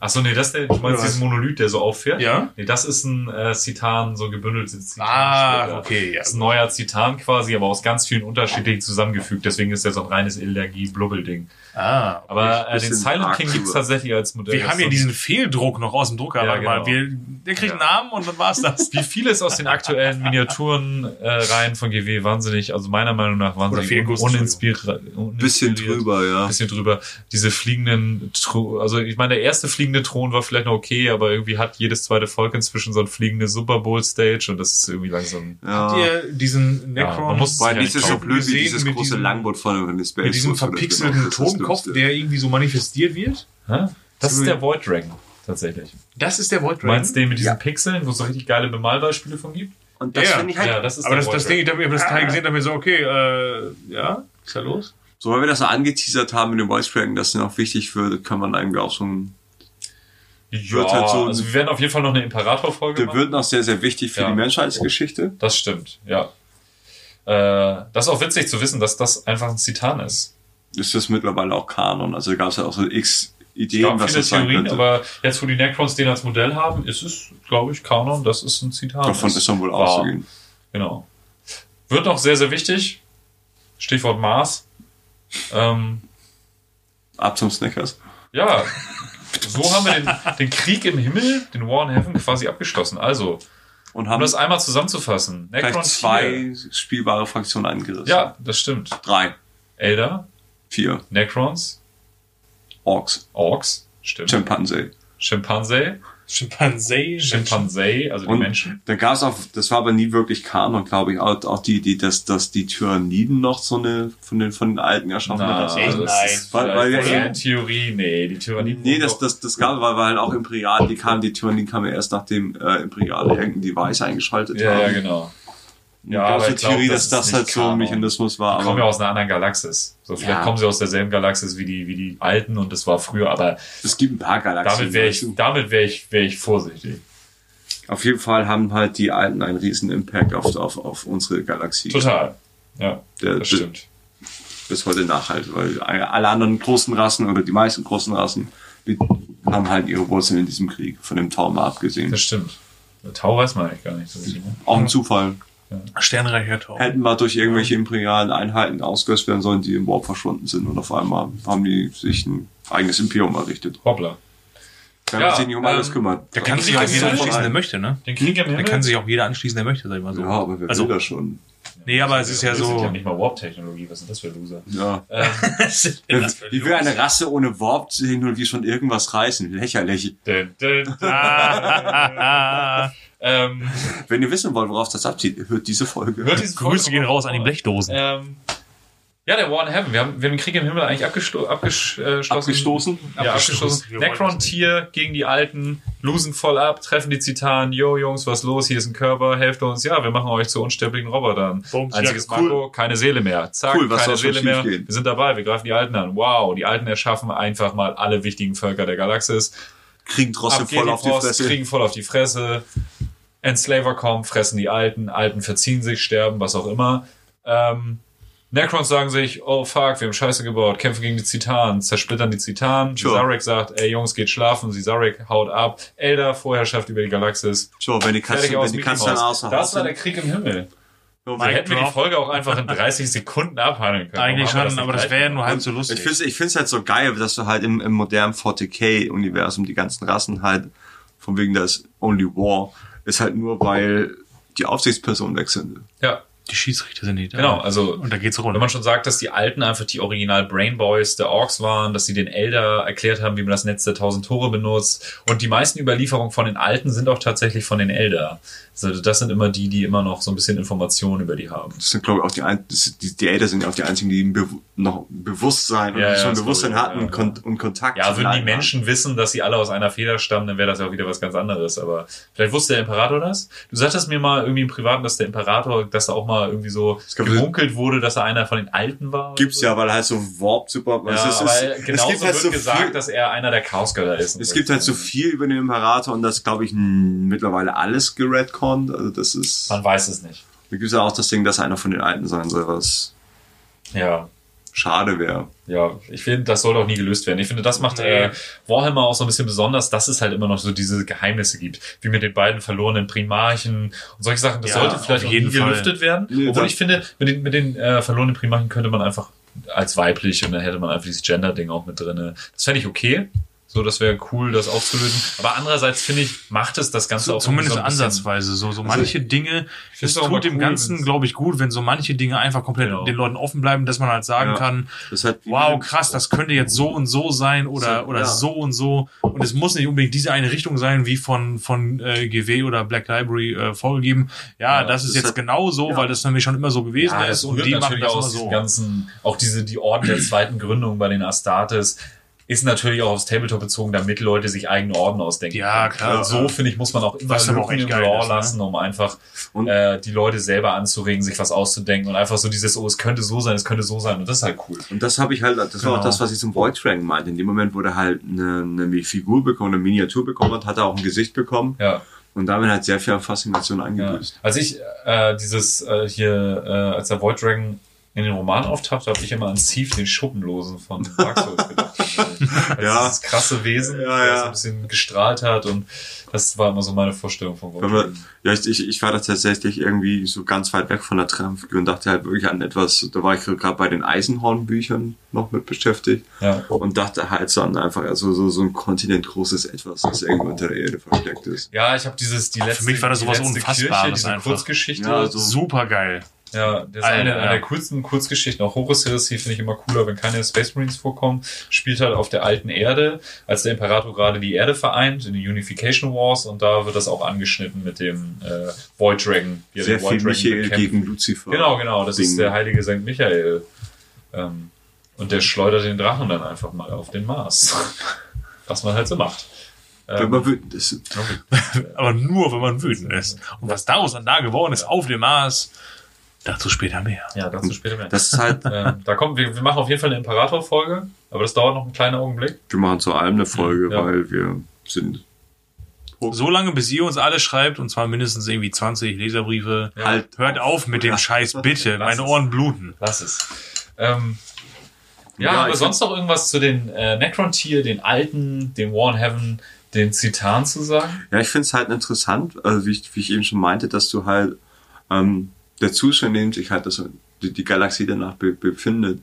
Ach so, nee, das ist der, du meinst diesen? Monolith, der so auffährt? Ja? Nee, das ist ein äh, Zitan, so gebündeltes Zitan. Ah, okay, ja. Das ist ein neuer Zitan quasi, aber aus ganz vielen unterschiedlichen zusammengefügt. Deswegen ist der so ein reines Energie-Blubbel-Ding. Ah. Aber äh, den Silent King gibt's drüber. tatsächlich als Modell. Wir haben ja ist so- diesen Fehldruck noch aus dem Drucker. Ja, mal, genau. wir, der kriegt einen Namen und dann war's das. Wie vieles aus den aktuellen Miniaturen äh, Reihen von GW wahnsinnig, also meiner Meinung nach wahnsinnig un uninspiriert. Bisschen drüber, ja. Bisschen drüber. Diese fliegenden, Thro also ich meine, der erste fliegende Thron war vielleicht noch okay, aber irgendwie hat jedes zweite Volk inzwischen so ein fliegende Super Bowl Stage und das ist irgendwie langsam. Habt Ja. ihr diesen Ja, Necron man muss Weil Ja, ist so blöd wie dieses mit große diesem- Langboot von Space mit diesem verpixelten genau, das ist das Totenkopf, der irgendwie so manifestiert wird? Hä? Das So ist der Void Dragon, tatsächlich. Das ist der Void Du meinst den mit diesen Ja. Pixeln, wo es so richtig geile Bemalbeispiele von gibt? Und das Ja, finde ich halt, Ja, das ist Aber der das, Void das Ding, Dragon. ich habe das Teil gesehen, da mir so, okay, äh, ja, ist da los? so weil wir das so angeteasert haben mit dem Voice Cracking, das ist noch wichtig für, kann man eigentlich auch schon, Ja, wird halt so- also wir werden auf jeden Fall noch eine Imperator-Folge der machen. wird noch sehr, sehr wichtig für Ja. die Menschheitsgeschichte. Das stimmt, ja. Äh, das ist auch witzig zu wissen, dass das einfach ein Zitan ist. Ist das mittlerweile auch Kanon? Also gab es ja auch so x Es Ideen, gab was viele das sein Theorien, könnte. aber jetzt, wo die Necrons den als Modell haben, ist es, glaube ich, Kanon, das ist ein Zitat. Davon ist dann wohl Wow. auszugehen. Genau. Wird noch sehr, sehr wichtig. Stichwort Mars. Ähm, Ab zum Snickers. ja, so haben wir den, den Krieg im Himmel, den War in Heaven, quasi abgeschlossen. Also, Und um haben das einmal zusammenzufassen. Necron zwei spielbare Fraktionen angerissen. Ja, das stimmt. Drei, Elder, vier. Necrons, Orks. Orks, stimmt. Chimpanzee. Schimpanse, Chimpansee. Schimpanse, also die Und Menschen. da gab es auch, das war aber nie wirklich Kanon, glaube ich, auch, auch die, die, dass, dass die Tyranniden noch so eine von den von den Alten erschaffen Na, hat. echt? das Nein. ist Weil- ja- eine Theorie, nee, die Tyranniden. Nee, das, das, das gab, weil, weil halt auch Imperial, die kamen, die Tyranniden kamen ja erst nachdem äh, Imperiale irgendein Device eingeschaltet Ja, haben. ja, genau. Ja, ich glaub, Theorie, das dass das nicht halt so ein. Mechanismus war. Die kommen ja aus einer anderen Galaxis. So, vielleicht Ja. kommen sie aus derselben Galaxis wie die, wie die Alten und das war früher, aber es gibt ein paar Galaxien. damit wäre ich, damit wäre ich, wäre ich vorsichtig. Auf jeden Fall haben halt die Alten einen riesen Impact auf, auf, auf unsere Galaxie. Total. Ja, Der, das der stimmt. bis heute nachhalt, weil alle anderen großen Rassen oder die meisten großen Rassen die haben halt ihre Wurzeln in diesem Krieg, von dem Tau mal abgesehen. Das stimmt. Tau weiß man eigentlich gar nicht so richtig. Ne? Auch ein Zufall. Sternreicher Tau. Hätten mal durch irgendwelche imperialen Einheiten ausgelöst werden sollen, die im Warp verschwunden sind und auf einmal haben die sich ein eigenes Imperium errichtet. Hoppla. Wenn Ja, sich nicht um ähm, alles kümmert. Da kann sich auch jeder anschließen, der möchte, ne? Den Krieg im Da kann sich auch jeder anschließen, der möchte, sag ich mal so. Ja, aber wer also, will das schon? nee, aber es ist ja sind ja so. nicht mal Warp-Technologie, was ist das für Loser? Ja. Ähm, Wie will eine Rasse ohne Warp-Technologie schon irgendwas reißen? Lächerlich. dün, dün, Ah, ähm, Wenn ihr wissen wollt, worauf das abzieht, hört diese Folge. hört diese Folge Grüße gehen raus an die Blechdosen. Ähm, ja, der War in Heaven. Wir haben, wir haben den Krieg im Himmel eigentlich abgesto abgeschlossen. Abgestoßen? Ja, Abgestoßen. abgestoßen. Wir wollen Necron das nicht. Tier gegen die Alten, losen voll ab, treffen die Zitanen. Yo, Jungs, was los? Hier ist ein Körper, helft uns. Ja, wir machen euch zu unsterblichen Robotern. Bums, Einziges ja, cool. Manko, keine Seele mehr. Zack, Cool, was keine Seele mehr. schiefgehen? Wir sind dabei, wir greifen die Alten an. Wow, die Alten erschaffen einfach mal alle wichtigen Völker der Galaxis. Kriegen trotzdem voll auf die Fresse. kriegen voll auf die Fresse. Enslaver kommen, fressen die Alten, Alten verziehen sich, sterben, was auch immer. Ähm, Necrons sagen sich, oh fuck, wir haben Scheiße gebaut, kämpfen gegen die Zitanen, zersplittern die Zitanen. Sure. Zarek sagt, ey Jungs, geht schlafen. Zarek haut ab. Elder, Vorherrschaft über die Galaxis. So, wenn die aus, wenn die Mouse. außer Das war der Krieg im Himmel. so, wenn- hätten wir die drop. Folge auch einfach in 30 Sekunden abhandeln können. Eigentlich wir schon, aber das gleich wäre ja nur halb so Ich lustig. finde ich find's halt so geil, dass du halt im, im modernen 40k-Universum die ganzen Rassen halt, von wegen das Only War, ist halt nur, weil die Aufsichtspersonen wechseln. Ja, Die Schiedsrichter sind nicht da. genau. Also Und da geht's Wenn runter. man schon sagt, dass die Alten einfach die Original Brain Boys der Orks waren, dass sie den Elder erklärt haben, wie man das Netz der tausend Tore benutzt. Und die meisten Überlieferungen von den Alten sind auch tatsächlich von den Elder. Also das sind immer die, die immer noch so ein bisschen Informationen über die haben. Das sind, glaube ich, auch die, ein, die, die Eltern sind ja auch die einzigen, die noch Bewusstsein und Ja, schon Bewusstsein ich, hatten ja, und, Kon und Kontakt. Ja, würden die Menschen wissen, dass sie alle aus einer Feder stammen, dann wäre das ja auch wieder was ganz anderes. Aber vielleicht wusste der Imperator das. Du sagtest mir mal irgendwie im Privaten, dass der Imperator, dass da auch mal irgendwie so gab- gemunkelt wurde, dass er einer von den Alten war. Gibt's so. ja, weil er halt so Warp super, Ja, es, ist, es, genauso es gibt halt wird so gesagt, viel, dass er einer der Chaosgötter ist. es gibt halt so viel über den Imperator und das, glaube ich, mittlerweile alles geredconnt. Also das ist, Man weiß es nicht. da gibt's ja auch das Ding, dass er einer von den Alten sein soll, was Ja. Schade wäre. Ja, ich finde, das sollte auch nie gelöst werden. Ich finde, das macht äh, Warhammer auch so ein bisschen besonders, dass es halt immer noch so diese Geheimnisse gibt, wie mit den beiden verlorenen Primarchen und solche Sachen. Das Ja, sollte vielleicht auf auch jeden nie Fall. gelüftet werden. Nee, Obwohl ich finde, mit den, mit den äh, verlorenen Primarchen könnte man einfach als weiblich und dann hätte man einfach dieses Gender-Ding auch mit drinne. Das fände ich okay. So, das wäre cool, das aufzulösen. Aber andererseits finde ich, macht es das Ganze auch Zumindest so ansatzweise. So, so manche Dinge, find's es tut dem cool, Ganzen, wenn's- glaube ich, gut, wenn so manche Dinge einfach komplett Genau. den Leuten offen bleiben, dass man halt sagen Ja. kann, halt wow, krass, das könnte jetzt so und so sein oder, So, oder ja. so und so. Und es muss nicht unbedingt diese eine Richtung sein, wie von, von äh, GW oder Black Library äh, vorgegeben. Ja, Ja, das ist das jetzt hat- genau so, ja. weil das nämlich schon immer so gewesen Ja, ist und die machen natürlich das immer so. ganzen, auch diese, die Orden der zweiten Gründung bei den Astartes ist natürlich auch aufs Tabletop bezogen, damit Leute sich eigene Orden ausdenken. Ja, klar. Und so, finde ich, muss man auch immer Was auch Lücken echt im Lore ist, ne? lassen, um einfach Und- äh, die Leute selber anzuregen, sich was auszudenken und einfach so dieses, oh, es könnte so sein, es könnte so sein. Und das ist halt cool. Und das habe ich halt, das war Genau. auch das, was ich zum Void Dragon meinte. In dem Moment, wo er halt eine, eine Figur bekommen, eine Miniatur bekommen hat, hat er auch ein Gesicht bekommen Ja. und damit hat sehr viel Faszination Ja. eingebüßt. Als ich äh, dieses äh, hier, äh, als der Void Dragon in den Roman auftauchte, habe ich immer an Steve, den Schuppenlosen von Dark Souls gedacht. Als Ja. Dieses krasse Wesen, Ja, der ja. so ein bisschen gestrahlt hat und das war immer so meine Vorstellung von Dragon. ja, ich, ich, ich war da tatsächlich irgendwie so ganz weit weg von der Traumfigur und dachte halt wirklich an etwas, da war ich gerade bei den Eisenhorn-Büchern noch mit beschäftigt Ja. und dachte halt so an einfach also so, so ein kontinentgroßes Etwas, das irgendwo unter der Erde versteckt ist. Ja, ich habe dieses die letzte, mich war das die sowas letzte Unfassbares Kirche, diese einfach. Kurzgeschichte. Ja, so- Super geil. Das ist eine, ja. eine der coolsten Kurzgeschichten. Auch Horus Heresy finde ich immer cooler, wenn keine Space Marines vorkommen. Spielt halt auf der alten Erde, als der Imperator gerade die Erde vereint in die Unification Wars und da wird das auch angeschnitten mit dem äh, Void Dragon. Sehr den Void viel Dragon Michael bekämpft. gegen Lucifer. Genau, genau. Das Ding. ist der heilige St. Michael. Ähm, und der schleudert den Drachen dann einfach mal auf den Mars. Was man halt so macht. Wenn Ähm, man wütend ist. Aber nur, wenn man wütend ist. Und was daraus dann da geworden ist auf dem Mars, dazu später mehr. ja, dazu später mehr. Das ist halt, ähm, da kommt, wir, wir machen auf jeden Fall eine Imperator-Folge, aber das dauert noch einen kleinen Augenblick. wir machen zu allem eine Folge, Ja. weil wir sind So lange, bis ihr uns alle schreibt, und zwar mindestens irgendwie 20 Leserbriefe. Ja. halt Hört auf mit dem. Scheiß, bitte. Lass Meine es. Ohren bluten. Lass es. Ähm, ja, Ja, haben wir ich sonst noch irgendwas zu den äh, Necron-Tier, den alten, den War in Heaven, den Zitan zu sagen? Ja, ich finde es halt interessant, also wie, ich, wie ich eben schon meinte, dass du halt ähm, der Zustand, in dem sich halt das, die, die Galaxie danach be, befindet,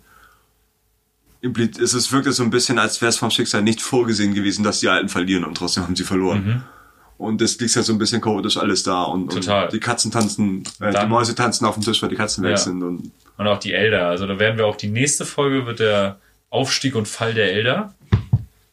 es ist wirklich so ein bisschen, als wäre es vom Schicksal nicht vorgesehen gewesen, dass die Alten verlieren und trotzdem haben sie verloren. Und es liegt ja so ein bisschen chaotisch alles da und, Mhm. Total. und die Katzen tanzen, äh, die Dann- Mäuse tanzen auf dem Tisch, weil die Katzen weg Ja. sind und Und auch die Elder. Also da werden wir auch die nächste Folge wird der Aufstieg und Fall der Elder.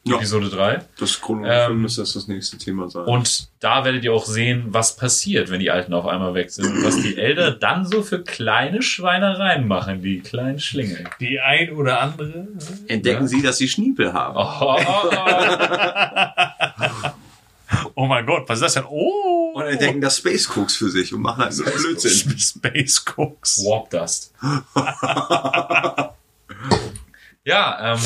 Ja. Episode 3. das chronologisch Ähm, müsste das das nächste Thema sein. Und da werdet ihr auch sehen, was passiert, wenn die Alten auf einmal weg sind. Und was die Elder dann so für kleine Schweinereien machen, die kleinen Schlingel. Die ein oder andere. Entdecken Sie, dass Sie Schniepel haben. Oh, oh, oh. Oh mein Gott, was ist das denn? Oh! Und entdecken das Space Cooks für sich und machen halt so Blödsinn. Space Cooks. Warp Dust. ja, ähm.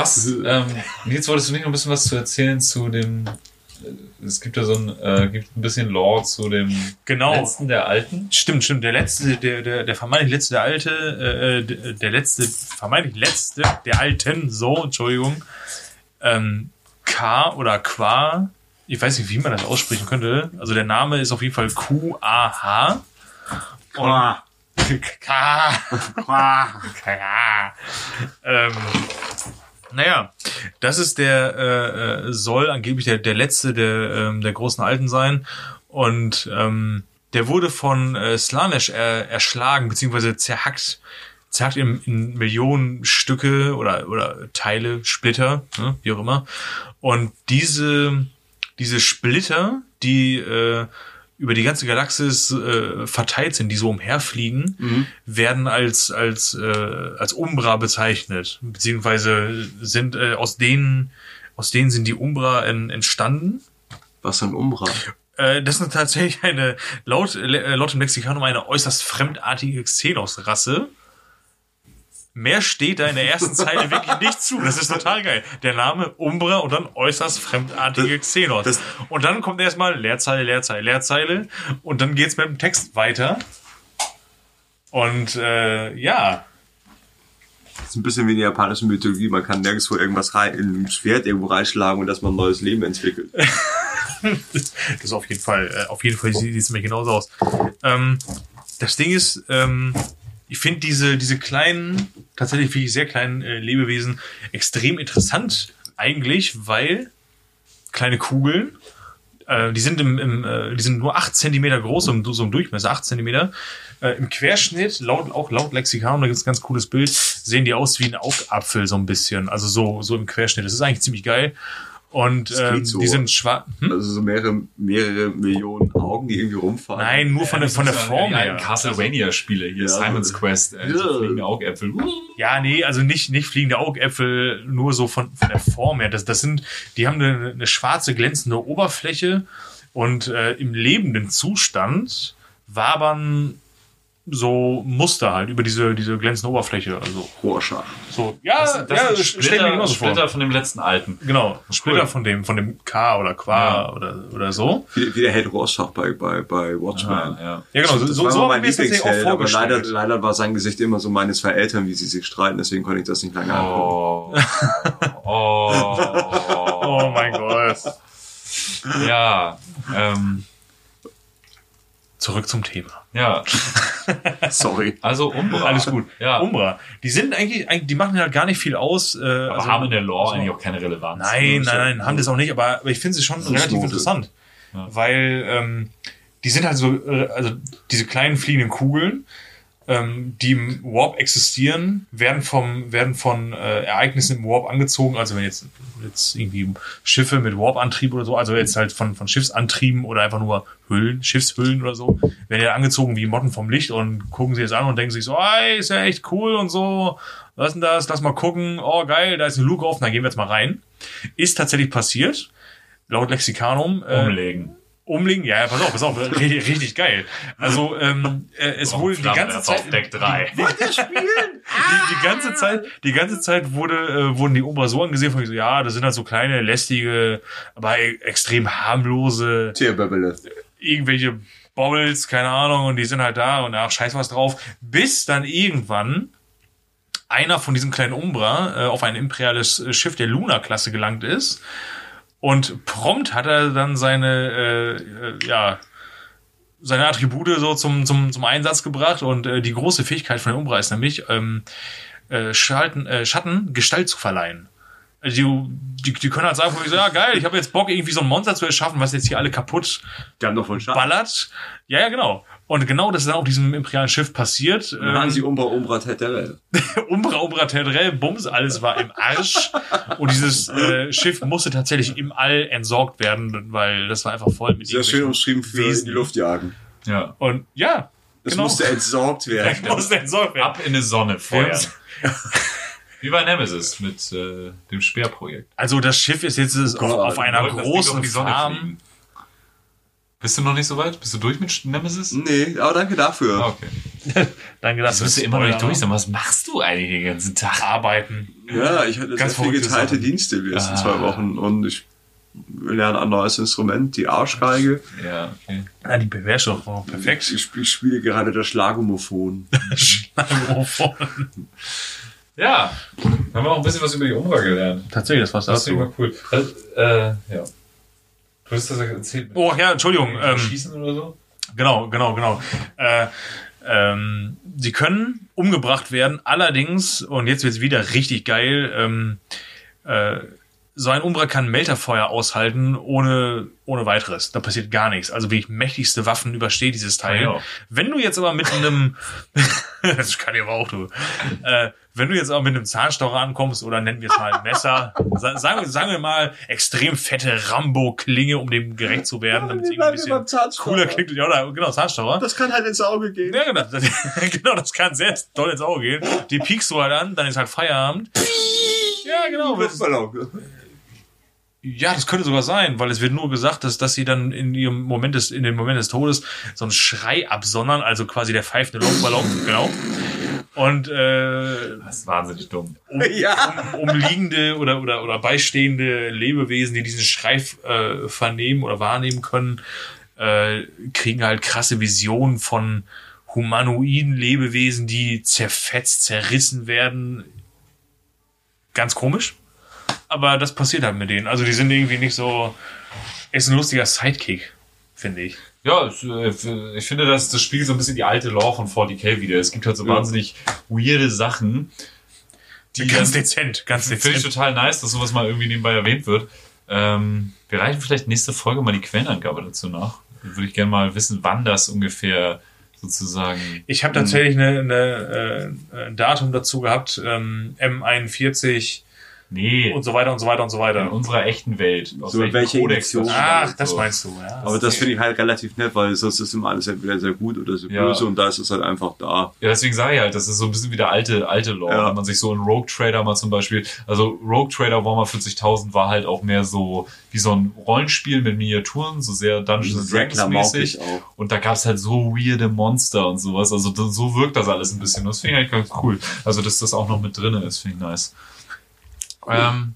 Was, ähm, Nils, wolltest du nicht noch ein bisschen was zu erzählen zu dem, äh, es gibt ja so ein, äh, gibt ein bisschen Lore zu dem Genau. letzten der Alten. Stimmt, stimmt. Der letzte, der, der, der vermeintlich letzte, der alte, äh, der, der letzte, vermeintlich letzte, der alten, so, Entschuldigung, ähm, K oder Qua, ich weiß nicht, wie man das aussprechen könnte. Also der Name ist auf jeden Fall Q-A-H. Qua, K. qua. K. Ähm, naja, das ist der, äh, äh, soll angeblich der, der letzte der, ähm, der großen Alten sein. Und ähm, der wurde von äh, Slanesh er, erschlagen, beziehungsweise zerhackt. Zerhackt in, in Millionen Stücke oder, oder Teile, Splitter, ne, wie auch immer. Und diese, diese Splitter, die äh, über die ganze Galaxis äh, verteilt sind, die so umherfliegen, werden als als äh, als Umbra bezeichnet, beziehungsweise sind äh, aus denen aus denen sind die Umbra en, entstanden. Was ein Umbra. Äh, das ist tatsächlich eine laut äh, laut dem Lexikanum eine äußerst fremdartige Xenos-Rasse. Mehr steht da in der ersten Zeile wirklich nicht zu. Das ist total geil. Der Name Umbra und dann äußerst fremdartige Xenos. das- und dann kommt erstmal Leerzeile, Leerzeile, Leerzeile. Und dann geht's mit dem Text weiter. Und äh, ja, Das ist ein bisschen wie in der japanischen Mythologie. Man kann nirgendwo irgendwas rein, in ein Schwert irgendwo reinschlagen und dass man ein neues Leben entwickelt. das ist auf jeden Fall, äh, auf jeden Fall sieht es mir genauso aus. Ähm, das Ding ist, ähm, ich finde diese, diese kleinen, tatsächlich finde ich sehr kleinen äh, Lebewesen extrem interessant eigentlich, weil kleine Kugeln, äh, die sind im, im äh, die sind nur 8 Zentimeter groß, so im, so im Durchmesser, 8 Zentimeter. Äh, Im Querschnitt, laut, auch laut Lexikon, da gibt es ein ganz cooles Bild, sehen die aus wie ein Augapfel so ein bisschen. Also so, so im Querschnitt. Das ist eigentlich ziemlich geil. Und ähm, so. die sind schwarz. Hm? Also so mehrere, mehrere Millionen Augen, die irgendwie rumfahren. Nein, nur von der, von der Form her. Castlevania-Spiele hier, Ja. Simon's Quest, äh, Ja. so fliegende Augäpfel. Ja, nee, also nicht, nicht fliegende Augäpfel, nur so von, von der Form her. Das, das sind, die haben eine, eine schwarze, glänzende Oberfläche und äh, im lebenden Zustand wabern so Muster halt über diese, diese glänzende Oberfläche. Also Rorschach. so, ja, Das, das ja, sind stell mir Splitter, genauso Splitter vor. von dem letzten alten. Genau, Splitter Cool. von dem, von dem K oder Qua Ja. oder, oder so. Wie, wie der Held Rorschach bei, bei, bei Watchmen. Ah, ja. Ja, genau, so, Das so, war so mein auch Lieblingsheld, aber leider, leider war sein Gesicht immer so meine zwei Eltern, wie sie sich streiten, deswegen konnte ich das nicht lange angucken. Oh. oh. Oh mein Gott. Ja. Ähm, Zurück zum Thema. ja. Sorry. Also Umbra. Alles gut. Ja. Umbra. Die sind eigentlich, die machen halt gar nicht viel aus. Äh, Aber also- haben in der Lore also- eigentlich auch keine Relevanz. Nein, Ne? nein, nein, haben das auch nicht, aber, aber ich finde sie schon relativ Fußnote. interessant. Ja. Weil ähm, die sind halt so, äh, also diese kleinen fliegenden Kugeln, ähm, die im Warp existieren, werden vom, werden von äh, Ereignissen im Warp angezogen. Also wenn jetzt, jetzt irgendwie Schiffe mit Warp-Antrieb oder so, also jetzt halt von, von Schiffsantrieben oder einfach nur Hüllen, Schiffshüllen oder so, werden ja angezogen wie Motten vom Licht und gucken sie jetzt an und denken sich so, ey, ist ja echt cool und so. Was denn das? Lass mal gucken. Oh, geil, da ist ein Luke offen, da gehen wir jetzt mal rein. Ist tatsächlich passiert. Laut Lexikanum. Äh, Umlegen. Umlegen. Ja, ja, pass auf, pass auf. richtig, richtig geil. Also, ähm, äh, es wurde die ganze Zeit. auf Deck 3. Die, die ganze Zeit, die ganze Zeit wurde, äh, wurden die Umbra so angesehen, von so, ja, das sind halt so kleine, lästige, aber e extrem harmlose, Tierbäbbele. irgendwelche Bobbles, keine Ahnung, und die sind halt da und ach, scheiß was drauf. Bis dann irgendwann einer von diesen kleinen Umbra äh, auf ein imperiales äh, Schiff der Luna-Klasse gelangt ist. Und prompt hat er dann seine, äh, äh, ja, seine Attribute so zum, zum, zum Einsatz gebracht. Und äh, die große Fähigkeit von der Umbra ist nämlich, ähm, äh, Schalten, äh, Schatten Gestalt zu verleihen. Also die, die, die können halt sagen, so, ja geil, ich habe jetzt Bock, irgendwie so ein Monster zu erschaffen, was jetzt hier alle kaputt Die haben doch voll Schatten. ballert. Ja, ja, genau. Und genau das ist dann auf diesem imperialen Schiff passiert. Dann haben sie Ähm, Umbra Umbra Teterel. Umbra, Umbra, Tedrell, Bums, alles war im Arsch. Und dieses äh, Schiff musste tatsächlich im All entsorgt werden, weil das war einfach voll mit Sehr schön umschrieben für Wesen. in die Luft jagen. Ja. Und ja, Das genau. musste entsorgt werden. musste entsorgt werden. Ab in die Sonne feuern. Ja. Wie bei Nemesis mit äh, dem Speerprojekt. Also das Schiff ist jetzt auf, Gott, auf einer großen Farm. Bist du noch nicht so weit? Bist du durch mit Nemesis? Nee, aber danke dafür. Ah, okay. Danke, dass Das bist du immer noch nicht durch sein. Was machst du eigentlich den ganzen Tag? Arbeiten. Ja, ich hatte Ganz sehr viel verrückte geteilte Sachen. Dienste die letzten Ah. zwei Wochen und ich lerne ein neues Instrument, die Arschgeige. Ja, okay. Ja, die beherrscht doch noch perfekt. Ich, ich spiele gerade das Schlagomophon. Schlagomophon. Ja, haben wir auch ein bisschen was über die Umbra gelernt. Tatsächlich, das war's Das ist dazu. immer cool. Also, äh, ja. Du hast das ja erzählt. Oh ja, Entschuldigung. Ähm, Schießen oder so? Genau, genau, genau. Äh, ähm, sie können umgebracht werden, allerdings, und jetzt wird's wieder richtig geil, ähm, äh, so ein Umbra kann Melterfeuer aushalten ohne, ohne weiteres. Da passiert gar nichts. Also wirklich mächtigste Waffen übersteht dieses Teil. Ja. Wenn du jetzt aber mit einem, das kann ich aber auch, du, äh, wenn du jetzt aber mit einem Zahnstocher ankommst oder nennen wir es mal ein Messer, sa- sagen, wir- sagen wir mal extrem fette Rambo-Klinge, um dem gerecht zu werden, damit es ein bisschen cooler klingt. Ja, oder, genau, Zahnstocher. Das kann halt ins Auge gehen. Ja, genau. Das, genau, das kann sehr doll ins Auge gehen. Die piekst du halt an, dann ist halt Feierabend. Ja, genau. Ja, das könnte sogar sein, weil es wird nur gesagt, dass, dass sie dann in ihrem Moment des, in dem Moment des Todes so einen Schrei absondern, also quasi der pfeifende Luftballon, genau. Und äh, Das ist wahnsinnig dumm. um, Ja. um, umliegende oder, oder, oder beistehende Lebewesen, die diesen Schrei äh, vernehmen oder wahrnehmen können, äh, kriegen halt krasse Visionen von humanoiden Lebewesen, die zerfetzt, zerrissen werden. Ganz komisch. Aber das passiert halt mit denen. Also die sind irgendwie nicht so. Ist ein lustiger Sidekick, finde ich. Ja, es, äh, ich finde, das, das spiegelt so ein bisschen die alte Lore von 40k wieder. Es gibt halt so Ja. wahnsinnig weirde Sachen. Die Ganz dann- dezent, ganz Finde ich dezent. total nice, dass sowas mal irgendwie nebenbei erwähnt wird. Ähm, wir reichen vielleicht nächste Folge mal die Quellenangabe dazu nach. Würde ich gerne mal wissen, wann das ungefähr sozusagen. Ich habe tatsächlich eine, eine, äh, ein Datum dazu gehabt, ähm, M41 Nee, und so weiter und so weiter und so in weiter. unserer echten Welt. Aus So, welchem welche Kodex Edition? das Ach, das so. meinst du, ja. Aber das finde ich halt relativ nett, weil sonst ist immer alles entweder sehr gut oder sehr Ja. böse und da ist es halt einfach da. Ja, deswegen sage ich halt, das ist so ein bisschen wie der alte, alte Lore. Ja. Wenn man sich so in Rogue Trader mal zum Beispiel, also Rogue Trader Warhammer 40.000 war halt auch mehr so wie so ein Rollenspiel mit Miniaturen, so sehr Dungeons and Dragons mäßig. Und da gab's halt so weirde Monster und sowas. Also so wirkt das alles ein bisschen. Das finde ich eigentlich ganz cool. Also, dass das auch noch mit drinne ist, finde ich nice. Ähm,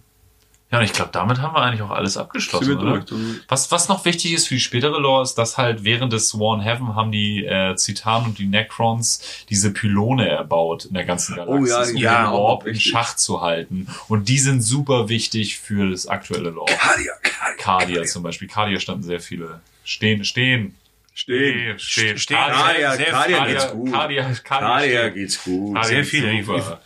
ja, und ich glaube, damit haben wir eigentlich auch alles abgeschlossen, oder? Was, was noch wichtig ist für die spätere Lore, ist, dass halt während des Sworn Heaven haben die äh, Zitanen und die Necrons diese Pylone erbaut in der ganzen Galaxis, Oh ja, um ja, den Warp in. Schach zu halten. Und die sind super wichtig für das aktuelle Lore. Kadia, Kadia. Kadia zum Beispiel. Kadia standen sehr viele. Stehen, stehen. Stehen. Stehen. Stehen. Sehr- sehr Kadia viel. geht's gut. Kadia, Kadia steht. geht's gut. Kadia Sehr viele.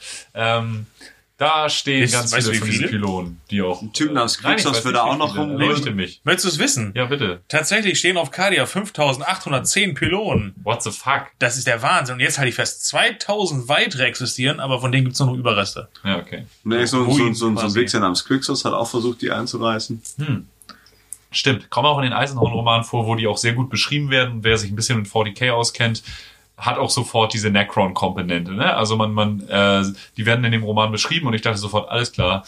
Da stehen Ist- ganz weißt du, viele wie viele? Pylonen, die auch. Ein Typ namens Nein, ich Krixos weiß würde nicht, auch noch rumlaufen. Leuchte mich. Möchtest du es wissen? Ja, bitte. Tatsächlich stehen auf Kadia 5810 Pylonen. What the fuck? Das ist der Wahnsinn. Und jetzt halte ich fest, 2000 weitere existieren, aber von denen gibt es nur noch Überreste. Ja, okay. Nee, so, so, Ruin so, so ein. Wichser namens Quixos hat auch versucht, die einzureißen. Stimmt. Kommen auch in den Eisenhorn-Romanen vor, wo die auch sehr gut beschrieben werden. Wer sich ein bisschen mit 40k auskennt, hat auch sofort diese Necron-Komponente. Ne? Also man, man, äh, die werden in dem Roman beschrieben und ich dachte sofort, alles klar.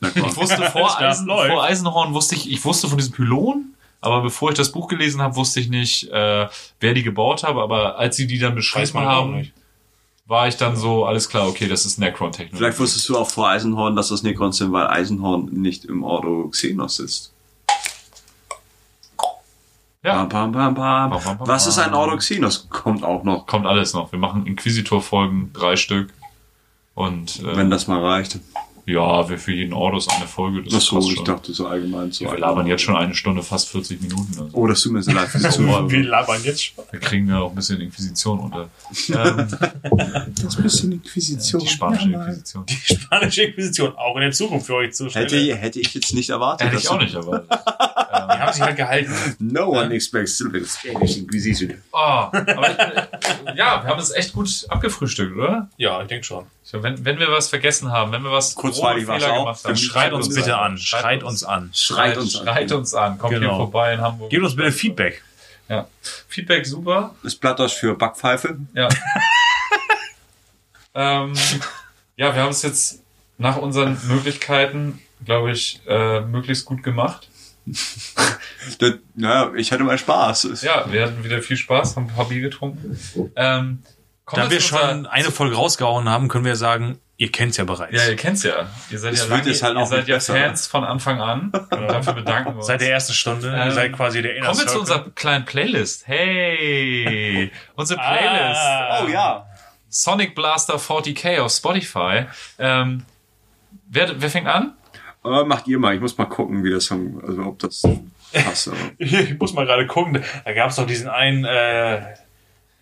Ich wusste vor, Eisen, vor Eisenhorn wusste ich, ich wusste von diesem Pylon, aber bevor ich das Buch gelesen habe, wusste ich nicht, äh, wer die gebaut habe. Aber als sie die dann beschrieben haben, war ich dann so, alles klar, okay, das ist Necron-Technologie. Vielleicht wusstest du auch vor Eisenhorn, dass das Necrons sind, weil Eisenhorn nicht im Ordo Xenos sitzt. Ja. Pam, pam, pam, Was ist ein pam. Ordo Xenos? Kommt auch noch, kommt alles noch. Wir machen Inquisitor-Folgen, drei Stück. Und äh, wenn das mal reicht. Ja, wir für jeden Ordus eine Folge. Das Ach so, passt ich schon. dachte so allgemein zu wir labern jetzt schon eine Stunde, fast 40 Minuten. Also. Oh, das tut mir sehr leid für die Zuhörer. Wir labern jetzt schon. Da kriegen wir auch ein bisschen Inquisition unter. Ähm, Das bisschen Inquisition. die spanische Inquisition. Die spanische Inquisition auch in der Zukunft für euch zu stellen. Hätte, hätte ich jetzt nicht erwartet. Hätte ich auch nicht erwartet. Die haben sich halt gehalten. No one expects the Spanish Inquisition. Oh, aber ich bin, ja, wir haben es echt gut abgefrühstückt, oder? Ja, ich denke schon. Glaub, wenn, wenn wir was vergessen haben, wenn wir was Kurzweilig Fehler auch. gemacht haben, Dann Schreit uns bitte an. Schreit uns an. Schreit uns an. Schreit uns an. Kommt hier Genau. vorbei in Hamburg. Gebt uns bitte Feedback. Ja. Feedback super. Das Blattdeutsch für Backpfeife. Ja. ähm, ja, wir haben es jetzt nach unseren Möglichkeiten, glaube ich, äh, möglichst gut gemacht. Das, naja, ich hatte mal Spaß. Ja, wir hatten wieder viel Spaß, haben ein paar Bier getrunken. Ähm, kommen Da wir schon eine Folge rausgehauen haben, können wir sagen, ihr kennt's ja bereits. Ja, ihr kennt's ja. Ihr seid Es ja, lange, halt ihr seid ja besser. Fans von Anfang an. Und dafür bedanken wir uns. Seit der ersten Stunde. Ähm, ihr seid quasi der Inner Kommen wir zu unserer kleinen Playlist. Hey! Unsere Playlist. Ah. Oh ja. Sonic Blaster 40k auf Spotify. Ähm, wer, wer fängt an? Aber macht ihr mal. Ich muss mal gucken, wie das Song, also ob das passt. Ich muss mal gerade gucken. Da gab's doch diesen einen, äh,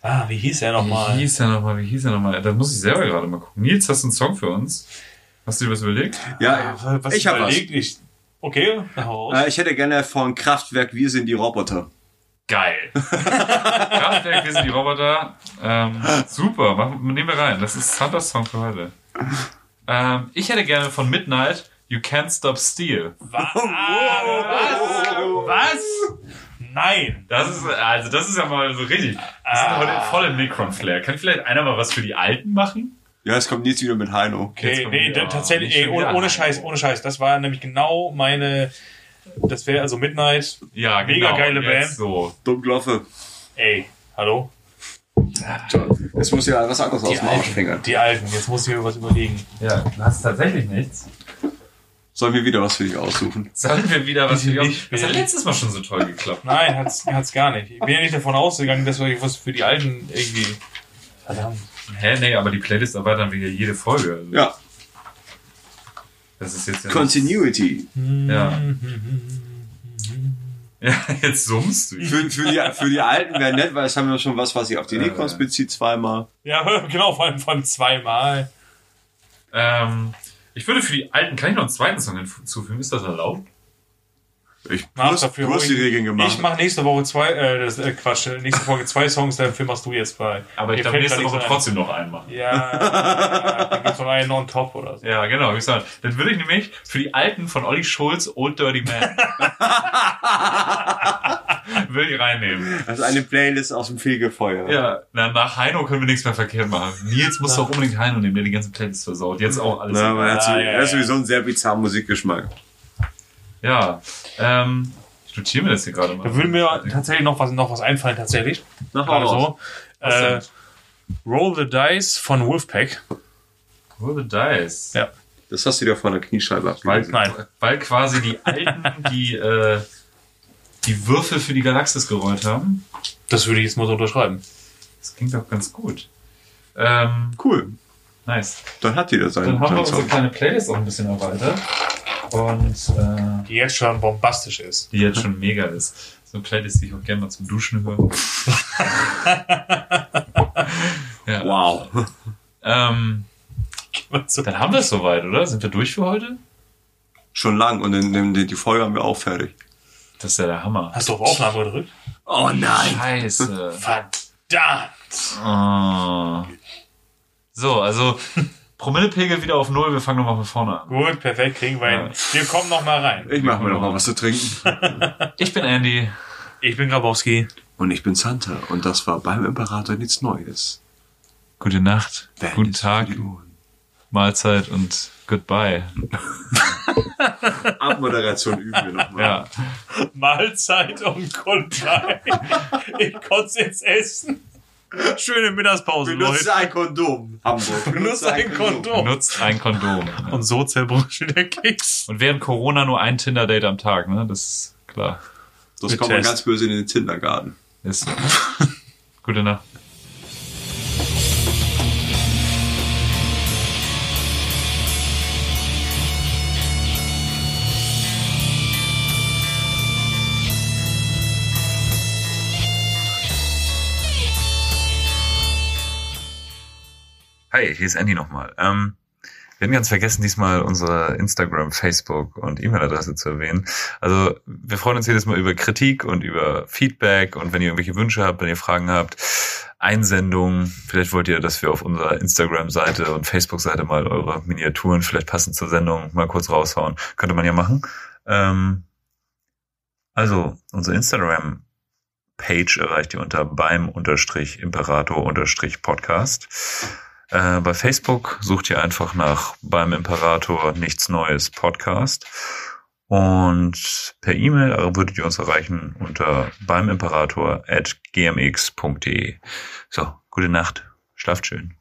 ah, wie hieß er Wie nochmal? hieß der nochmal? Wie hieß der nochmal? Da muss ich selber gerade mal gucken. Nils, hast du einen Song für uns? Hast du dir was überlegt? Ja, Was ich habe was. überlegt? Ich, okay, hau raus. Äh, ich hätte gerne von Kraftwerk Wir sind die Roboter. Geil. Kraftwerk, wir sind die Roboter. Ähm, super, machen, nehmen wir rein. Das ist Santas Song für heute. Ähm, ich hätte gerne von Midnight You Can't Stop Steel. Was? Was? Nein. Das ist, also das ist ja mal so richtig. Wir sind heute voll im Necron-Flair. Kann vielleicht einer mal was für die Alten machen? Ja, es kommt Nils wieder mit Heino. Jetzt Okay, nee, da- tatsächlich, ey, ohne, ohne. Scheiß, ohne Scheiß. Das war nämlich genau meine, das wäre also Midnight. Ja, Mega genau. geile Jetzt Band. So. Dummgloffe. Ey, hallo? Es muss ja was anderes aus dem Arsch fingern. Die Alten, jetzt muss ich mir was überlegen. Ja, du hast tatsächlich nichts. Sollen wir wieder was für dich aussuchen? Sollen wir wieder was für die nicht, Das hat letztes Mal schon so toll geklappt. Nein, hat's, hat's gar nicht. Ich bin ja nicht davon ausgegangen, dass wir was für die Alten irgendwie. Verdammt. Hä, nee, aber die Playlist erweitern wir ja jede Folge. Also Ja, Das ist jetzt ja. Continuity. Ja. ja, jetzt summst du. Für, für, die, für die Alten wäre nett, weil es haben wir schon was, was sich auf die Ja, Nikons ja. bezieht, zweimal. Ja, genau, vor allem von zweimal. Ähm, ich würde für die alten, kann ich noch einen zweiten Song hinzufügen? Ist das erlaubt? Ich, Mach dafür du hast die. Regeln gemacht. Ich mache nächste Woche zwei, äh, das, äh, Quatsch, äh, nächste Folge zwei Songs, dafür machst du jetzt bei. Aber ich darf nächste Woche trotzdem noch einen machen. Ja, ja, dann gibt's noch einen on top oder so. Ja, genau. Wie gesagt, dann würde ich nämlich für die alten von Olli Schulz Old Dirty Man würde ich reinnehmen. Also eine Playlist aus dem Fegefeuer. Ja, na, nach Heino können wir nichts mehr verkehrt machen. Nils muss doch unbedingt Heino nehmen, der die ganzen Playlists versaut. Jetzt auch alles. Na, aber er hat, so, Ja, ja, er hat ja. sowieso einen sehr bizarren Musikgeschmack. Ja, ähm, ich notiere mir das hier gerade mal. Da würde mir tatsächlich noch was, noch was einfallen, tatsächlich. Nach Gerade raus. so. Äh? Roll the Dice von Wolfpack. Roll the Dice. Ja. Das hast du dir von der Kniescheibe Weil, abgelesen. Nein. weil quasi die Alten, die, äh, die Würfel für die Galaxis gerollt haben. Das würde ich jetzt mal so unterschreiben. Das klingt doch ganz gut. Ähm, Cool. nice. Dann hat jeder seinen, Dann haben wir unsere kleine Playlist auch ein bisschen erweitert. Und äh, Die jetzt schon bombastisch ist. die jetzt schon mega ist. So eine Playlist, die ich auch gerne mal zum Duschen höre. ja. Wow. Ähm, dann haben wir es soweit, oder? Sind wir durch für heute? Schon lang und in, in, die Folge haben wir auch fertig. Das ist ja der Hammer. Hast du auf Aufnahme gedrückt? Oh nein. Scheiße. Verdammt! Oh. So, also Promillepegel wieder auf Null. Wir fangen nochmal von vorne an. Gut, perfekt, kriegen wir hin. Wir kommen noch mal rein. Ich mach mir noch mal was zu trinken. Ich bin Andy. Ich bin Grabowski. Und ich bin Santa. Und das war beim Imperator nichts Neues. Gute Nacht, Band guten Tag. Mahlzeit und goodbye. Abmoderation üben wir nochmal. Ja. Mahlzeit und Goodbye. ich konnte jetzt essen. Schöne Mittagspause, Benutze Leute. ein Kondom, Hamburg. Benutze ein Kondom. Nutzt ein Kondom. Und so zerbrüche der Keks. Und während Corona nur ein Tinder-Date am Tag, ne? Das ist klar. Das Mit kommt man ganz böse in den Kindergarten. Ist so. Gute Nacht. Hi, hier ist Andy nochmal. Ähm, wir hatten ganz vergessen, diesmal unsere Instagram, Facebook und E-Mail-Adresse zu erwähnen. Also wir freuen uns jedes Mal über Kritik und über Feedback und wenn ihr irgendwelche Wünsche habt, wenn ihr Fragen habt, Einsendungen, vielleicht wollt ihr, dass wir auf unserer Instagram-Seite und Facebook-Seite mal eure Miniaturen vielleicht passend zur Sendung mal kurz raushauen. Könnte man ja machen. Ähm, also unsere Instagram-Page erreicht ihr unter beim-imperator-podcast. Äh, bei Facebook sucht ihr einfach nach beim Imperator nichts Neues Podcast. Und per E-Mail würdet ihr uns erreichen unter beim Imperator at gmx.de. So, gute Nacht. Schlaft schön.